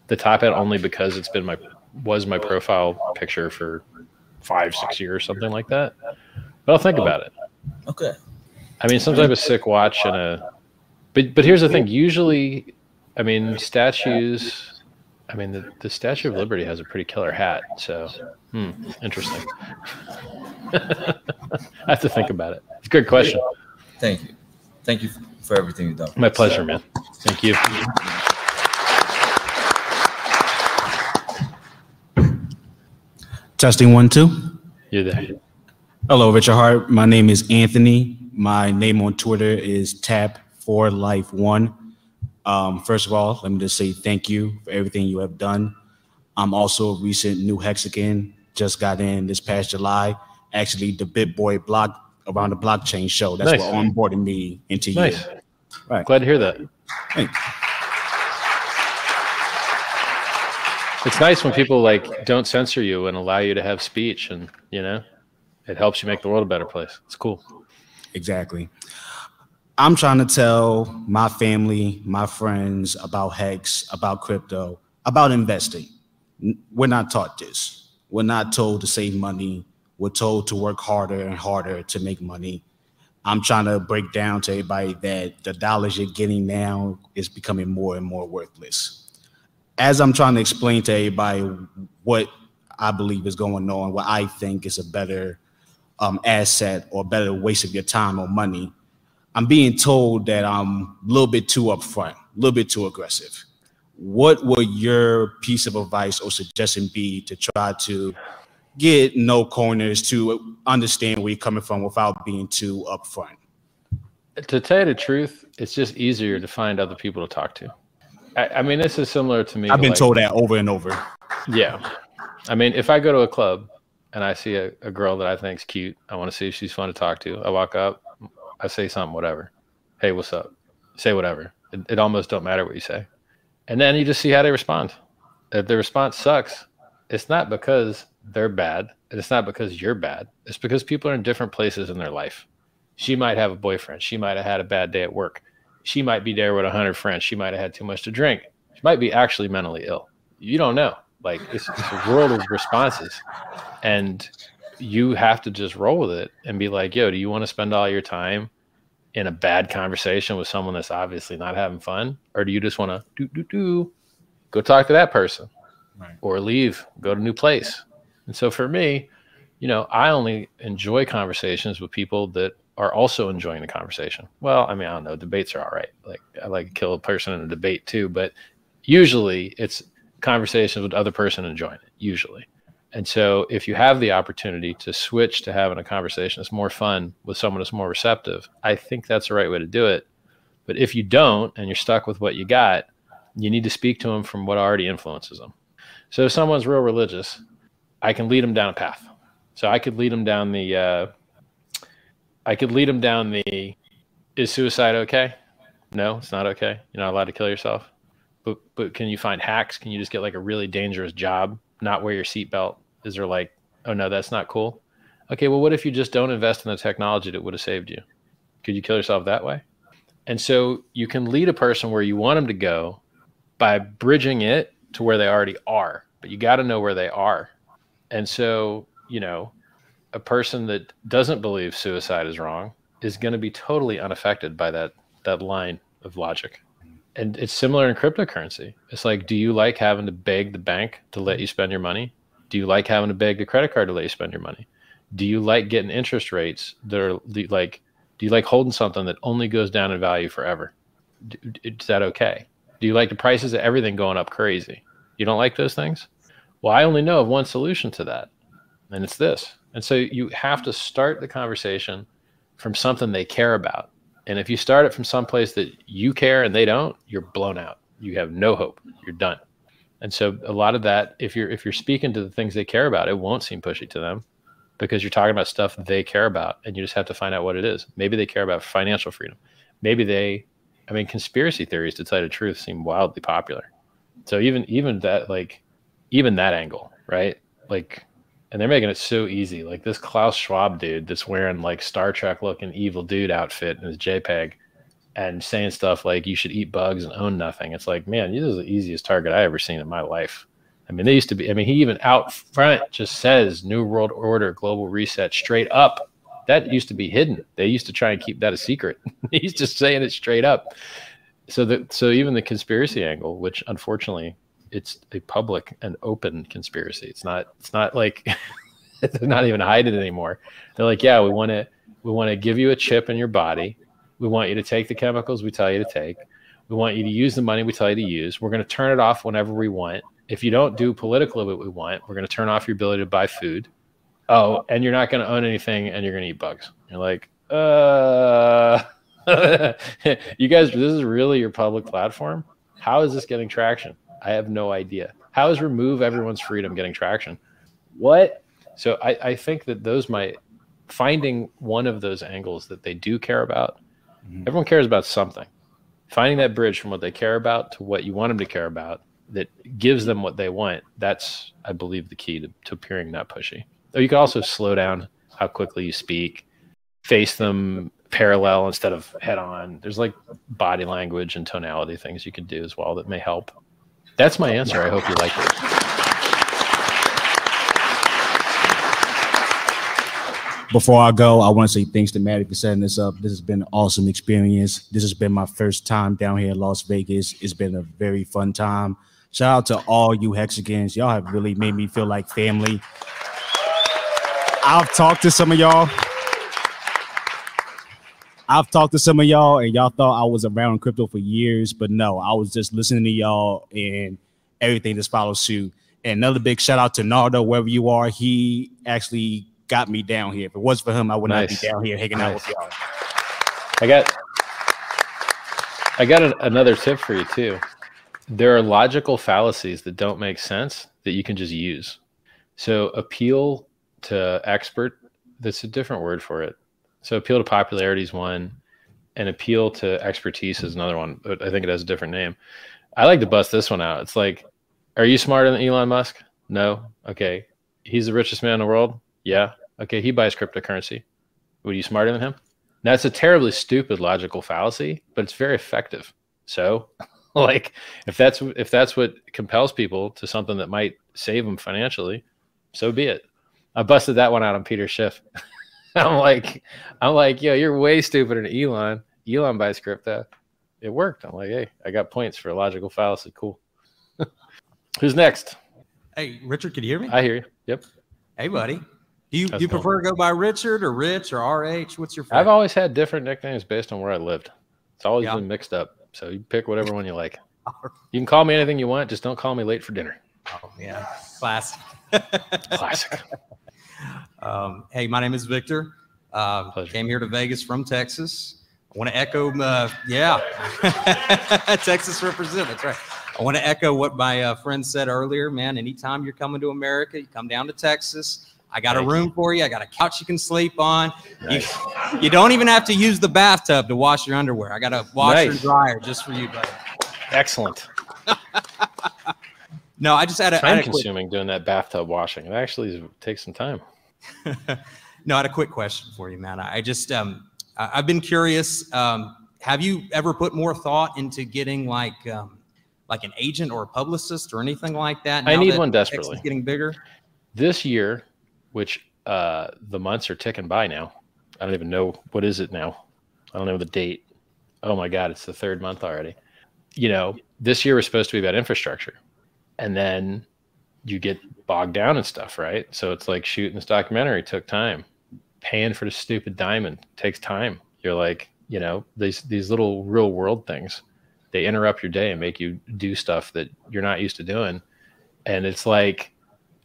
S2: the top hat only because it's been my was my profile picture for five, six years, or something like that. But I'll think about it.
S16: Okay.
S2: I mean, some type of sick watch and a. But but here's the thing. Usually, I mean, statues. I mean, the, the Statue of Liberty has a pretty killer hat. So, hmm, interesting. I have to think about it. It's a good question.
S16: Thank you. Thank you for everything you've done.
S2: My pleasure, man. Thank you.
S17: Testing one, two.
S2: You're there.
S17: Hello, Richard Heart. My name is Anthony. My name on Twitter is Tap for Life One. Um, first of all, let me just say thank you for everything you have done. I'm also a recent new Hexican. Just got in this past July. Actually, the BitBoy block around the blockchain show. That's
S2: Nice.
S17: what onboarded me into
S2: Nice.
S17: you. Right.
S2: Glad to hear that.
S17: Thanks.
S2: It's nice when people like don't censor you and allow you to have speech, and you know, it helps you make the world a better place. It's cool.
S17: Exactly. I'm trying to tell my family, my friends about Hex, about crypto, about investing. We're not taught this. We're not told to save money. We're told to work harder and harder to make money. I'm trying to break down to everybody that the dollars you're getting now is becoming more and more worthless. As I'm trying to explain to everybody what I believe is going on, what I think is a better um, asset or better waste of your time or money, I'm being told that I'm a little bit too upfront, a little bit too aggressive. What would your piece of advice or suggestion be to try to get no corners to understand where you're coming from without being too upfront?
S2: To tell you the truth, it's just easier to find other people to talk to. I, I mean, this is similar to me.
S17: I've been
S2: like-
S17: told that over and over.
S2: Yeah. I mean, if I go to a club and I see a, a girl that I think is cute, I want to see if she's fun to talk to. I walk up, I say something, whatever. Hey, what's up? Say whatever. It, it almost don't matter what you say. And then you just see how they respond. If the response sucks, it's not because they're bad. and It's not because you're bad. It's because people are in different places in their life. She might have a boyfriend. She might have had a bad day at work. She might be there with a hundred friends. She might have had too much to drink. She might be actually mentally ill. You don't know. Like it's, it's a world of responses, and you have to just roll with it and be like, "Yo, do you want to spend all your time in a bad conversation with someone that's obviously not having fun, or do you just want to do do do go talk to that person, or leave, go to a new place?" And so for me, you know, I only enjoy conversations with people that are also enjoying the conversation. Well, I mean, I don't know, debates are all right. Like I like to kill a person in a debate too, but usually it's conversations with the other person enjoying it, usually. And so if you have the opportunity to switch to having a conversation that's more fun with someone that's more receptive, I think that's the right way to do it. But if you don't and you're stuck with what you got, you need to speak to them from what already influences them. So if someone's real religious, I can lead them down a path. So I could lead them down the uh, I could lead them down the is suicide okay? No, it's not okay. You're not allowed to kill yourself. But but can you find hacks? Can you just get like a really dangerous job, not wear your seatbelt? Is there like, oh no, that's not cool? Okay, well, what if you just don't invest in the technology that would have saved you? Could you kill yourself that way? And so you can lead a person where you want them to go by bridging it to where they already are, but you got to know where they are. And so, you know, a person that doesn't believe suicide is wrong is going to be totally unaffected by that that line of logic. And it's similar in cryptocurrency. It's like, do you like having to beg the bank to let you spend your money? Do you like having to beg the credit card to let you spend your money? Do you like getting interest rates that are like, do you like holding something that only goes down in value forever? Is that okay? Do you like the prices of everything going up crazy? You don't like those things? Well, I only know of one solution to that, and it's this. And so you have to start the conversation from something they care about. And if you start it from someplace that you care and they don't, you're blown out. You have no hope. You're done. And so a lot of that, if you're if you're speaking to the things they care about, it won't seem pushy to them because you're talking about stuff they care about and you just have to find out what it is. Maybe they care about financial freedom. Maybe they I mean conspiracy theories to tell you the truth seem wildly popular. So even even that like even that angle, right? Like and they're making it so easy. Like this Klaus Schwab dude that's wearing like Star Trek looking evil dude outfit in his JPEG and saying stuff like you should eat bugs and own nothing. It's like, man, this is the easiest target I ever seen in my life. I mean, they used to be, I mean, he even out front just says New World Order, global reset straight up. That used to be hidden. They used to try and keep that a secret. He's just saying it straight up. So that so even the conspiracy angle, which unfortunately it's a public and open conspiracy. It's not it's not like they're not even hiding it anymore. They're like, yeah, we want to we want to give you a chip in your body. We want you to take the chemicals we tell you to take. We want you to use the money we tell you to use. We're going to turn it off whenever we want. If you don't do politically what we want, we're going to turn off your ability to buy food. Oh, and you're not going to own anything and you're going to eat bugs. You're like, uh, you guys, this is really your public platform. How is this getting traction? I have no idea. How is remove everyone's freedom getting traction? What? So I, I think that those might finding one of those angles that they do care about. Mm-hmm. Everyone cares about something. Finding that bridge from what they care about to what you want them to care about that gives them what they want. That's, I believe, the key to, to appearing not pushy. Though you can also slow down how quickly you speak, face them parallel instead of head on. There's like body language and tonality things you can do as well that may help. That's my answer. I hope you like it.
S17: Before I go, I want to say thanks to Maddie for setting this up. This has been an awesome experience. This has been my first time down here in Las Vegas. It's been a very fun time. Shout out to all you Hexicans. Y'all have really made me feel like family. I've talked to some of y'all. I've talked to some of y'all, and y'all thought I was around crypto for years, but no, I was just listening to y'all, and everything just follows suit. And another big shout out to Nardo, wherever you are. He actually got me down here. If it was for him, I would
S2: Nice.
S17: not be down here hanging out with y'all.
S2: I got I got an, another tip for you too. There are logical fallacies that don't make sense that you can just use. So appeal to expert, that's a different word for it. So appeal to popularity is one, and appeal to expertise is another one. But I think it has a different name. I like to bust this one out. It's like, are you smarter than Elon Musk? No. Okay. He's the richest man in the world. Yeah. Okay. He buys cryptocurrency. Would you smarter than him? Now it's a terribly stupid logical fallacy, but it's very effective. So, like, if that's if that's what compels people to something that might save them financially, so be it. I busted that one out on Peter Schiff. I'm like, I'm like, yo, you're way stupider than Elon. Elon buys crypto. It worked. I'm like, hey, I got points for a logical fallacy. Cool. Who's next?
S18: Hey, Richard, can you hear me?
S2: I hear you. Yep.
S18: Hey, buddy. Do you
S2: How's
S18: you prefer to go by Richard or Rich or RH? What's your favorite?
S2: I've always had different nicknames based on where I lived. It's always
S18: Yeah.
S2: been mixed up. So you pick whatever one you like. You can call me anything you want. Just don't call me late for dinner.
S18: Oh yeah, classic.
S2: Classic.
S18: Um, hey, my name is Victor. Uh, came here to Vegas from Texas. I want to echo, uh, yeah, Texas represent. That's right. I want to echo what my uh, friend said earlier. Man, anytime you're coming to America, you come down to Texas. I got a
S2: Thank
S18: room for you. I got a couch you can sleep on. You, you don't even have to use the bathtub to wash your underwear. I got a washer and dryer just for you, buddy.
S2: Excellent.
S18: No, I just had a, I
S2: Time
S18: had a quick,
S2: consuming doing that bathtub washing. It actually takes some time.
S18: no, I had a quick question for you, man. I just um, I- I've been curious. Um, have you ever put more thought into getting like um, like an agent or a publicist or anything like that?
S2: I need
S18: that
S2: one desperately.
S18: Getting bigger.
S2: This year, which uh, the months are ticking by now. I don't even know what is it now. I don't know the date. Oh my God, it's the third month already. You know, this year was supposed to be about infrastructure, and then you get bogged down and stuff, right? So it's like shooting this documentary took time. Paying for the stupid diamond takes time. You're like, you know, these these little real world things, they interrupt your day and make you do stuff that you're not used to doing. And it's like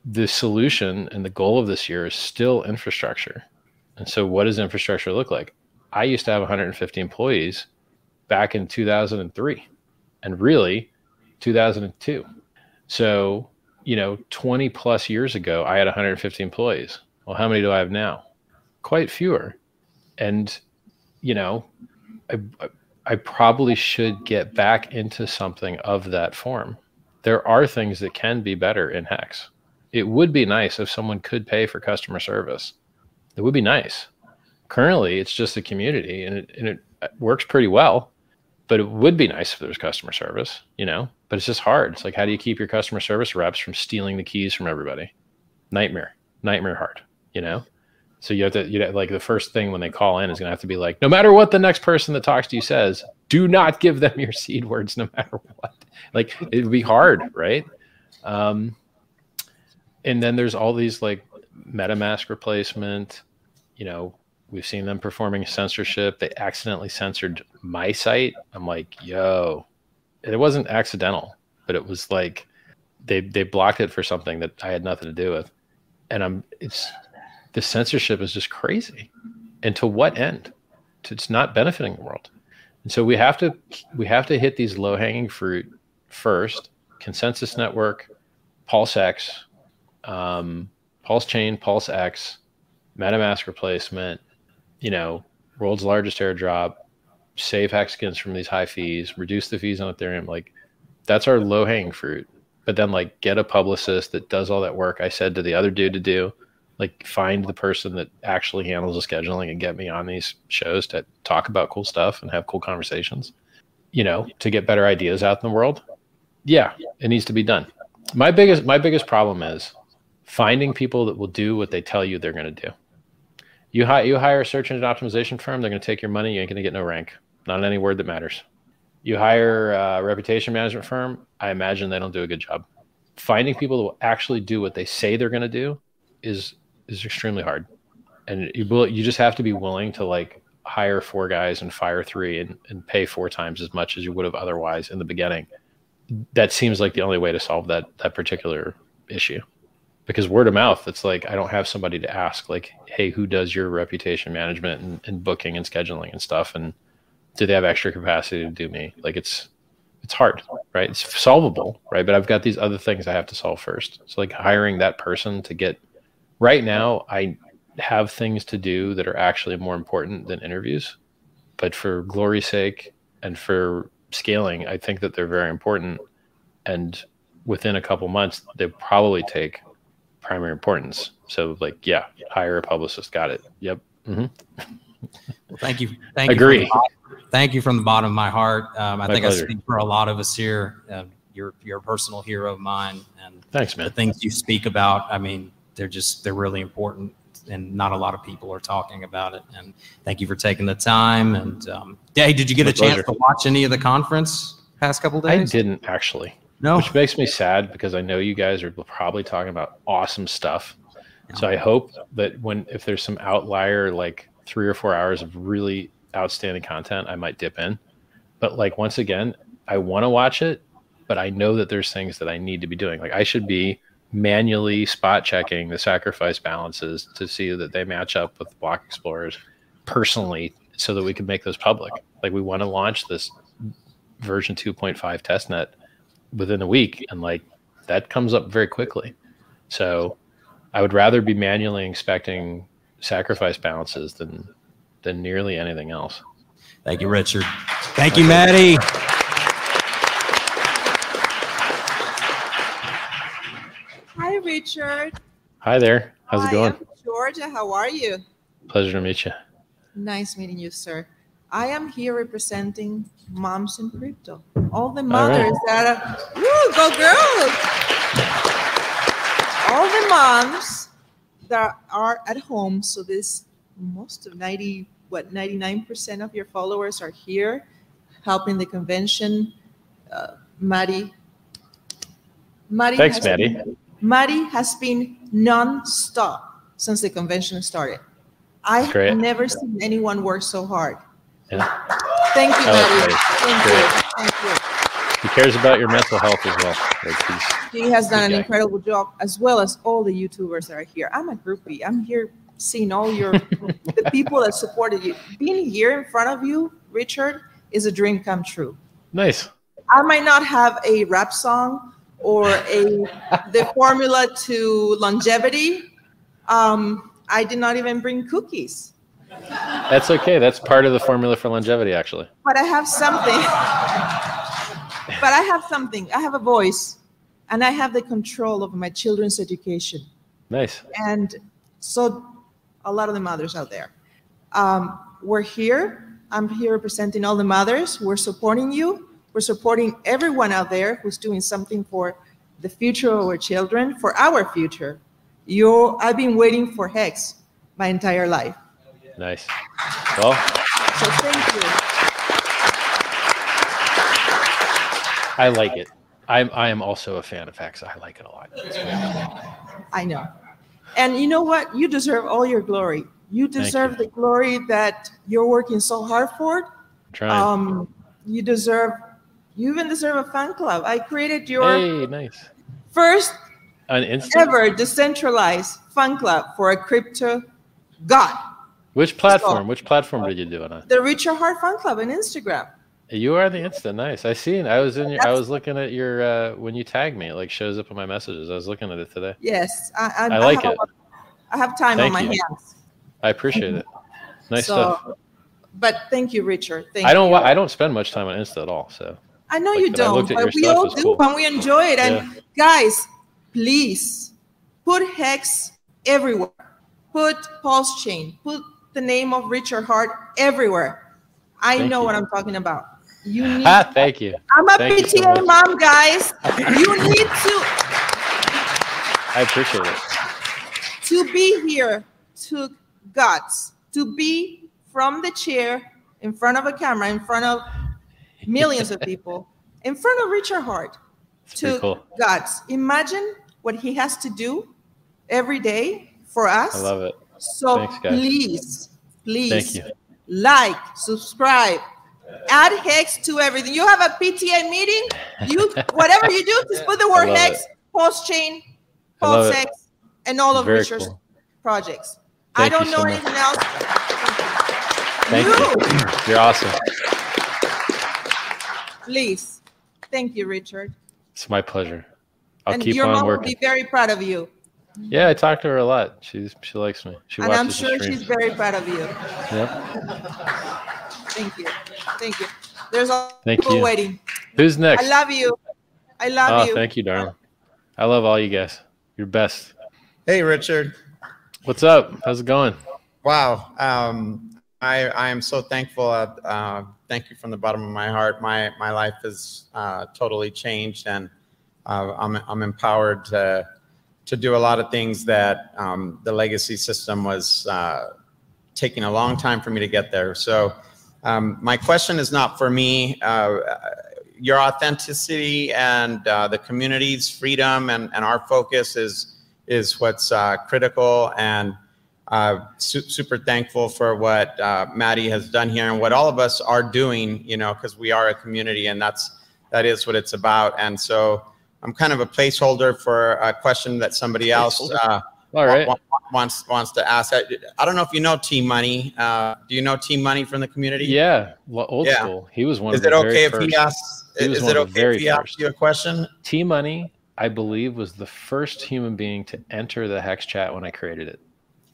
S2: the solution and the goal of this year is still infrastructure. And so what does infrastructure look like? I used to have 150 employees back in 2003 and really 2002. So, you know, 20 plus years ago, I had 150 employees. Well, how many do I have now? Quite fewer. And, you know, I, I- probably should get back into something of that form. There are things that can be better in Hex. It would be nice if someone could pay for customer service. It would be nice. Currently, it's just a community and it, and it works pretty well, but it would be nice if there was customer service, you know, but it's just hard. It's like, how do you keep your customer service reps from stealing the keys from everybody? Nightmare, nightmare hard, you know? So you have to, you know, like the first thing when they call in is going to have to be like, no matter what the next person that talks to you says, do not give them your seed words, no matter what. Like it would be hard, right? Um, and then there's all these like MetaMask replacement. You know, we've seen them performing censorship. They accidentally censored my site. I'm like, yo, it wasn't accidental, but it was like they they blocked it for something that I had nothing to do with. And I'm it's the censorship is just crazy. And to what end? It's not benefiting the world. And so we have to we have to hit these low hanging fruit first. Consensus Network, Pulse X, um, Pulse Chain, Pulse X, MetaMask replacement. You know, world's largest airdrop. Save Hexicans from these high fees. Reduce the fees on Ethereum. Like that's our low hanging fruit. But then like get a publicist that does all that work I said to the other dude to do. Like find the person that actually handles the scheduling and get me on these shows to talk about cool stuff and have cool conversations. You know, to get better ideas out in the world. Yeah, it needs to be done. My biggest my biggest problem is finding people that will do what they tell you they're going to do. You hire you hire a search engine optimization firm, they're going to take your money. You ain't going to get no rank. Not any word that matters. You hire a reputation management firm. I imagine they don't do a good job. Finding people that will actually do what they say they're going to do is is extremely hard, and you will you just have to be willing to like hire four guys and fire three and, and pay four times as much as you would have otherwise in the beginning. That seems like the only way to solve that that particular issue because word of mouth it's like i don't have somebody to ask like hey who does your reputation management and, and, booking and scheduling and stuff? And do they have extra capacity to do me? Like it's it's hard right? It's solvable right? But i've got these other things i have to solve first. So like hiring that person to get right now i have things to do that are actually more important than interviews. But for glory's sake and for scaling i think that they're very important. And within a couple months they probably take primary importance. So like, yeah, hire a publicist. Got it. Yep. Mm-hmm.
S18: Well, thank you. Thank
S2: Agree.
S18: you. Agree. Thank you from the bottom of my heart. Um, I
S2: My
S18: think
S2: pleasure.
S18: I speak for a lot of us here. Uh, you're you're a personal hero of mine, and
S2: thanks, man.
S18: The things you speak about, I mean, they're just they're really important, and not a lot of people are talking about it. And thank you for taking the time. And um, hey, did you get
S2: My
S18: a chance to watch any of the conference past couple days?
S2: I didn't actually.
S18: No.
S2: Which makes me sad because I know you guys are probably talking about awesome stuff. So I hope that when if there's some outlier like three or four hours of really outstanding content, I might dip in. But like once again, I want to watch it, but I know that there's things that I need to be doing. Like I should be manually spot checking the sacrifice balances to see that they match up with block explorers personally so that we can make those public. Like we want to launch this version 2.5 testnet within a week and like that comes up very quickly. So I would rather be manually inspecting sacrifice balances than than nearly anything else.
S18: Thank you, Richard. Thank you, Maddie.
S19: Hi, Richard.
S2: Hi there. How's
S19: Hi,
S2: it going?
S19: I'm Georgia. How are you?
S2: Pleasure to meet you.
S19: Nice meeting you, sir. I am here representing moms in crypto. All the
S2: right.
S19: mothers that are, woo, go girls! All the moms that are at home. So this most of 90, what, 99% of your followers are here helping the convention. Uh, Maddie. Maddie
S2: Thanks,
S19: has
S2: Maddie.
S19: been- Maddie has been non-stop since the convention started. I've never seen anyone work so hard.
S2: Yeah.
S19: Thank you, Maddie. Thank
S2: Great.
S19: you. Thank you.
S2: He cares about your mental health as well. Like
S19: He has done an
S2: Okay.
S19: incredible job, as well as all the YouTubers that are here. I'm a groupie. I'm here seeing all your the people that supported you. Being here in front of you, Richard, is a dream come true.
S2: nice.
S19: I might not have a rap song or a the formula to longevity. Um, I did not even bring cookies,
S2: That's okay. That's part of the formula for longevity, actually.
S19: but I have something. but I have something. I have a voice, and I have the control of my children's education.
S2: Nice.
S19: and so a lot of the mothers out there um, we're here i'm here representing all the mothers we're supporting you we're supporting everyone out there who's doing something for the future of our children for our future you i've been waiting for hex my entire life
S2: Nice. Well,
S19: so thank you
S2: I like it. I'm I am also a fan of Hex. I like it a lot.
S19: I know and you know what you deserve all your glory you deserve the glory that you're working so hard for
S2: Trying.
S19: Um, you deserve, you even deserve a fan club. I created your
S2: hey, nice.
S19: first
S2: An instant.
S19: ever decentralized fan club for a crypto god,
S2: Which platform? Which platform did you do it on?
S19: the Richard Heart Fun club on Instagram.
S2: You are the instant. Nice. I seen. I was in. Your, I was looking at your uh, when you tag me. It like shows up in my messages. I was looking at it today.
S19: Yes, I, I,
S2: I like
S19: have,
S2: it.
S19: I have time
S2: Thank
S19: on my
S2: you.
S19: hands.
S2: I appreciate it. Nice
S19: so,
S2: stuff.
S19: but thank you, Richard. Thank
S2: I don't.
S19: you.
S2: I don't spend much time on Insta at all. So
S19: I know
S2: like,
S19: you don't, but we all do,
S2: cool.
S19: and we enjoy it. And
S2: Yeah.
S19: guys, please put Hex everywhere. Put Pulse Chain, put the name of Richard Heart everywhere. I
S2: Thank
S19: know
S2: you.
S19: what I'm talking about. You need
S2: Ah, thank you.
S19: I'm a
S2: Thank you so
S19: PTA mom, guys. You need to
S2: I appreciate it.
S19: to be here took guts. To be from the chair in front of a camera, in front of millions of people, in front of Richard Heart,
S2: pretty
S19: took
S2: cool.
S19: guts. Imagine what he has to do every day for us.
S2: I love it.
S19: So
S2: Thanks,
S19: please, please
S2: you.
S19: like, subscribe, add hex to everything. You have a PTA meeting, you whatever you do, just put the word hex,
S2: it.
S19: post chain,
S2: I
S19: post
S2: it.
S19: hex, and all of
S2: Very
S19: Richard's
S2: cool.
S19: projects. I
S2: Thank you
S19: don't know
S2: so much.
S19: anything else.
S2: Thank you. You're awesome.
S19: Please. Thank you, Richard.
S2: It's my pleasure. I'll
S19: and
S2: keep
S19: your
S2: on
S19: mom will be very proud of you.
S2: Yeah, I talk to her a lot. She's she likes me. She
S19: and I'm sure she's very proud of you.
S2: Yep.
S19: Thank you. Thank you. There's a
S2: Thank
S19: people
S2: you.
S19: waiting.
S2: Who's next?
S19: I love you. I love
S2: oh,
S19: you.
S2: thank you, darling. I love all you guys. You're best.
S20: Hey, Richard.
S2: What's up? How's it going?
S20: Wow. Um, I, I am so thankful. Uh, uh, thank you from the bottom of my heart. My, my life has uh, totally changed, and uh, I'm, I'm empowered to, to do a lot of things that um, the legacy system was uh, taking a long time for me to get there. So, um, my question is not for me. Uh, your authenticity and uh, the community's freedom and, and our focus is is what's uh, critical and uh, su- super thankful for what uh, Maddie has done here and what all of us are doing, you know, because we are a community and that's that is what it's about. And so I'm kind of a placeholder for a question that somebody else uh,
S2: All right.
S20: wa- wa- wants wants to ask. I, I don't know if you know T Money. Uh, do you know T Money from the community?
S2: Yeah, old
S20: Yeah.
S2: school. He was one
S20: Is
S2: of the
S20: it okay if
S2: first.
S20: he asks?
S2: He
S20: Is it okay if he asks you a question?
S2: T Money, I believe, was the first human being to enter the Hex chat when I created it.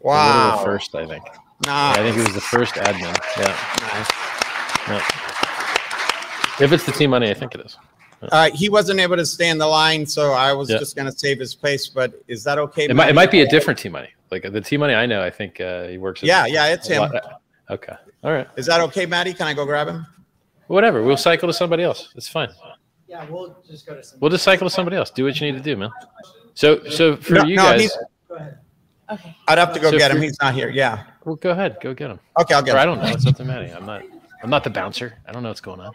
S20: Wow, The
S2: first, I think.
S20: Nice.
S2: Yeah, I think he was the first admin. Yeah.
S20: Nice.
S2: Yeah. If it's the T Money, I think it is.
S20: Uh, he wasn't able to stay in the line, so I was
S2: Yeah.
S20: just going to save his place. But is that okay?
S2: It might, it might be a different T Money. Like the T Money I know, I think uh, he works. at-
S20: Yeah, yeah, it's him.
S2: lot- Okay. All right.
S20: Is that okay, Maddie? Can I go grab him?
S2: Whatever. We'll cycle to somebody else. It's fine.
S3: Yeah, we'll just go to some.
S2: We'll just cycle to somebody else. Do what you need to do, man. So, so for
S20: No,
S2: you
S20: no,
S2: guys,
S20: he's-
S19: Okay.
S20: I'd have to go
S2: So
S20: get him. He's not here. Yeah.
S2: well, go ahead. Go get him.
S20: Okay, I'll get
S2: Or I don't know. It's up to Maddie. I'm not. I'm not the bouncer. I don't know what's going on.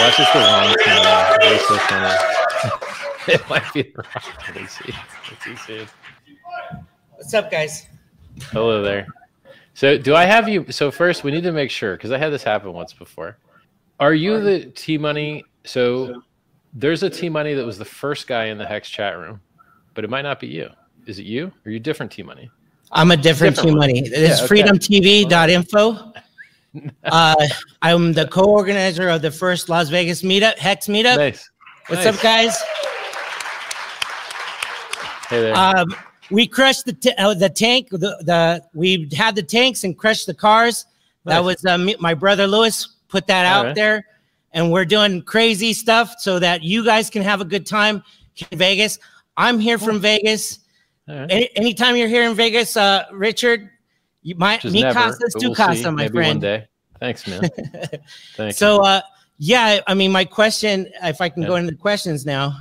S2: Watch this the wrong team. That is so it might be the wrong. Let's see. Let's see soon.
S21: What's up, guys?
S2: Hello there. So, do I have you? So, first, we need to make sure because I had this happen once before. Are you the T Money? So, there's a T Money that was the first guy in the Hex chat room, but it might not be you. Is it you? Or are you different T Money?
S21: I'm a different,
S2: Different
S21: team
S2: one.
S21: money. It's
S2: Yeah, okay.
S21: freedomtv.info. uh, I'm the co-organizer of the first Las Vegas meetup, Hex meetup.
S2: Nice.
S21: What's
S2: Nice.
S21: up, guys?
S2: Hey there.
S21: Um, we crushed the uh, the tank. The, the we had the tanks and crushed the cars. That was uh, me, my brother Lewis put that
S2: All
S21: out
S2: right.
S21: there, and we're doing crazy stuff so that you guys can have a good time in Vegas. I'm here from Vegas.
S2: Right.
S21: Any, anytime you're here in Vegas, uh, Richard, you might
S2: Just
S21: me
S2: never,
S21: casas
S2: but
S21: tu
S2: we'll
S21: casa,
S2: see.
S21: my
S2: Maybe
S21: friend.
S2: One day. Thanks, man. Thank
S21: so,
S2: you.
S21: uh, yeah, I mean, my question, if I can go into the questions now.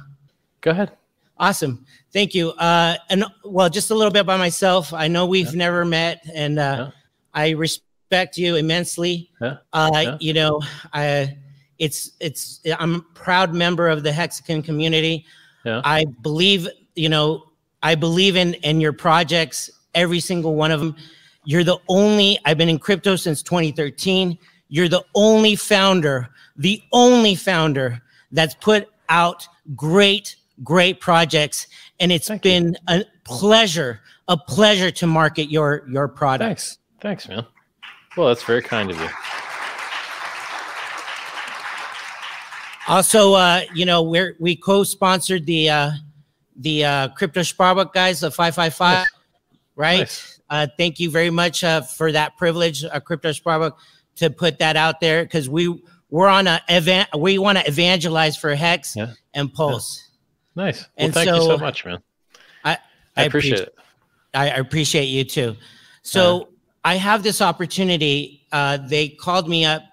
S2: Go ahead.
S21: Awesome. Thank you. Uh, and well, just a little bit by myself. I know we've never met, and uh, I respect you immensely.
S2: Yeah.
S21: Uh,
S2: Yeah.
S21: You know, I, it's it's I'm a proud member of the Hexican community.
S2: Yeah.
S21: I believe, you know, I believe in in your projects, every single one of them. You're the only. I've been in crypto since 2013. You're the only founder, the only founder that's put out great, great projects, and it's been a pleasure, a pleasure to market your your products.
S2: Thanks, Thanks, man. Well, that's very kind of you.
S21: Also, uh, you know, we're we co-sponsored the uh, the uh, crypto Sparbuck guys, the five five five, right? Uh, thank you very much uh, for that privilege, uh, crypto Sparbuck, to put that out there because we we're on a event. We want to evangelize for Hex and Pulse.
S2: Nice. Well,
S21: And
S2: thank you so
S21: so-
S2: much, man.
S21: I
S2: I appreciate it.
S21: I appreciate you too. So I have this opportunity. Uh, they called me up.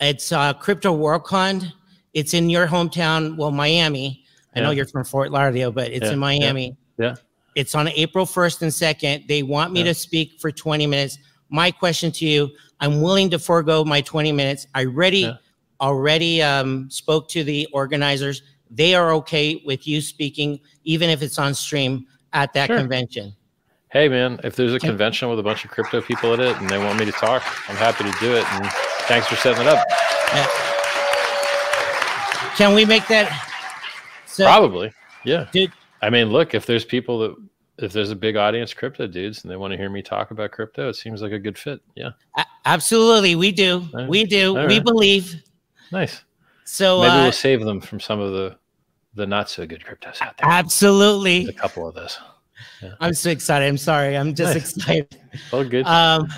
S21: It's uh, Crypto WorldCon. It's in your hometown, well, Miami. I know you're from Fort Lauderdale, but it's
S2: Yeah,
S21: in
S2: yeah,
S21: Miami.
S2: Yeah.
S21: It's on April 1st and 2nd. They want me
S2: Yeah.
S21: to speak for 20 minutes. My question to you, I'm willing to forego my 20 minutes. I already already um, spoke to the organizers. They are okay with you speaking, even if it's on stream at that
S2: Sure.
S21: convention.
S2: Hey, man, if there's a convention with a bunch of crypto people at it and they want me to talk, I'm happy to do it. And thanks for setting it up.
S21: Can we make that? So,
S2: Probably. Yeah.
S21: Dude.
S2: I mean, look, if there's people that, if there's a big audience crypto dudes and they want to hear me talk about crypto, it seems like a good fit. Yeah.
S21: Absolutely, we do. We do.
S2: All
S21: We
S2: right.
S21: believe.
S2: Nice.
S21: So
S2: Maybe
S21: uh,
S2: we'll save them from some of the, the not so good cryptos out there.
S21: absolutely.
S2: There's a couple of those.
S21: I'm so excited. I'm sorry. I'm just
S2: Nice.
S21: excited.
S2: All good.
S21: Um,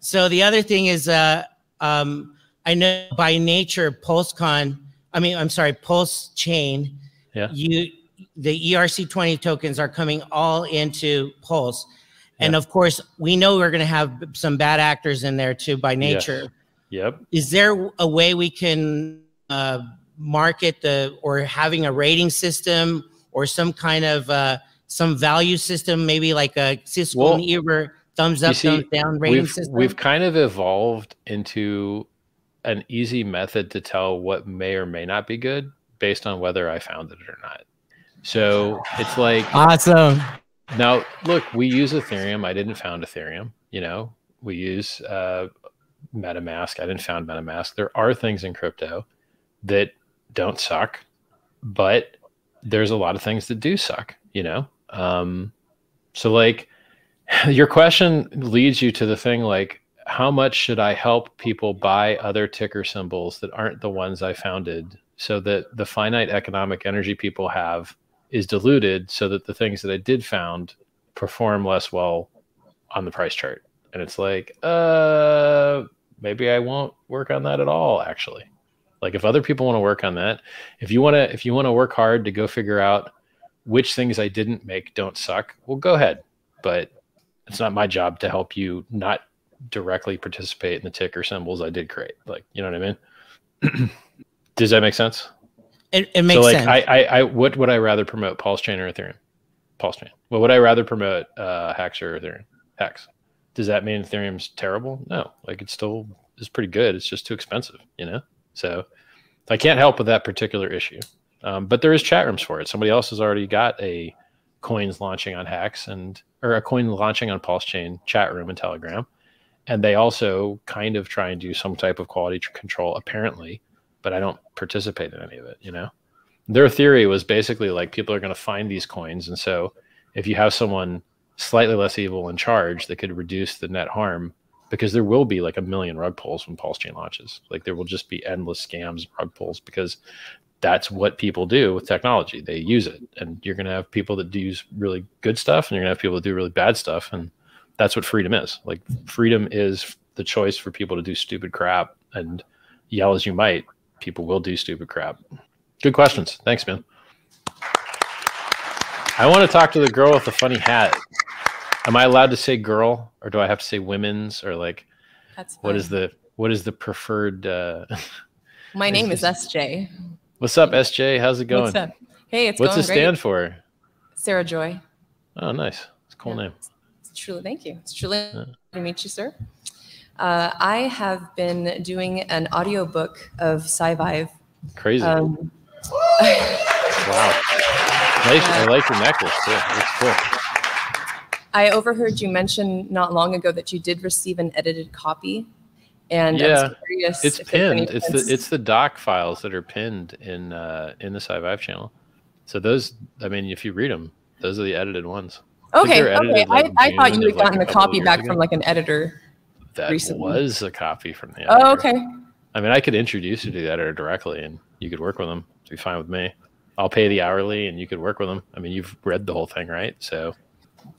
S21: so the other thing is, uh, um, I know by nature, PulseCon. I mean, I'm sorry, Pulse Chain.
S2: Yeah.
S21: You, the ERC20 tokens are coming all into Pulse, and of course, we know we're going to have some bad actors in there too by nature.
S2: Yep.
S21: Is there a way we can uh, market the or having a rating system or some kind of uh, some value system, maybe like a Cisco
S2: Well,
S21: and Eber thumbs up,
S2: see,
S21: thumbs down rating
S2: we've,
S21: system?
S2: We've kind of evolved into an easy method to tell what may or may not be good based on whether I found it or not. So it's like
S21: awesome.
S2: Now, look, we use Ethereum. I didn't found Ethereum. You know, we use uh, MetaMask. I didn't found MetaMask. There are things in crypto that don't suck, but there's a lot of things that do suck. You know, um, so like your question leads you to the thing like how much should I help people buy other ticker symbols that aren't the ones I founded so that the finite economic energy people have is diluted so that the things that I did found perform less well on the price chart. And it's like, uh, maybe I won't work on that at all, actually. Like if other people want to work on that, if you want to, if you want to work hard to go figure out which things I didn't make don't suck, well, go ahead. But it's not my job to help you not directly participate in the ticker symbols I did create. Like, you know what I mean? Does that make sense?
S21: It, it makes
S2: so like
S21: sense.
S2: I, I, I, what would I rather promote, Pulse Chain or Ethereum? Pulse Chain. Well, would I rather promote uh, Hex or Ethereum? Hex. Does that mean Ethereum's terrible? No, like it's still is pretty good. It's just too expensive, you know. So I can't help with that particular issue. Um, but there is chat rooms for it. Somebody else has already got a coins launching on Hex and or a coin launching on Pulse Chain chat room and Telegram, and they also kind of try and do some type of quality control apparently but I don't participate in any of it, you know? Their theory was basically like people are going to find these coins. And so if you have someone slightly less evil in charge that could reduce the net harm, because there will be like a million rug pulls when Pulse Chain launches. Like there will just be endless scams rug pulls because that's what people do with technology. They use it. And you're going to have people that do use really good stuff and you're going to have people that do really bad stuff. And that's what freedom is. Like freedom is the choice for people to do stupid crap and yell as you might people will do stupid crap. Good questions. Thanks, man. I want to talk to the girl with the funny hat. Am I allowed to say girl or do I have to say women's or like
S22: That's
S2: what is
S22: fine.
S2: the what is the preferred uh
S22: My name is SJ.
S2: What's up, SJ? How's it going?
S22: What's up? Hey, it's
S2: What's it stand
S22: great.
S2: for?
S22: Sarah Joy.
S2: Oh, nice. It's a cool name.
S22: It's truly, thank you. It's truly to meet you, sir. Uh, I have been doing an audiobook of SciVive.
S2: Crazy.
S22: Um,
S2: wow. Nice. I like your necklace too. It's cool.
S22: I overheard you mention not long ago that you did receive an edited copy, and I
S2: yeah,
S22: was curious
S2: it's
S22: if there's any
S2: pinned. It's the it's the doc files that are pinned in uh, in the SciVive channel. So those, I mean, if you read them, those are the edited ones.
S22: Okay, okay.
S2: like,
S22: I, I thought you had gotten
S2: a
S22: the copy back
S2: ago.
S22: from like an editor.
S2: That
S22: recently.
S2: was a copy from the.
S22: Oh, okay.
S2: I mean, I could introduce you to the editor directly, and you could work with them. It'd be fine with me. I'll pay the hourly, and you could work with them. I mean, you've read the whole thing, right? So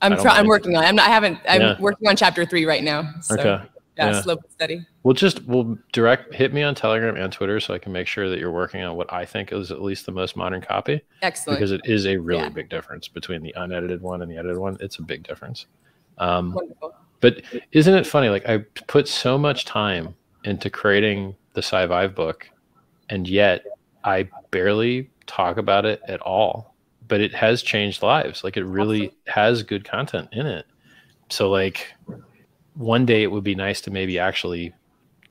S22: I'm trying. I'm working on. it. I'm not. I haven't. I'm
S2: Yeah.
S22: working on chapter three right now. So,
S2: Okay.
S22: Yeah,
S2: Yeah.
S22: slow steady.
S2: We'll just we'll direct hit me on Telegram and Twitter so I can make sure that you're working on what I think is at least the most modern copy.
S22: Excellent.
S2: Because it is a really
S22: Yeah.
S2: big difference between the unedited one and the edited one. It's a big difference. Um,
S22: Wonderful.
S2: But isn't it funny? Like I put so much time into creating the SciVive book, and yet I barely talk about it at all. But it has changed lives. Like it really has good content in it. So like one day it would be nice to maybe actually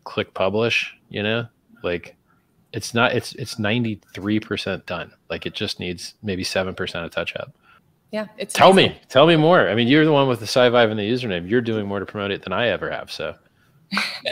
S2: click publish, you know? Like it's not it's it's 93% done. Like it just needs maybe 7% of touch up.
S22: Yeah, it's
S2: Tell
S22: amazing.
S2: me, tell me more. I mean, you're the one with the SciVive and the username. You're doing more to promote it than I ever have. So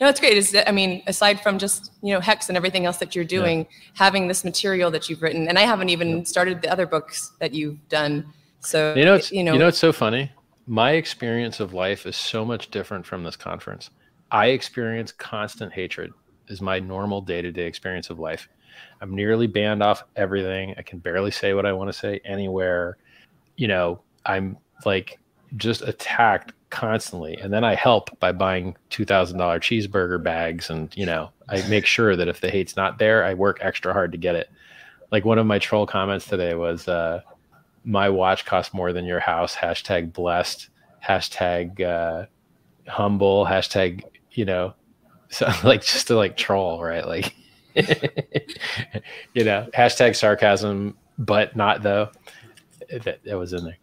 S22: No, it's great. Is that, I mean, aside from just you know Hex and everything else that you're doing, having this material that you've written, and I haven't even started the other books that you've done. So
S2: you know, it's,
S22: you know,
S2: you know, it's so funny. My experience of life is so much different from this conference. I experience constant hatred is my normal day-to-day experience of life. I'm nearly banned off everything. I can barely say what I want to say anywhere. You know, I'm like just attacked constantly. And then I help by buying $2,000 cheeseburger bags. And, you know, I make sure that if the hate's not there, I work extra hard to get it. Like one of my troll comments today was, uh, my watch costs more than your house. Hashtag blessed. Hashtag uh, humble. Hashtag you know, so like just to like troll, right? Like you know, hashtag sarcasm, but not though. That, that was in there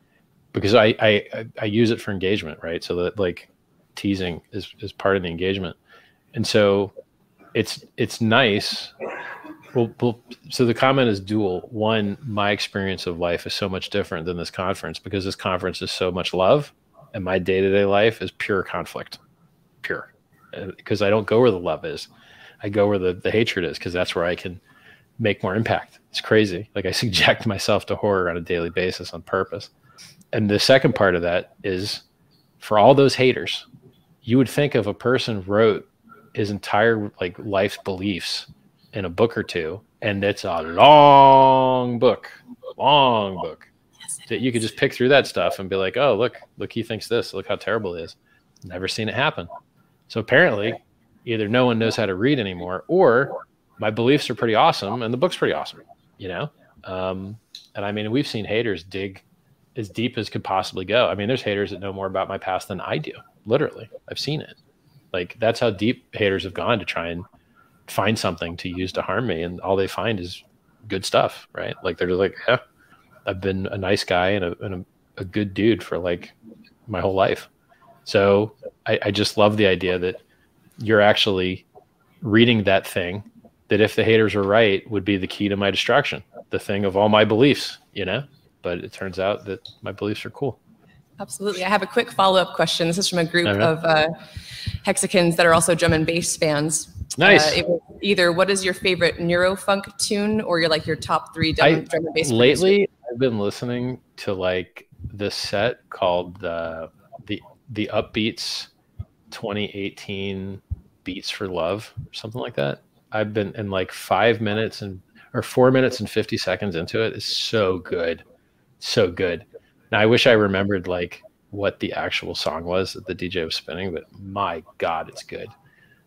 S2: because I, I I use it for engagement, right? So that like teasing is is part of the engagement, and so it's it's nice well, well, so the comment is dual. One, my experience of life is so much different than this conference because this conference is so much love, and my day to day life is pure conflict, pure. Because I don't go where the love is, I go where the, the hatred is because that's where I can make more impact. It's crazy. Like I subject myself to horror on a daily basis on purpose. And the second part of that is for all those haters, you would think if a person wrote his entire like life's beliefs in a book or two, and it's a long book, long book that you could just pick through that stuff and be like, oh, look, look, he thinks this. Look how terrible it is. Never seen it happen. So apparently, either no one knows how to read anymore, or my beliefs are pretty awesome and the book's pretty awesome. You know, um, and I mean, we've seen haters dig as deep as could possibly go. I mean, there's haters that know more about my past than I do. Literally, I've seen it. Like that's how deep haters have gone to try and find something to use to harm me, and all they find is good stuff, right? Like they're like, yeah, I've been a nice guy and a, and a, a good dude for like my whole life. So I, I just love the idea that you're actually reading that thing that if the haters are right would be the key to my destruction, the thing of all my beliefs, you know? But it turns out that my beliefs are cool.
S22: Absolutely. I have a quick follow up question. This is from a group of uh, Hexicans that are also drum and bass fans.
S2: Nice.
S22: Uh, it was either what is your favorite neurofunk tune or your like your top three drum,
S2: I
S22: drum and bass
S2: lately I've been listening to like this set called the the the Upbeats 2018 Beats for Love or something like that. I've been in like five minutes and or four minutes and 50 seconds into it. It's so good. So good. Now I wish I remembered like what the actual song was that the DJ was spinning, but my God, it's good.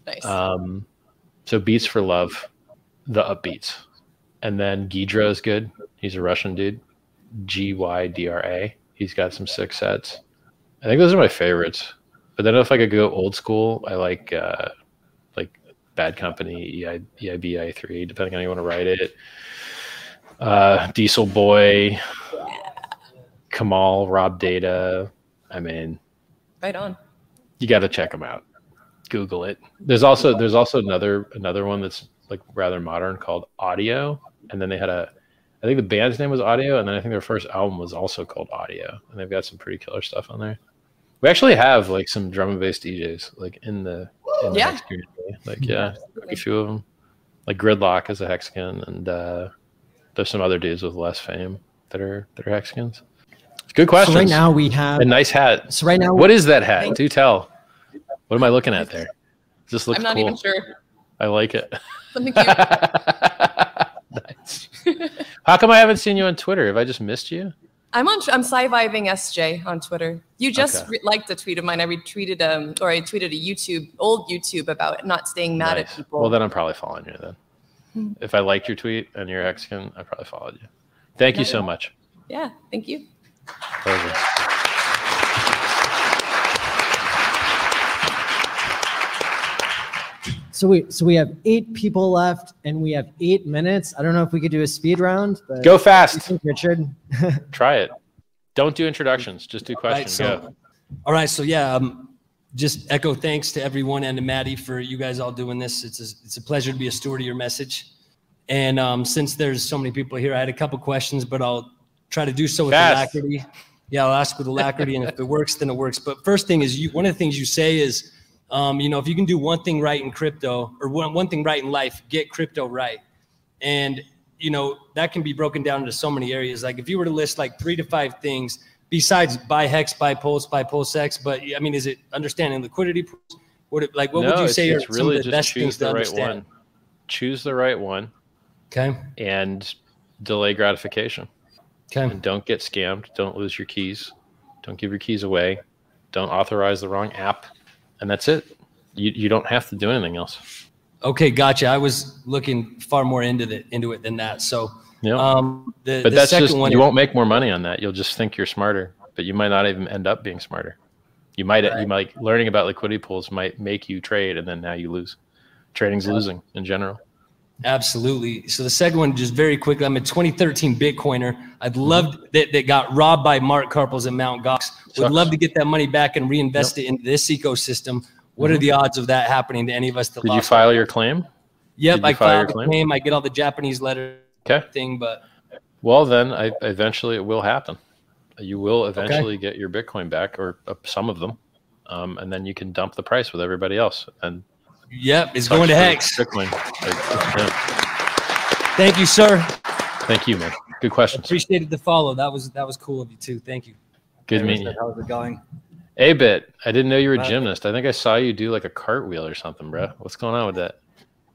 S22: Nice.
S2: Um, so Beats for Love, the upbeats. And then Gydra is good. He's a Russian dude. G Y D R A. He's got some sick sets. I think those are my favorites. But then if I could go old school, I like uh like Bad Company, EI, EIB i3, depending on how you want to write it. Uh Diesel Boy, Kemal, Rob Data. I mean,
S22: Right on.
S2: you got to check them out. Google it. There's also there's also another another one that's like rather modern called Audio, and then they had a I think the band's name was Audio, and then I think their first album was also called Audio, and they've got some pretty killer stuff on there. We actually have like some drum and bass DJs like in the in the
S22: Yeah.
S2: Hex community. Like yeah, a few of them. Like Gridlok is a Hexican, and uh, there's some other dudes with less fame that are that are Hexicans. Good question.
S3: So right now we have
S2: a nice hat.
S3: So right now,
S2: what is that hat? Do tell. What am I looking at there? This looks
S22: I'm not
S2: cool.
S22: even sure.
S2: I like it.
S22: Something cute. nice.
S2: How come I haven't seen you on Twitter? Have I just missed you?
S22: I'm on. I'm Sci-Viving SJ on Twitter. You just
S2: Okay.
S22: re- liked a tweet of mine. I retweeted um, or I tweeted a YouTube, old YouTube about not staying mad
S2: Nice.
S22: at people.
S2: Well, then I'm probably following you then.
S22: Hmm.
S2: If I liked your tweet and you're Hexican, I probably followed you. Thank you so much.
S22: yeah, thank you.
S2: Pleasure.
S3: So we so we have eight people left, and we have eight minutes. I don't know if we could do a speed round, but
S2: Go fast.
S3: What do you think, Richard.
S2: Try it. Don't do introductions. Just do
S23: Right,
S2: questions.
S23: so, all right, so yeah, um, just echo thanks to everyone and to Maddie for you guys all doing this. It's a, it's a pleasure to be a steward of your message. And um, since there's so many people here, I had a couple questions, but I'll try to do so with
S2: Fast.
S23: alacrity. Yeah, I'll ask with alacrity, and if it works, then it works. But first thing is, you one of the things you say is, um, you know, if you can do one thing right in crypto or one, one thing right in life, get crypto right. And you know that can be broken down into so many areas. Like if you were to list like three to five things besides buy hex, buy pulse, buy pulse X, but I mean, is it understanding liquidity? pools? What it- like what
S2: no,
S23: would you
S2: it's-
S23: say are
S2: it's
S23: some
S2: really
S23: of the
S2: just
S23: best
S2: choose
S23: things to
S2: the right
S23: understand?
S2: one. Choose the right one.
S23: Okay.
S2: And delay gratification.
S23: Okay.
S2: And don't get scammed. Don't lose your keys. Don't give your keys away. Don't authorize the wrong app. And that's it. You, you don't have to do anything else.
S23: Okay, gotcha. I was looking far more into the into it than that. So,
S2: Yeah.
S23: um, the,
S2: but
S23: the
S2: that's
S23: second
S2: just
S23: one
S2: you won't make more money on that. You'll just think you're smarter, but you might not even end up being smarter. You might you might learning about liquidity pools might make you trade and then now you lose. Trading's
S23: Yeah.
S2: losing in general.
S23: Absolutely. So the second one, just very quickly, I'm a 2013 Bitcoiner. I'd
S2: Mm-hmm.
S23: love that that got robbed by Mark Karpelès at Mount Gox. Would
S2: Sucks.
S23: love to get that money back and reinvest it into this ecosystem. What are
S2: Mhm.
S23: the odds of that happening to any of us that
S2: Did you file your claim?
S23: Yep, I
S2: file your
S23: filed the
S2: claim?
S23: claim. I get all the Japanese letter
S2: Okay.
S23: thing, but
S2: Well, then I, eventually it will happen. You will eventually get your Bitcoin back or uh, some of them. Um, and then you can dump the price with everybody else. And
S23: Yep, it's
S2: sucks
S23: going to Hex.
S2: Like, yeah.
S23: Thank you, sir.
S2: Thank you, man. Good question.
S23: Appreciated the follow. That was that was cool of you too. Thank you.
S2: Good
S23: Hey,
S2: meeting you.
S23: how's it going?
S2: A bit. I didn't know you were a
S23: Uh,
S2: gymnast. I think I saw you do like a cartwheel or something, bro. What's going on with that?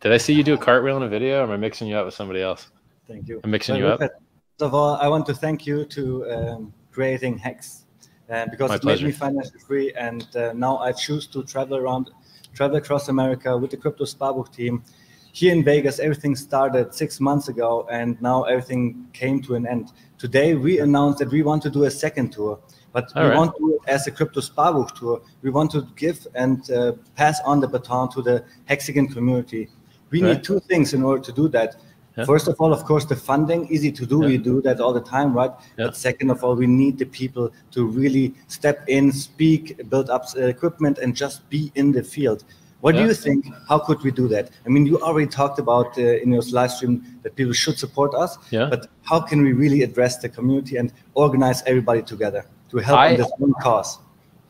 S2: Did I see you do a cartwheel in a video, or am I mixing you up with somebody else?
S24: Thank you.
S2: I'm mixing
S24: Well,
S2: you up.
S24: First of all, I want to thank you to um, creating Hex uh, because
S2: My
S24: it made me financially free, and uh, now I choose to travel around, travel across America with the Crypto Sparbook team. Here in Vegas, everything started six months ago, and now everything came to an end. Today, we announced that we want to do a second tour, but
S2: All
S24: we
S2: right.
S24: want to do it as a Crypto Sparbook tour. We want to give and uh, pass on the baton to the Hexican community. We
S2: Right.
S24: need two things in order to do that.
S2: Yeah.
S24: First of all, of course, the funding, easy to do. We do that all the time, right? But second of all, we need the people to really step in, speak, build up uh, equipment, and just be in the field. What do you think? How could we do that? I mean, you already talked about uh, in your live stream that people should support us.
S2: Yeah.
S24: But how can we really address the community and organize everybody together to help
S2: I-
S24: in this one cause?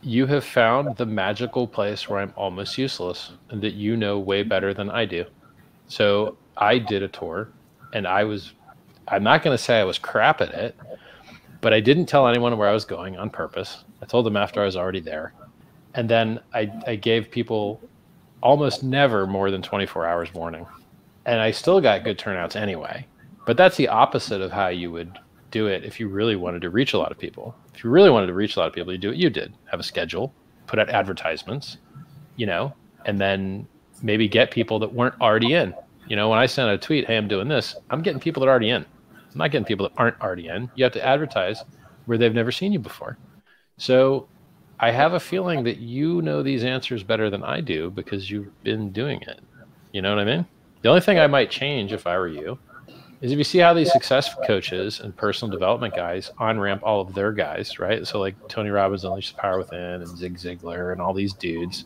S2: You have found the magical place where I'm almost useless and that you know way better than I do. So I did a tour and I was, I'm not going to say I was crap at it, but I didn't tell anyone where I was going on purpose. I told them after I was already there. And then I, I gave people almost never more than 24 hours warning. And I still got good turnouts anyway. But that's the opposite of how you would do it if you really wanted to reach a lot of people. If you really wanted to reach a lot of people, you do what you did have a schedule, put out advertisements, you know, and then maybe get people that weren't already in. You know, when I send a tweet, hey, I'm doing this, I'm getting people that are already in. I'm not getting people that aren't already in. You have to advertise where they've never seen you before. So I have a feeling that you know these answers better than I do because you've been doing it. You know what I mean? The only thing I might change if I were you is if you see how these success coaches and personal development guys on ramp all of their guys, right? So like Tony Robbins unleashes power within and Zig Ziglar and all these dudes,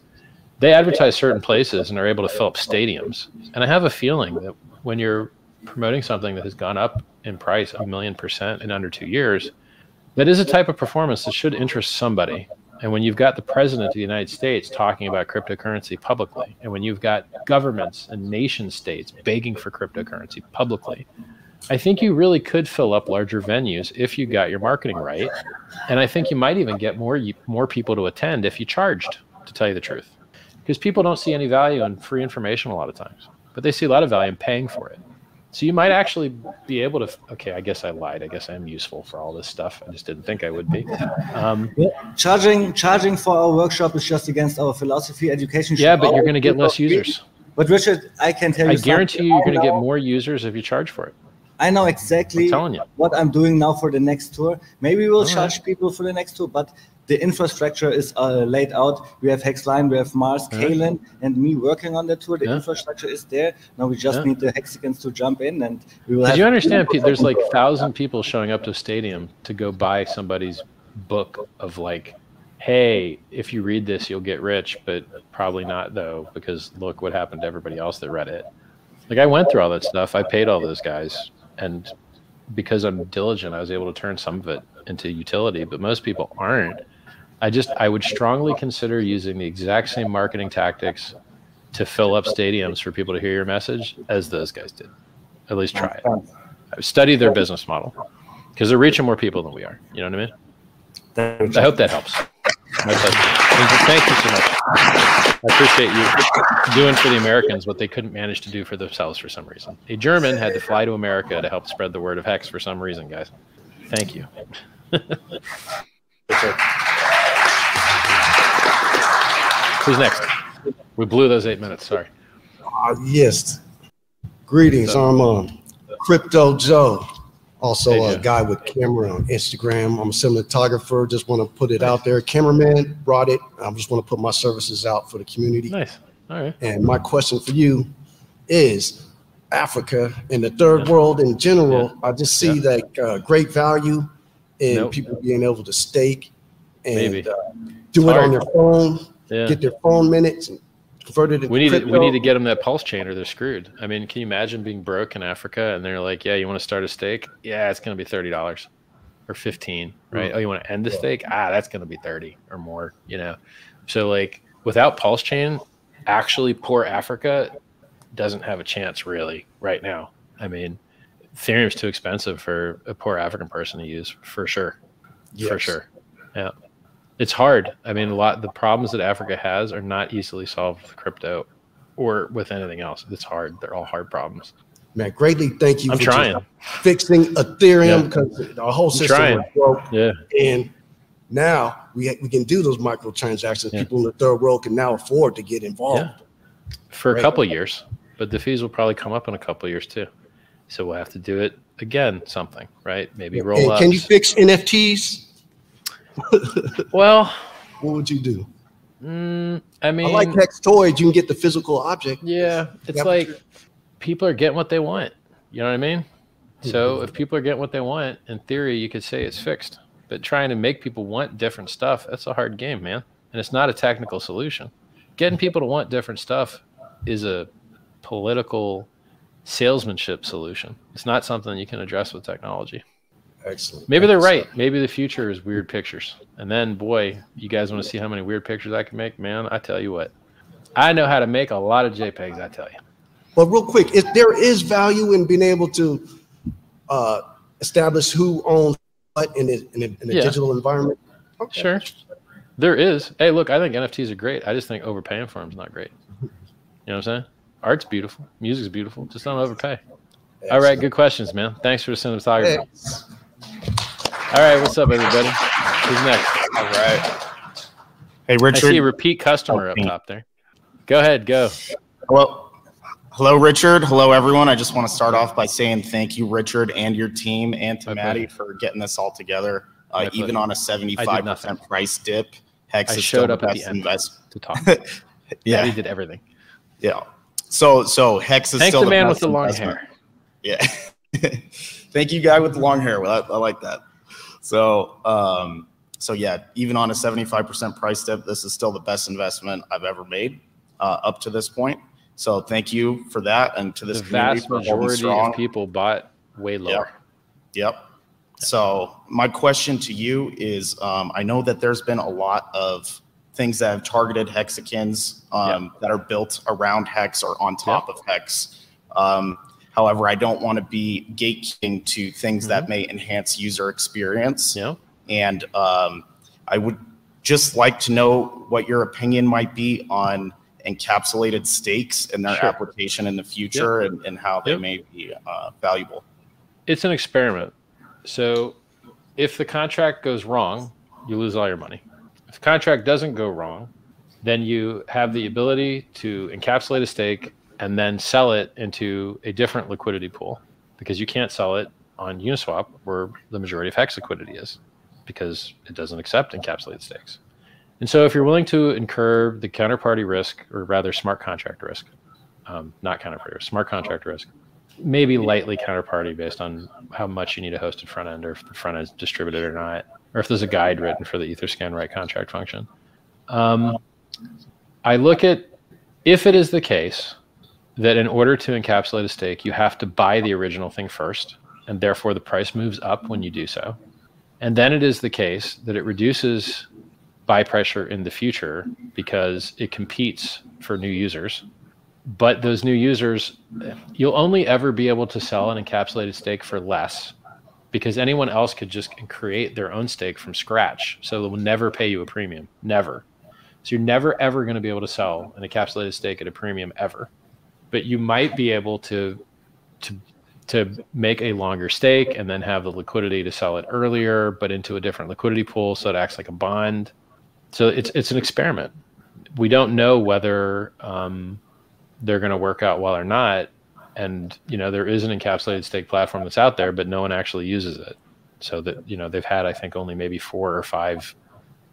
S2: they advertise certain places and are able to fill up stadiums. And I have a feeling that when you're promoting something that has gone up in price a million percent in under two years, that is a type of performance that should interest somebody. And when you've got the president of the United States talking about cryptocurrency publicly, and when you've got governments and nation states begging for cryptocurrency publicly, I think you really could fill up larger venues if you got your marketing right. And I think you might even get more more people to attend if you charged, to tell you the truth. Because people don't see any value in free information a lot of times, but they see a lot of value in paying for it. So you might actually be able to. Okay, I guess I lied. I guess I'm useful for all this stuff. I just didn't think I would be. Um,
S24: Charging charging for our workshop is just against our philosophy. Education.
S2: yeah, but you're going to get less users.
S24: But Richard, I can tell you.
S2: I guarantee
S24: something.
S2: you, you're going to get more users if you charge for it.
S24: I know exactly
S2: telling you.
S24: what I'm doing now for the next tour. Maybe we'll
S2: All
S24: charge
S2: right.
S24: people for the next tour, but the infrastructure is uh, laid out. We have Hexline, we have Mars,
S2: right.
S24: Kalen, and me working on the tour. The
S2: Yeah.
S24: infrastructure is there. Now we just
S2: Yeah.
S24: need the Hexicans to jump in, and we will.
S2: Did you understand? There's like thousand people showing up to a stadium to go buy somebody's book of like, hey, if you read this, you'll get rich, but probably not though, because look what happened to everybody else that read it. Like I went through all that stuff. I paid all those guys, and because I'm diligent, I was able to turn some of it into utility. But most people aren't. I just I would strongly consider using the exact same marketing tactics to fill up stadiums for people to hear your message as those guys did. At least try it. Study their business model because they're reaching more people than we are. You know what I mean? I hope that helps. My pleasure. Thank you so much. I appreciate you doing for the Americans what they couldn't manage to do for themselves for some reason. A German had to fly to America to help spread the word of Hex for some reason, guys. Thank you. Who's next? We blew those eight minutes. Sorry.
S25: Uh, yes. Greetings. I'm um, Crypto Joe, also
S2: Hey,
S25: a
S2: Joe.
S25: guy with camera on Instagram. I'm a cinematographer. Just want to put it out there. Cameraman brought it. I just want to put my services out for the community.
S2: Nice. All right.
S25: And my question for you is Africa and the third world in general. I just see like uh, great value in
S2: Nope.
S25: people being able to stake and
S2: Maybe.
S25: uh, do
S2: It's
S25: it on
S2: hard.
S25: their phone,
S2: Yeah.
S25: get their phone minutes and convert it
S2: we need to, we need to get them that pulse chain or they're screwed. I mean, can you imagine being broke in Africa and they're like, "Yeah, you want to start a stake? Yeah, it's going to be thirty dollars or fifteen, right?
S25: Mm.
S2: Oh, you want to end the stake? Ah, that's going to be thirty or more. You know, so like without pulse chain, actually, poor Africa doesn't have a chance really right now. I mean, Ethereum's too expensive for a poor African person to use for sure, for sure. Yeah. It's hard. I mean, a lot the problems that Africa has are not easily solved with crypto or with anything else. It's hard. They're all hard problems.
S25: Man, greatly thank you
S2: I'm
S25: for
S2: trying.
S25: fixing Ethereum
S2: Yeah.
S25: because our whole system broke.
S2: Yeah.
S25: And now we, we can do those microtransactions. People in the third world can now afford to get involved.
S2: Yeah. For a
S25: Right.
S2: couple years, but the fees will probably come up in a couple years too. So we'll have to do it again, something, right? Maybe roll
S25: can you fix NFTs?
S2: well,
S25: what would you do?
S2: Mm, I mean,
S25: I like Hex Toys. You can get the physical object.
S2: Yeah, it's like people are getting what they want. You know what I mean? So if people are getting what they want, in theory, you could say it's fixed. But trying to make people want different stuff, that's a hard game, man. And it's not a technical solution. Getting people to want different stuff is a political salesmanship solution. It's not something you can address with technology.
S25: Excellent.
S2: Maybe they're right. Maybe the future is weird pictures. And then, boy, you guys want to see how many weird pictures I can make? Man, I tell you what. I know how to make a lot of JPEGs, I tell you.
S25: But real quick, if there is value in being able to uh, establish who owns what in a, in a, in a
S2: Yeah.
S25: digital environment,
S2: Sure. There is. Hey, look, I think NFTs are great. I just think overpaying for them is not great. You know what I'm saying? Art's beautiful. Music's beautiful. Just don't overpay. All right. Good questions, man. Thanks for the cinematography. All right. What's up, everybody? Who's next?
S10: All right. Hey, Richard.
S2: I see a repeat customer up top there. Go ahead. Go.
S10: Hello. Hello, Richard. Hello, everyone. I just want to start off by saying thank you, Richard, and your team, and to Maddie for getting this all together. Uh, even on a 75% price dip, Hex
S2: I
S10: is
S2: showed
S10: still the
S2: up at the
S10: best
S2: end
S10: invest-
S2: to talk.
S10: yeah.
S2: Maddie did everything.
S10: Yeah. So, so Hex is
S2: Thanks
S10: still
S2: to man with the long
S10: investment.
S2: hair.
S10: Yeah. Thank you, guy with the long hair. Well, I, I like that. So, um, so yeah, even on a 75% price dip, this is still the best investment I've ever made uh, up to this point. So, thank you for that, and to this
S2: The vast majority of people bought way lower.
S10: Yep. yep. So my question to you is, um, I know that there's been a lot of things that have targeted Hexicans um, that are built around hex or on top of hex. Um, however, I don't want to be gatekeeping to things that may enhance user experience.
S2: Yeah.
S10: And um, I would just like to know what your opinion might be on
S26: encapsulated stakes and their
S2: Sure.
S26: application in the future and, and how they
S2: Yep.
S26: may be uh, valuable.
S2: It's an experiment. So if the contract goes wrong, you lose all your money. If the contract doesn't go wrong, then you have the ability to encapsulate a stake and then sell it into a different liquidity pool because you can't sell it on Uniswap where the majority of Hex liquidity is because it doesn't accept encapsulated stakes. And so if you're willing to incur the counterparty risk or rather smart contract risk, um, not counterparty risk, smart contract risk, maybe lightly counterparty based on how much you need a hosted front end or if the front end is distributed or not, or if there's a guide written for the Etherscan write contract function. Um, I look at if it is the case that in order to encapsulate a stake, you have to buy the original thing first, and therefore the price moves up when you do so. And then it is the case that it reduces buy pressure in the future because it competes for new users. But those new users, you'll only ever be able to sell an encapsulated stake for less because anyone else could just create their own stake from scratch. So they will never pay you a premium. Never. So you're never ever going to be able to sell an encapsulated stake at a premium ever. But you might be able to to to make a longer stake and then have the liquidity to sell it earlier, but into a different liquidity pool so it acts like a bond. So it's it's an experiment. We don't know whether um, they're going to work out well or not. And you know there is an encapsulated stake platform that's out there, but no one actually uses it. So that you know they've had I think only maybe four or five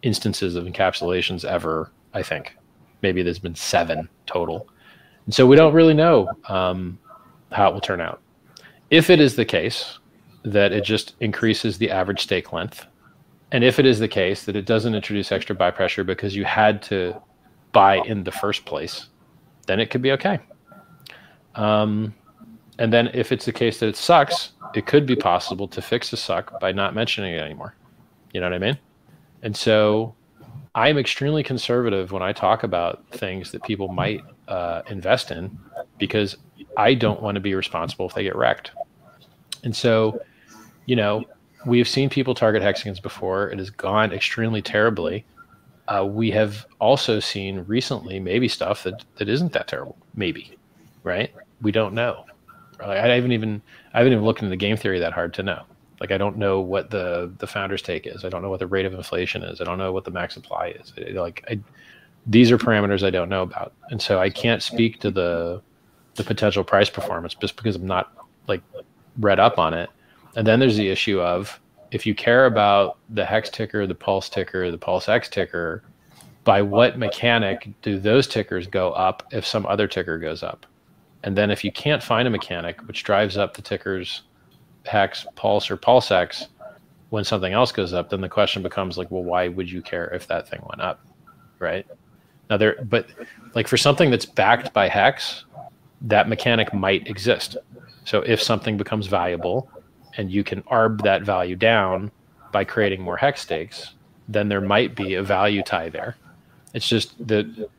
S2: instances of encapsulations ever. I think maybe there's been seven total, and so we don't really know um, how it will turn out. If it is the case that it just increases the average stake length, and if it is the case that it doesn't introduce extra buy pressure because you had to buy in the first place, then it could be okay. Um, and then if it's the case that it sucks, it could be possible to fix the suck by not mentioning it anymore. You know what I mean? And so I'm extremely conservative when I talk about things that people might uh, invest in because I don't want to be responsible if they get wrecked. And so, you know, we've seen people target Hexicans before. It has gone extremely terribly. Uh, we have also seen recently maybe stuff that, that isn't that terrible. Maybe, right? We don't know. Like, I haven't even I haven't even looked into the game theory that hard to know. Like I don't know what the the founder's take is. I don't know what the rate of inflation is. I don't know what the max supply is. I- like I, these are parameters I don't know about, and so I can't speak to the the potential price performance just because I'm not like read up on it. And then there's the issue of if you care about the hex ticker, the pulse ticker, the pulse X ticker, by what mechanic do those tickers go up if some other ticker goes up? And then if you can't find a mechanic which drives up the tickers hex, pulse, or pulse X when something else goes up, then the question becomes like, well, why would you care if that thing went up? Right. Now there but like for something that's backed by hex, that mechanic might exist. So if something becomes valuable and you can arb that value down by creating more hex stakes, then there might be a value tie there. It's just the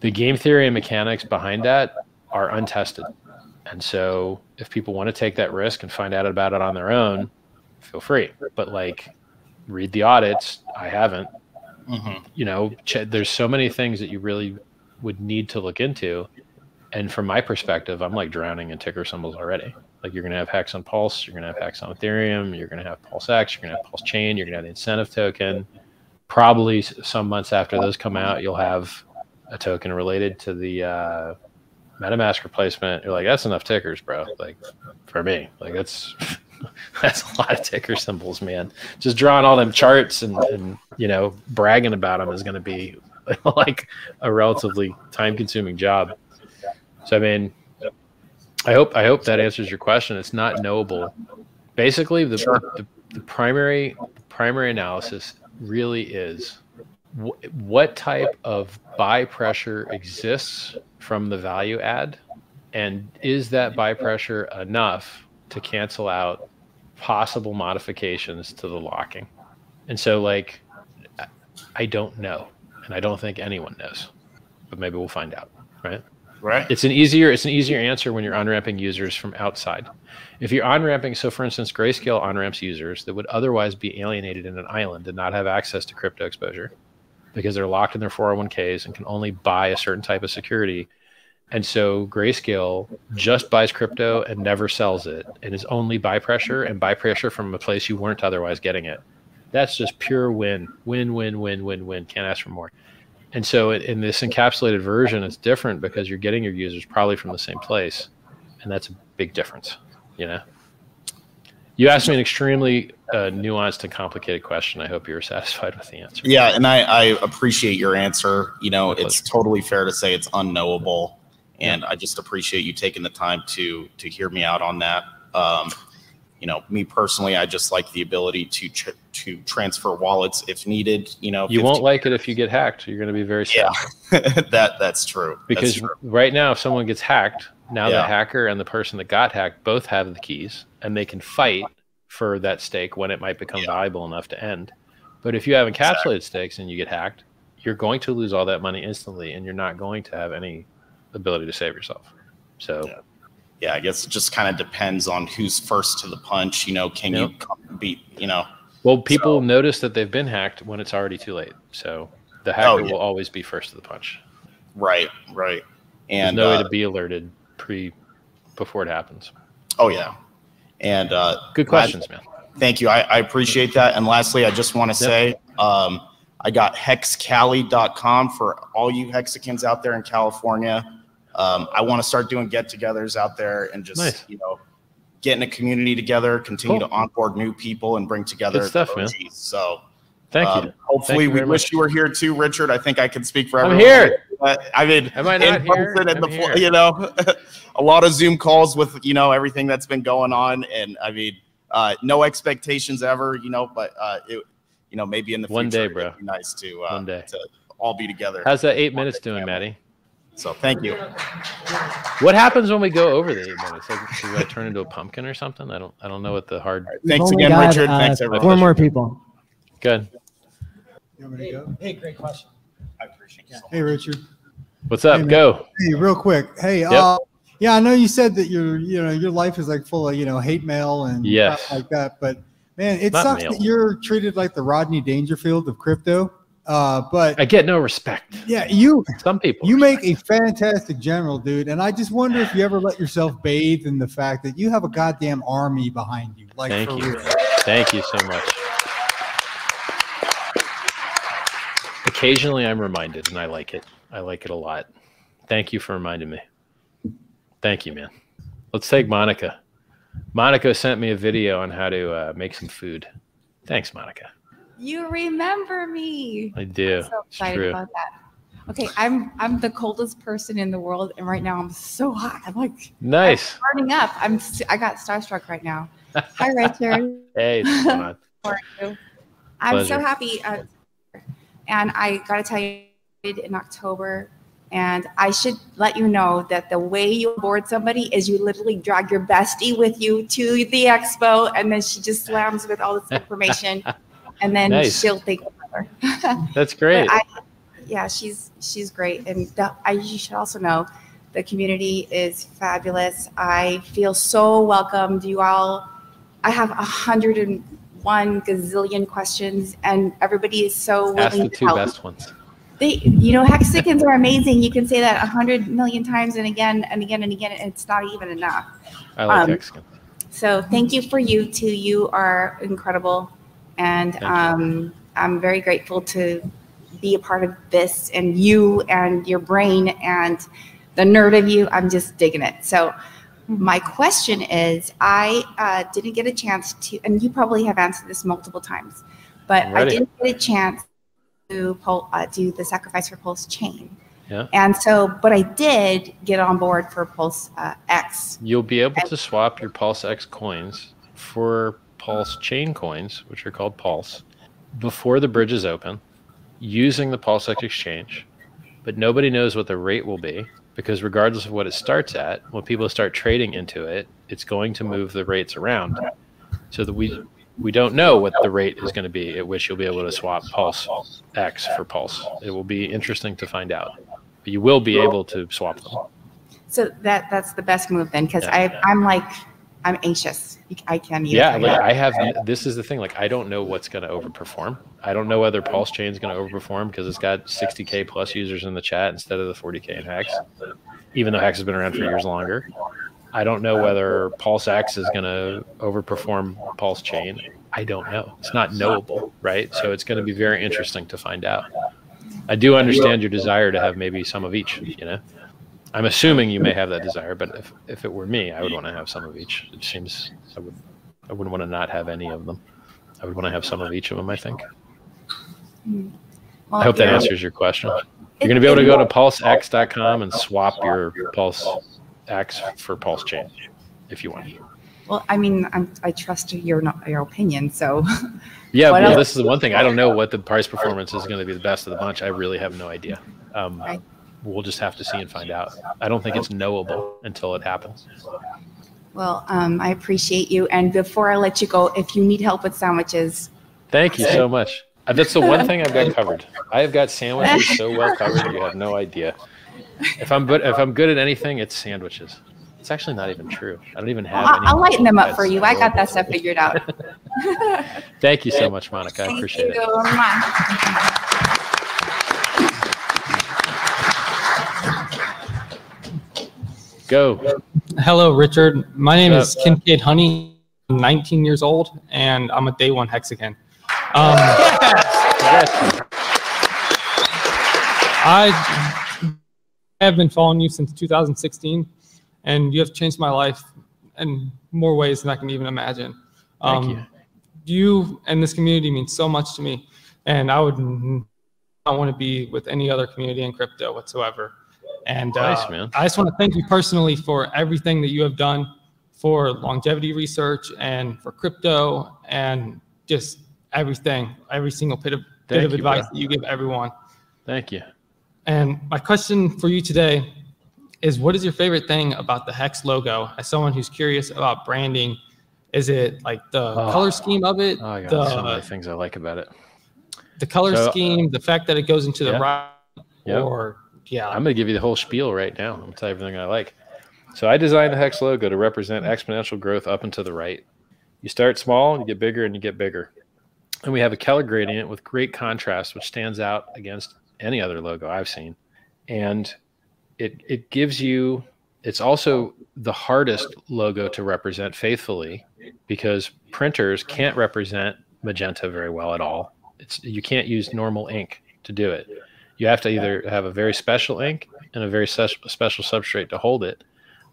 S2: the game theory and mechanics behind that are untested. And so if people want to take that risk and find out about it on their own, feel free. But like read the audits. I haven't.
S26: Mhm.
S2: You know, there's so many things that you really would need to look into. And from my perspective, I'm like drowning in ticker symbols already. Like you're going to have Hex on Pulse, you're going to have Hex on Ethereum, you're going to have Pulse X, you're going to have Pulse Chain, you're going to have the incentive token. Probably some months after those come out, you'll have a token related to the uh, MetaMask replacement. You're like, that's enough tickers, bro. Like for me, like that's that's a lot of ticker symbols, man. Just drawing all them charts and, and you know bragging about them is going to be like a relatively time-consuming job. So I mean, I hope I hope that answers your question. It's not knowable. Basically, the the, the primary primary analysis really is wh- what type of buy pressure exists from the value add, and is that buy pressure enough to cancel out possible modifications to the locking? And so, like, I- don't know, and I don't think anyone knows, but maybe we'll find out, right?
S26: Right.
S2: It's an easier it's an easier answer when you're on ramping users from outside. If you're on ramping, so for instance, Grayscale on ramps users that would otherwise be alienated in an island and not have access to crypto exposure. because they're locked in their 401ks and can only buy a certain type of security. And so Grayscale just buys crypto and never sells it and is only buy pressure and buy pressure from a place you weren't otherwise getting it. That's just pure win, win, win, win, win, win. Can't ask for more. And so in this encapsulated version, it's different because you're getting your users probably from the same place. And that's a big difference, you know? You asked me an extremely uh, nuanced and complicated question. I hope you're satisfied with the answer.
S10: Yeah, and I, I appreciate your answer. You know, it's totally fair to say it's unknowable, and I just appreciate you taking the time to to hear me out on that. Um, you know, me personally, I just like the ability to tr- to transfer wallets if needed. You know,
S2: You won't like it if you get hacked. You're going to be very sad.
S10: Yeah, that that's true.
S2: Because
S10: that's true.
S2: right now, if someone gets hacked, now
S10: Yeah.
S2: the hacker and the person that got hacked both have the keys and they can fight for that stake when it might become valuable enough to end. But if you have encapsulated stakes and you get hacked, you're going to lose all that money instantly and you're not going to have any ability to save yourself. So,
S10: yeah, I guess it just kind of depends on who's first to the punch. You know, can you come beat? You know,
S2: well, people notice that they've been hacked when it's already too late. So the hacker
S10: Oh, yeah.
S2: will always be first to the punch.
S10: right, right, and
S2: There's no way
S10: uh,
S2: to be alerted pre before it happens.
S10: Oh yeah, and uh,
S2: Good questions, man.
S10: Thank you. I, I appreciate that. And lastly, I just want to say um, I got hexcali.com for all you Hexicans out there in California. Um, I want to start doing get-togethers out there and just
S2: Nice.
S10: you know getting a community together, continue
S2: Cool.
S10: to onboard new people, and bring together
S2: Good stuff, man.
S10: So.
S2: Thank you.
S10: um,
S2: Thank
S10: Hopefully,
S2: you
S10: we wish
S2: much.
S10: you were here too, Richard. I think I can speak for everyone.
S2: I'm here.
S10: But, I mean,
S2: Am I
S10: in
S2: not here?
S10: person and the
S2: here.
S10: you know, a lot of Zoom calls with you know everything that's been going on, and I mean, uh, no expectations ever, you know, but uh, it, you know, maybe in the
S2: One
S10: future,
S2: day, bro.
S10: it'd be nice to uh,
S2: One day.
S10: to all be together.
S2: How's that eight minutes doing, Maddie?
S10: So thank you.
S2: What happens when we go over the eight minutes? Like, do I turn into a pumpkin or something? I don't. I don't know what the hard.
S3: We've only got, uh, Four more people.
S2: Good.
S3: Hey, great question. I appreciate it.
S13: Hey, Richard.
S2: What's up?
S13: Hey.
S2: Go.
S13: Hey, real quick. Hey,
S2: Yep.
S13: uh, yeah, I know you said that your, you know, your life is like full of, you know, hate mail and
S2: Yes.
S13: crap like that. But man, it
S2: Not
S13: sucks
S2: mail.
S13: that you're treated like the Rodney Dangerfield of crypto. Uh, but
S2: I get no respect.
S13: yeah, you
S2: some people
S13: you make a fantastic general, dude. And I just wonder if you ever let yourself bathe in the fact that you have a goddamn army behind you. Like
S2: Thank
S13: for
S2: you.
S13: real.
S2: Thank you so much. Occasionally, I'm reminded, and I like it. I like it a lot. Thank you for reminding me. Thank you, man. Let's take Monica. Monica sent me a video on how to uh, make some food. Thanks, Monica.
S27: You remember me.
S2: I do.
S27: I'm so excited about that. Okay, I'm I'm the coldest person in the world, and right now I'm so hot. I'm like
S2: Nice.
S27: I'm burning up. I'm I got starstruck right now. Hi, Richard.
S2: Hey, what's going on?
S27: How are you? I'm so happy. Uh, and I got to tell you, in October, and I should let you know that the way you board somebody is you literally drag your bestie with you to the expo, and then she just slams with all this information, and then
S2: Nice.
S27: she'll take over.
S2: That's great.
S27: I, yeah, she's she's great, and the, I you should also know the community is fabulous. I feel so welcomed. You all, I have a hundred and one gazillion questions, and everybody is so
S2: Ask the
S27: to
S2: two
S27: help.
S2: best ones.
S27: They, you know, Hexicans are amazing. You can say that a hundred million times and again and again and again, and it's not even enough.
S2: I like
S27: Um,
S2: Mexican.
S27: So thank you for you too. You are incredible, and um, I'm very grateful to be a part of this and you and your brain and the nerd of you. I'm just digging it. So my question is, I uh, didn't get a chance to, and you probably have answered this multiple times, but
S2: I'm
S27: I
S2: ready.
S27: didn't get a chance to pul- uh, do the sacrifice for Pulse chain.
S2: Yeah.
S27: And so, but I did get on board for Pulse uh, X.
S2: You'll be able to swap your Pulse X coins for Pulse chain coins, which are called Pulse, before the bridge is open, using the Pulse X exchange. But nobody knows what the rate will be because, regardless of what it starts at, when people start trading into it, it's going to move the rates around. So that we we don't know what the rate is going to be at which you'll be able to swap Pulse X for Pulse. It will be interesting to find out. But you will be able to swap them.
S27: So that that's the best move then, because I I'm like I'm anxious. I can't even.
S2: Yeah, like I have. This is the thing. Like I don't know what's going to overperform. I don't know whether Pulse Chain is going to overperform because it's got 60k plus users in the chat instead of the 40k in Hex, even though Hex has been around for years longer. I don't know whether Pulse X is going to overperform Pulse Chain. I don't know. It's not knowable, right? So it's going to be very interesting to find out. I do understand your desire to have maybe some of each. You know, I'm assuming you may have that desire, but if, if it were me, I would want to have some of each. It seems I would I wouldn't want to not have any of them. I would want to have some of each of them. I think.
S27: Hmm.
S2: I hope that answers your question. You're going to be able to go to pulsex.com and swap your Pulse X for Pulse Chain if you want.
S27: Well, I mean, I'm, I trust your your opinion, so.
S2: Yeah, well,
S27: else?
S2: this is the one thing. I don't know what the price performance is going to be the best of the bunch. I really have no idea. Um, We'll just have to see and find out. I don't think it's knowable until it happens.
S27: Well, um, I appreciate you. And before I let you go, if you need help with sandwiches,
S2: Thank you so much. Uh, That's the one thing I've got covered. I have got sandwiches so well covered, you have no idea. If I'm good, if I'm good at anything, it's sandwiches. It's actually not even true. I don't even have
S27: I'll,
S2: any.
S27: I'll lighten them up for you. I got that stuff figured out.
S2: Thank you so much, Monica. I appreciate
S27: you.
S2: it. Go.
S28: Hello, Richard. My name is Kincaid Honey. I'm 19 years old, and I'm a day one Hexican. Um, I have been following you since 2016, and you have changed my life in more ways than I can even imagine.
S2: Thank
S28: Um,
S2: you.
S28: You and this community mean so much to me, and I would not want to be with any other community in crypto whatsoever. And uh,
S2: Nice, man.
S28: I just want to thank you personally for everything that you have done for longevity research and for crypto and just everything, every single bit of, bit of
S2: you,
S28: advice
S2: bro.
S28: that you give everyone.
S2: Thank you.
S28: And my question for you today is what is your favorite thing about the Hex logo? As someone who's curious about branding, is it like the
S2: Oh.
S28: color scheme of it?
S2: Oh, I got
S28: the,
S2: so many things I like about it.
S28: the color
S2: So,
S28: scheme, the fact that it goes into the
S2: yeah.
S28: right,
S2: Yep.
S28: or yeah.
S2: I'm going to give you the whole spiel right now. I'm going to tell you everything I like. So I designed the Hex logo to represent exponential growth up and to the right. You start small, you get bigger, and you get bigger. And we have a color gradient with great contrast, which stands out against any other logo I've seen. And it it gives you. It's also the hardest logo to represent faithfully because printers can't represent magenta very well at all. It's you can't use normal ink to do it. You have to either have a very special ink and a very special substrate to hold it,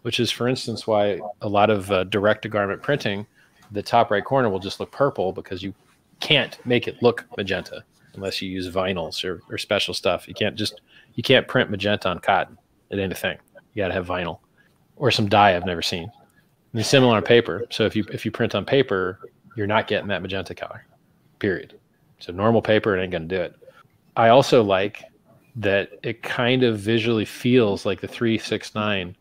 S2: which is, for instance, why a lot of uh, direct to garment printing, the top right corner will just look purple because you can't make it look magenta unless you use vinyls or, or special stuff. You can't just you can't print magenta on cotton. It ain't a thing. You got to have vinyl or some dye I've never seen. And it's similar on paper. So if you if you print on paper, you're not getting that magenta color. Period. So normal paper it ain't gonna do it. I also like that it kind of visually feels like the 369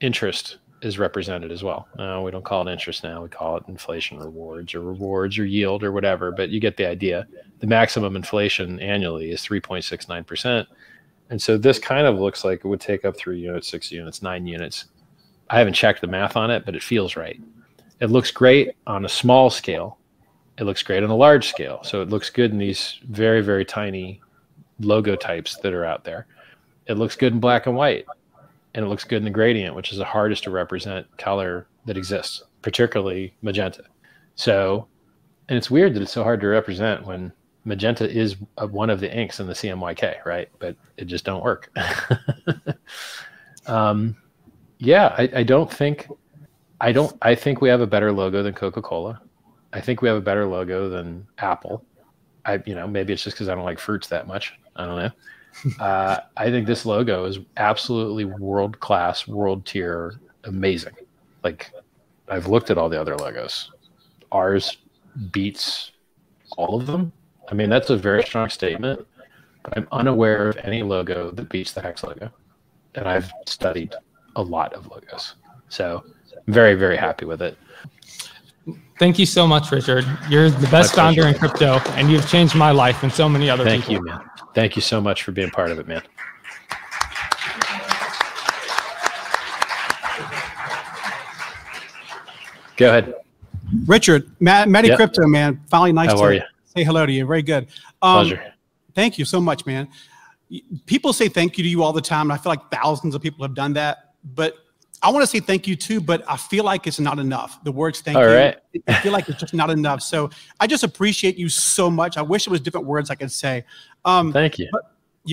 S2: interest is represented as well. Uh, we don't call it interest now. We call it inflation rewards or rewards or yield or whatever, but you get the idea. The maximum inflation annually is 3.69%. And so this kind of looks like it would take up three units, six units, nine units. I haven't checked the math on it, but it feels right. It looks great on a small scale. It looks great on a large scale. So it looks good in these very, very tiny logo types that are out there. It looks good in black and white, and it looks good in the gradient, which is the hardest to represent color that exists, particularly magenta. So, and it's weird that it's so hard to represent when magenta is one of the inks in the CMYK, right? But it just don't work. um, yeah, I, I don't think, I don't, I think we have a better logo than Coca-Cola. I think we have a better logo than Apple. I, you know, maybe it's just because I don't like fruits that much. I don't know. Uh, I think this logo is absolutely world class, world tier, amazing. Like, I've looked at all the other logos. Ours beats all of them. I mean, that's a very strong statement, but I'm unaware of any logo that beats the Hex logo. And I've studied a lot of logos. So, very, very happy with it.
S28: Thank you so much, Richard. You're the best
S2: My
S28: founder
S2: pleasure.
S28: in crypto, and you've changed my life and so many other
S2: Thank
S28: people.
S2: you, man. Thank you so much for being part of it, man. Go ahead.
S29: Richard, Matt, Matty
S2: Yep.
S29: Crypto, man. Finally, nice
S2: How
S29: to
S2: are you?
S29: say hello to you. Very good. Um,
S2: Pleasure.
S29: Thank you so much, man. People say thank you to you all the time. and I feel like thousands of people have done that, but I want to say thank you too. But I feel like it's not enough. The words thank
S2: All
S29: you.
S2: right.
S29: I feel like it's just not enough. So I just appreciate you so much. I wish it was different words I could say. Um,
S2: Thank you.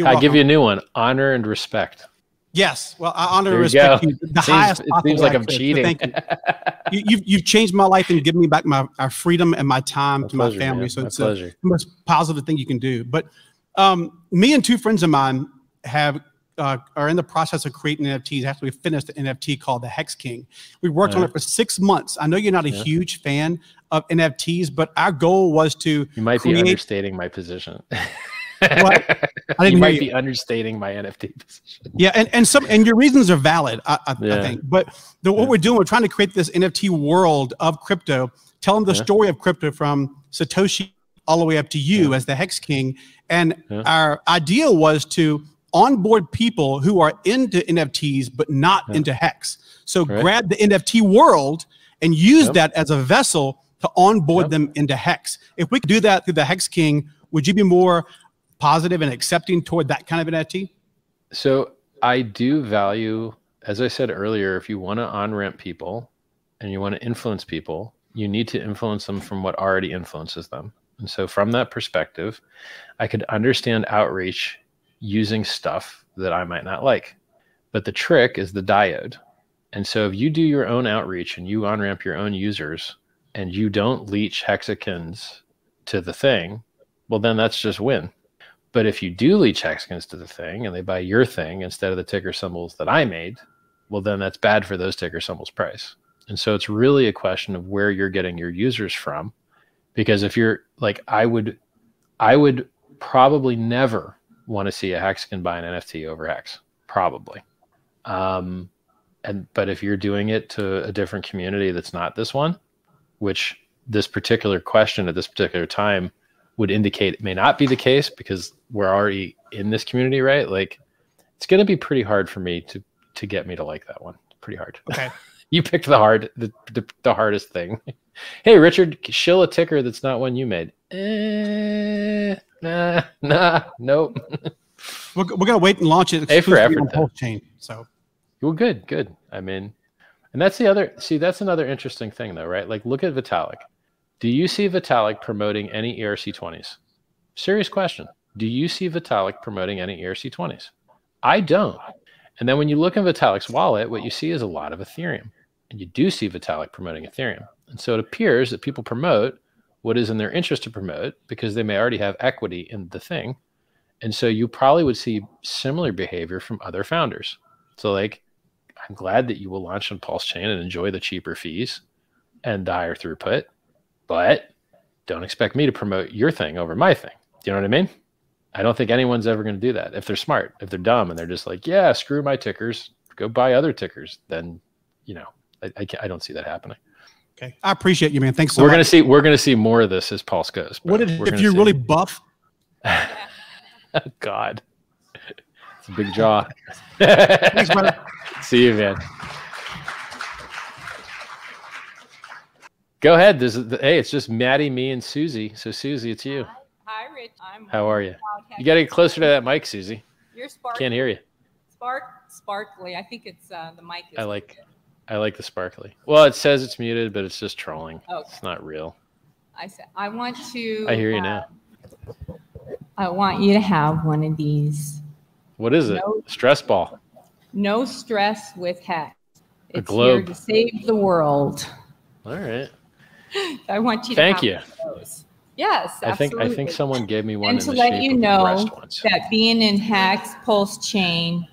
S2: I give you a new one: honor and respect.
S29: Yes. Well, I honor and respect
S2: go.
S29: you. The
S2: Seems-
S29: highest.
S2: it seems like I'm.
S29: So
S2: cheating.
S29: thank you. you. You've, you've changed my life and given me back my, my freedom and my time to
S2: pleasure,
S29: my family.
S2: man.
S29: So
S2: My
S29: it's a, the most positive thing you can do. But um, me and two friends of mine have uh, are in the process of creating NFTs. After we finished the NFT called the Hex King, we worked on it for six months. I know you're not a
S2: Yeah.
S29: huge fan of NFTs, but our goal was to
S2: You might be understating my position.
S29: What? I didn't
S2: you might
S29: you.
S2: be understating my NFT position.
S29: Yeah, and, and some and your reasons are valid, I, I, I think. But the, what we're doing, we're trying to create this NFT world of crypto, tell them the
S2: Yeah.
S29: story of crypto from Satoshi all the way up to you as the Hex King. And
S2: Yeah.
S29: our idea was to onboard people who are into NFTs but not
S2: Yeah.
S29: into Hex. So
S2: Right.
S29: grab the NFT world and use
S2: Yep.
S29: that as a vessel to onboard them into Hex. If we could do that through the Hex King, would you be more positive and accepting toward that kind of NFT?
S2: So I do value, as I said earlier, if you want to on ramp people and you want to influence people, you need to influence them from what already influences them. And so, from that perspective, I could understand outreach using stuff that I might not like. But the trick is the diode. And so, if you do your own outreach and you on ramp your own users and you don't leech Hexicans to the thing, well, then that's just win. But if you do leech Hexicans to the thing and they buy your thing instead of the ticker symbols that I made, well, then that's bad for those ticker symbols' price. And so it's really a question of where you're getting your users from. Because if you're like, I would, I would probably never want to see a Hexican buy an NFT over hex, probably. Um, and but if you're doing it to a different community that's not this one, which this particular question at this particular time would indicate it may not be the case because we're already in this community, right? Like it's going to be pretty hard for me to to get me to like that one. Pretty hard.
S29: Okay.
S2: you picked the hard the, the, the hardest thing. hey, Richard, shill a ticker that's not one you made. Eh, nah, nah, nope.
S29: We're, we're gonna wait and launch it
S2: A for effort.
S29: Pulse Chain. So
S2: Well, good, good. I mean, and that's the other. See, that's another interesting thing, though, right? Like, look at Vitalik. Do you see Vitalik promoting any E ERC20s? Serious question. Do you see Vitalik promoting any E ERC20s? I don't. And then when you look in Vitalik's wallet, what you see is a lot of Ethereum. And you do see Vitalik promoting Ethereum. And so it appears that people promote what is in their interest to promote because they may already have equity in the thing. And so you probably would see similar behavior from other founders. So, like, I'm glad that you will launch on Pulse Chain and enjoy the cheaper fees and the higher throughput, but don't expect me to promote your thing over my thing. Do you know what I mean? I don't think anyone's ever going to do that. If they're smart, if they're dumb and they're just like, yeah, screw my tickers, go buy other tickers, then, you know, I, I, I don't see that happening.
S29: Okay, I appreciate you, man. Thanks so
S2: we're
S29: much.
S2: going to see, we're going to see more of this as Pulse goes. bro.
S29: What if, if you're
S2: see.
S29: really buff?
S2: God, it's a big jaw.
S29: Thanks, brother.
S2: See you, man. Go ahead. This is the, hey, it's just Maddie, me, and Susie. So Susie, it's you.
S30: Hi, Rich. I'm
S2: How are you? You got to get closer to that mic, Susie.
S30: You're spark.
S2: Can't hear you.
S30: Spark, sparkly. I think it's uh, the mic. Is
S2: I like, I like the sparkly. Well, it says it's muted, but it's just trolling.
S30: Okay.
S2: It's not real.
S30: I said I want to.
S2: I hear you
S30: uh,
S2: now.
S30: I want you to have one of these.
S2: What is it?
S30: no-
S2: Stress ball.
S30: No stress with hex.
S2: A
S30: It's
S2: globe.
S30: here to save the world.
S2: All right.
S30: I want you. to
S2: Thank
S30: have
S2: you.
S30: those. Yes,
S2: I think I think someone gave me one
S30: and
S2: in
S30: to
S2: the
S30: let you know that being in Hex, Pulse Chain,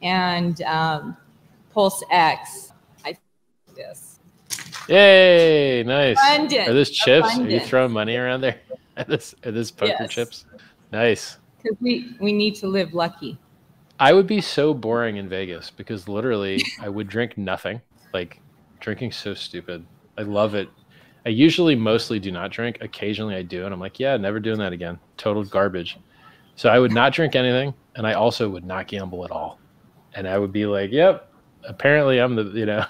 S30: and um, Pulse X, this.
S2: Yay! Nice.
S30: Abundance,
S2: Are those chips? Are you throwing money around there? Are this are this poker
S30: Yes.
S2: chips? Nice.
S30: Because we, we need to live lucky.
S2: I would be so boring in Vegas because literally I would drink nothing. Like drinking's so stupid. I love it. I usually mostly do not drink. Occasionally I do, and I'm like, yeah, never doing that again. Total garbage. So I would not drink anything, and I also would not gamble at all. And I would be like, yep, apparently I'm the you know,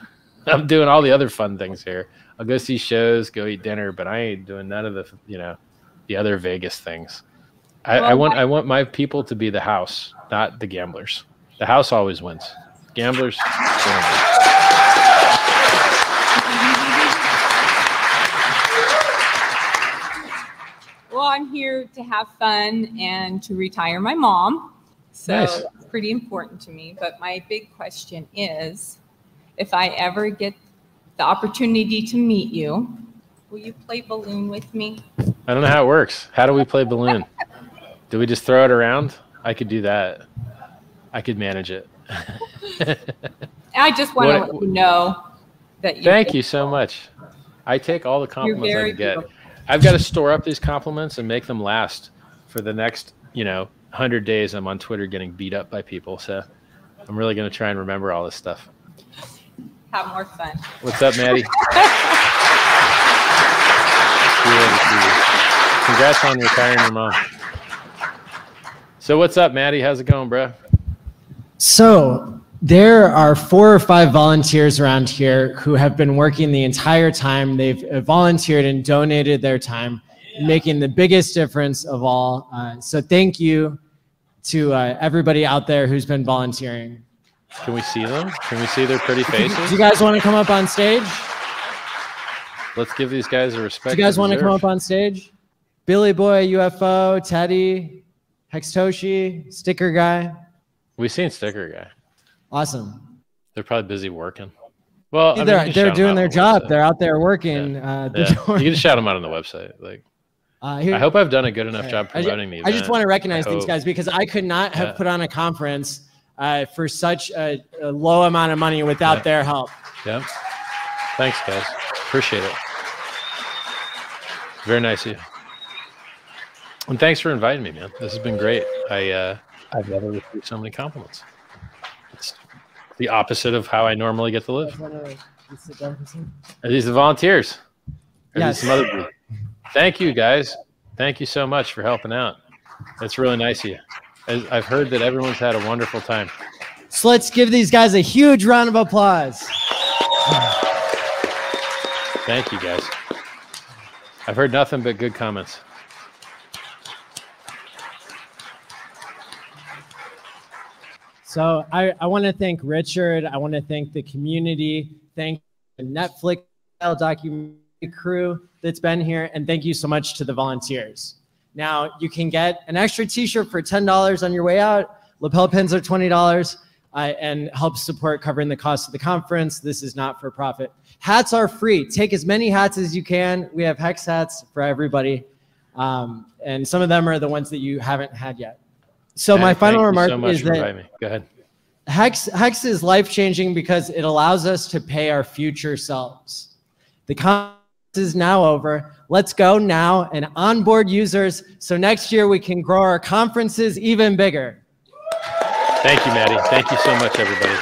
S2: I'm doing all the other fun things here. I'll go see shows, go eat dinner, but I ain't doing none of the you know the other Vegas things. I, I want
S30: I-
S2: want my people to be the house, not the gamblers. The house always wins. Gamblers. they.
S30: Well, I'm here to have fun and to retire my mom. So
S2: Nice.
S30: it's pretty important to me. But my big question is if I ever get the opportunity to meet you, will you play balloon with me?
S2: I don't know how it works. How do we play balloon? Do we just throw it around? I could do that. I could manage it.
S30: I just want to let you know that you
S2: Thank you so much. I take all the compliments I can get.
S30: beautiful.
S2: I've got to store up these compliments and make them last for the next, you know, 100 days. I'm on Twitter getting beat up by people. So I'm really going to try and remember all this stuff.
S30: Have more fun.
S2: What's up, Maddie? Thrilled to see you. Congrats on retiring your mom. So what's up, Maddie? How's it going, bro?
S3: So there are four or five volunteers around here who have been working the entire time. They've uh, volunteered and donated their time, making the biggest difference of all. Uh, so thank you to uh, everybody out there who's been volunteering.
S2: Can we see them? Can we see their pretty faces?
S3: Do you guys want to come up on stage?
S2: Let's give these guys a respect.
S3: Do you guys want to come up on stage? Billy Boy, UFO, Teddy, Hextoshi, Sticker Guy.
S2: We've seen Sticker Guy.
S3: Awesome.
S2: They're probably busy working. Well, I mean,
S3: they're doing their
S2: the
S3: job.
S2: website.
S3: They're out there working. Uh,
S2: Yeah. You can shout them out on the website. Like,
S3: Uh, here-
S2: I hope I've done a good enough job
S3: I ju-
S2: promoting the
S3: I just want to recognize these guys because I could not have
S2: Yeah.
S3: put on a conference uh, for such a, a low amount of money without
S2: Yeah.
S3: their help.
S2: Yeah. Thanks, guys. Appreciate it. Very nice of you. And thanks for inviting me, man. This has been great. I uh, I've never received so many compliments. It's the opposite of how I normally get to live. Are these the volunteers? Or are
S3: Yes.
S2: these some other people? Thank you, guys. Thank you so much for helping out. It's really nice of you. I- I've heard that everyone's had a wonderful time.
S3: So let's give these guys a huge round of applause.
S2: Thank you, guys. I've heard nothing but good comments.
S3: So I, I want to thank Richard. I want to thank the community. Thank the Netflix documentary crew that's been here. And thank you so much to the volunteers. Now you can get an extra t-shirt for $10 on your way out. Lapel pins are $20 uh, and help support covering the cost of the conference. This is not for profit. Hats are free. Take as many hats as you can. We have hex hats for everybody. Um, and some of them are the ones that you haven't had yet. So my final remark
S2: so much
S3: is
S2: for
S3: that
S2: me. Go ahead.
S3: Hex Hex is life changing because it allows us to pay our future selves. The is now over. Let's go now and onboard users so next year we can grow our conferences even bigger.
S2: Thank you, Maddie. Thank you so much, everybody.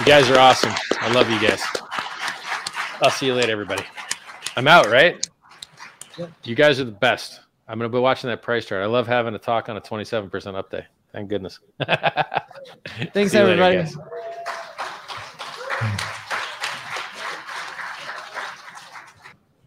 S2: You guys are awesome. I love you guys. I'll see you later, everybody. I'm out, right? You guys are the best. I'm going to be watching that price chart. I love having a talk on a 27% up day. Thank goodness.
S3: Thanks,
S2: later,
S3: everybody.
S2: guys.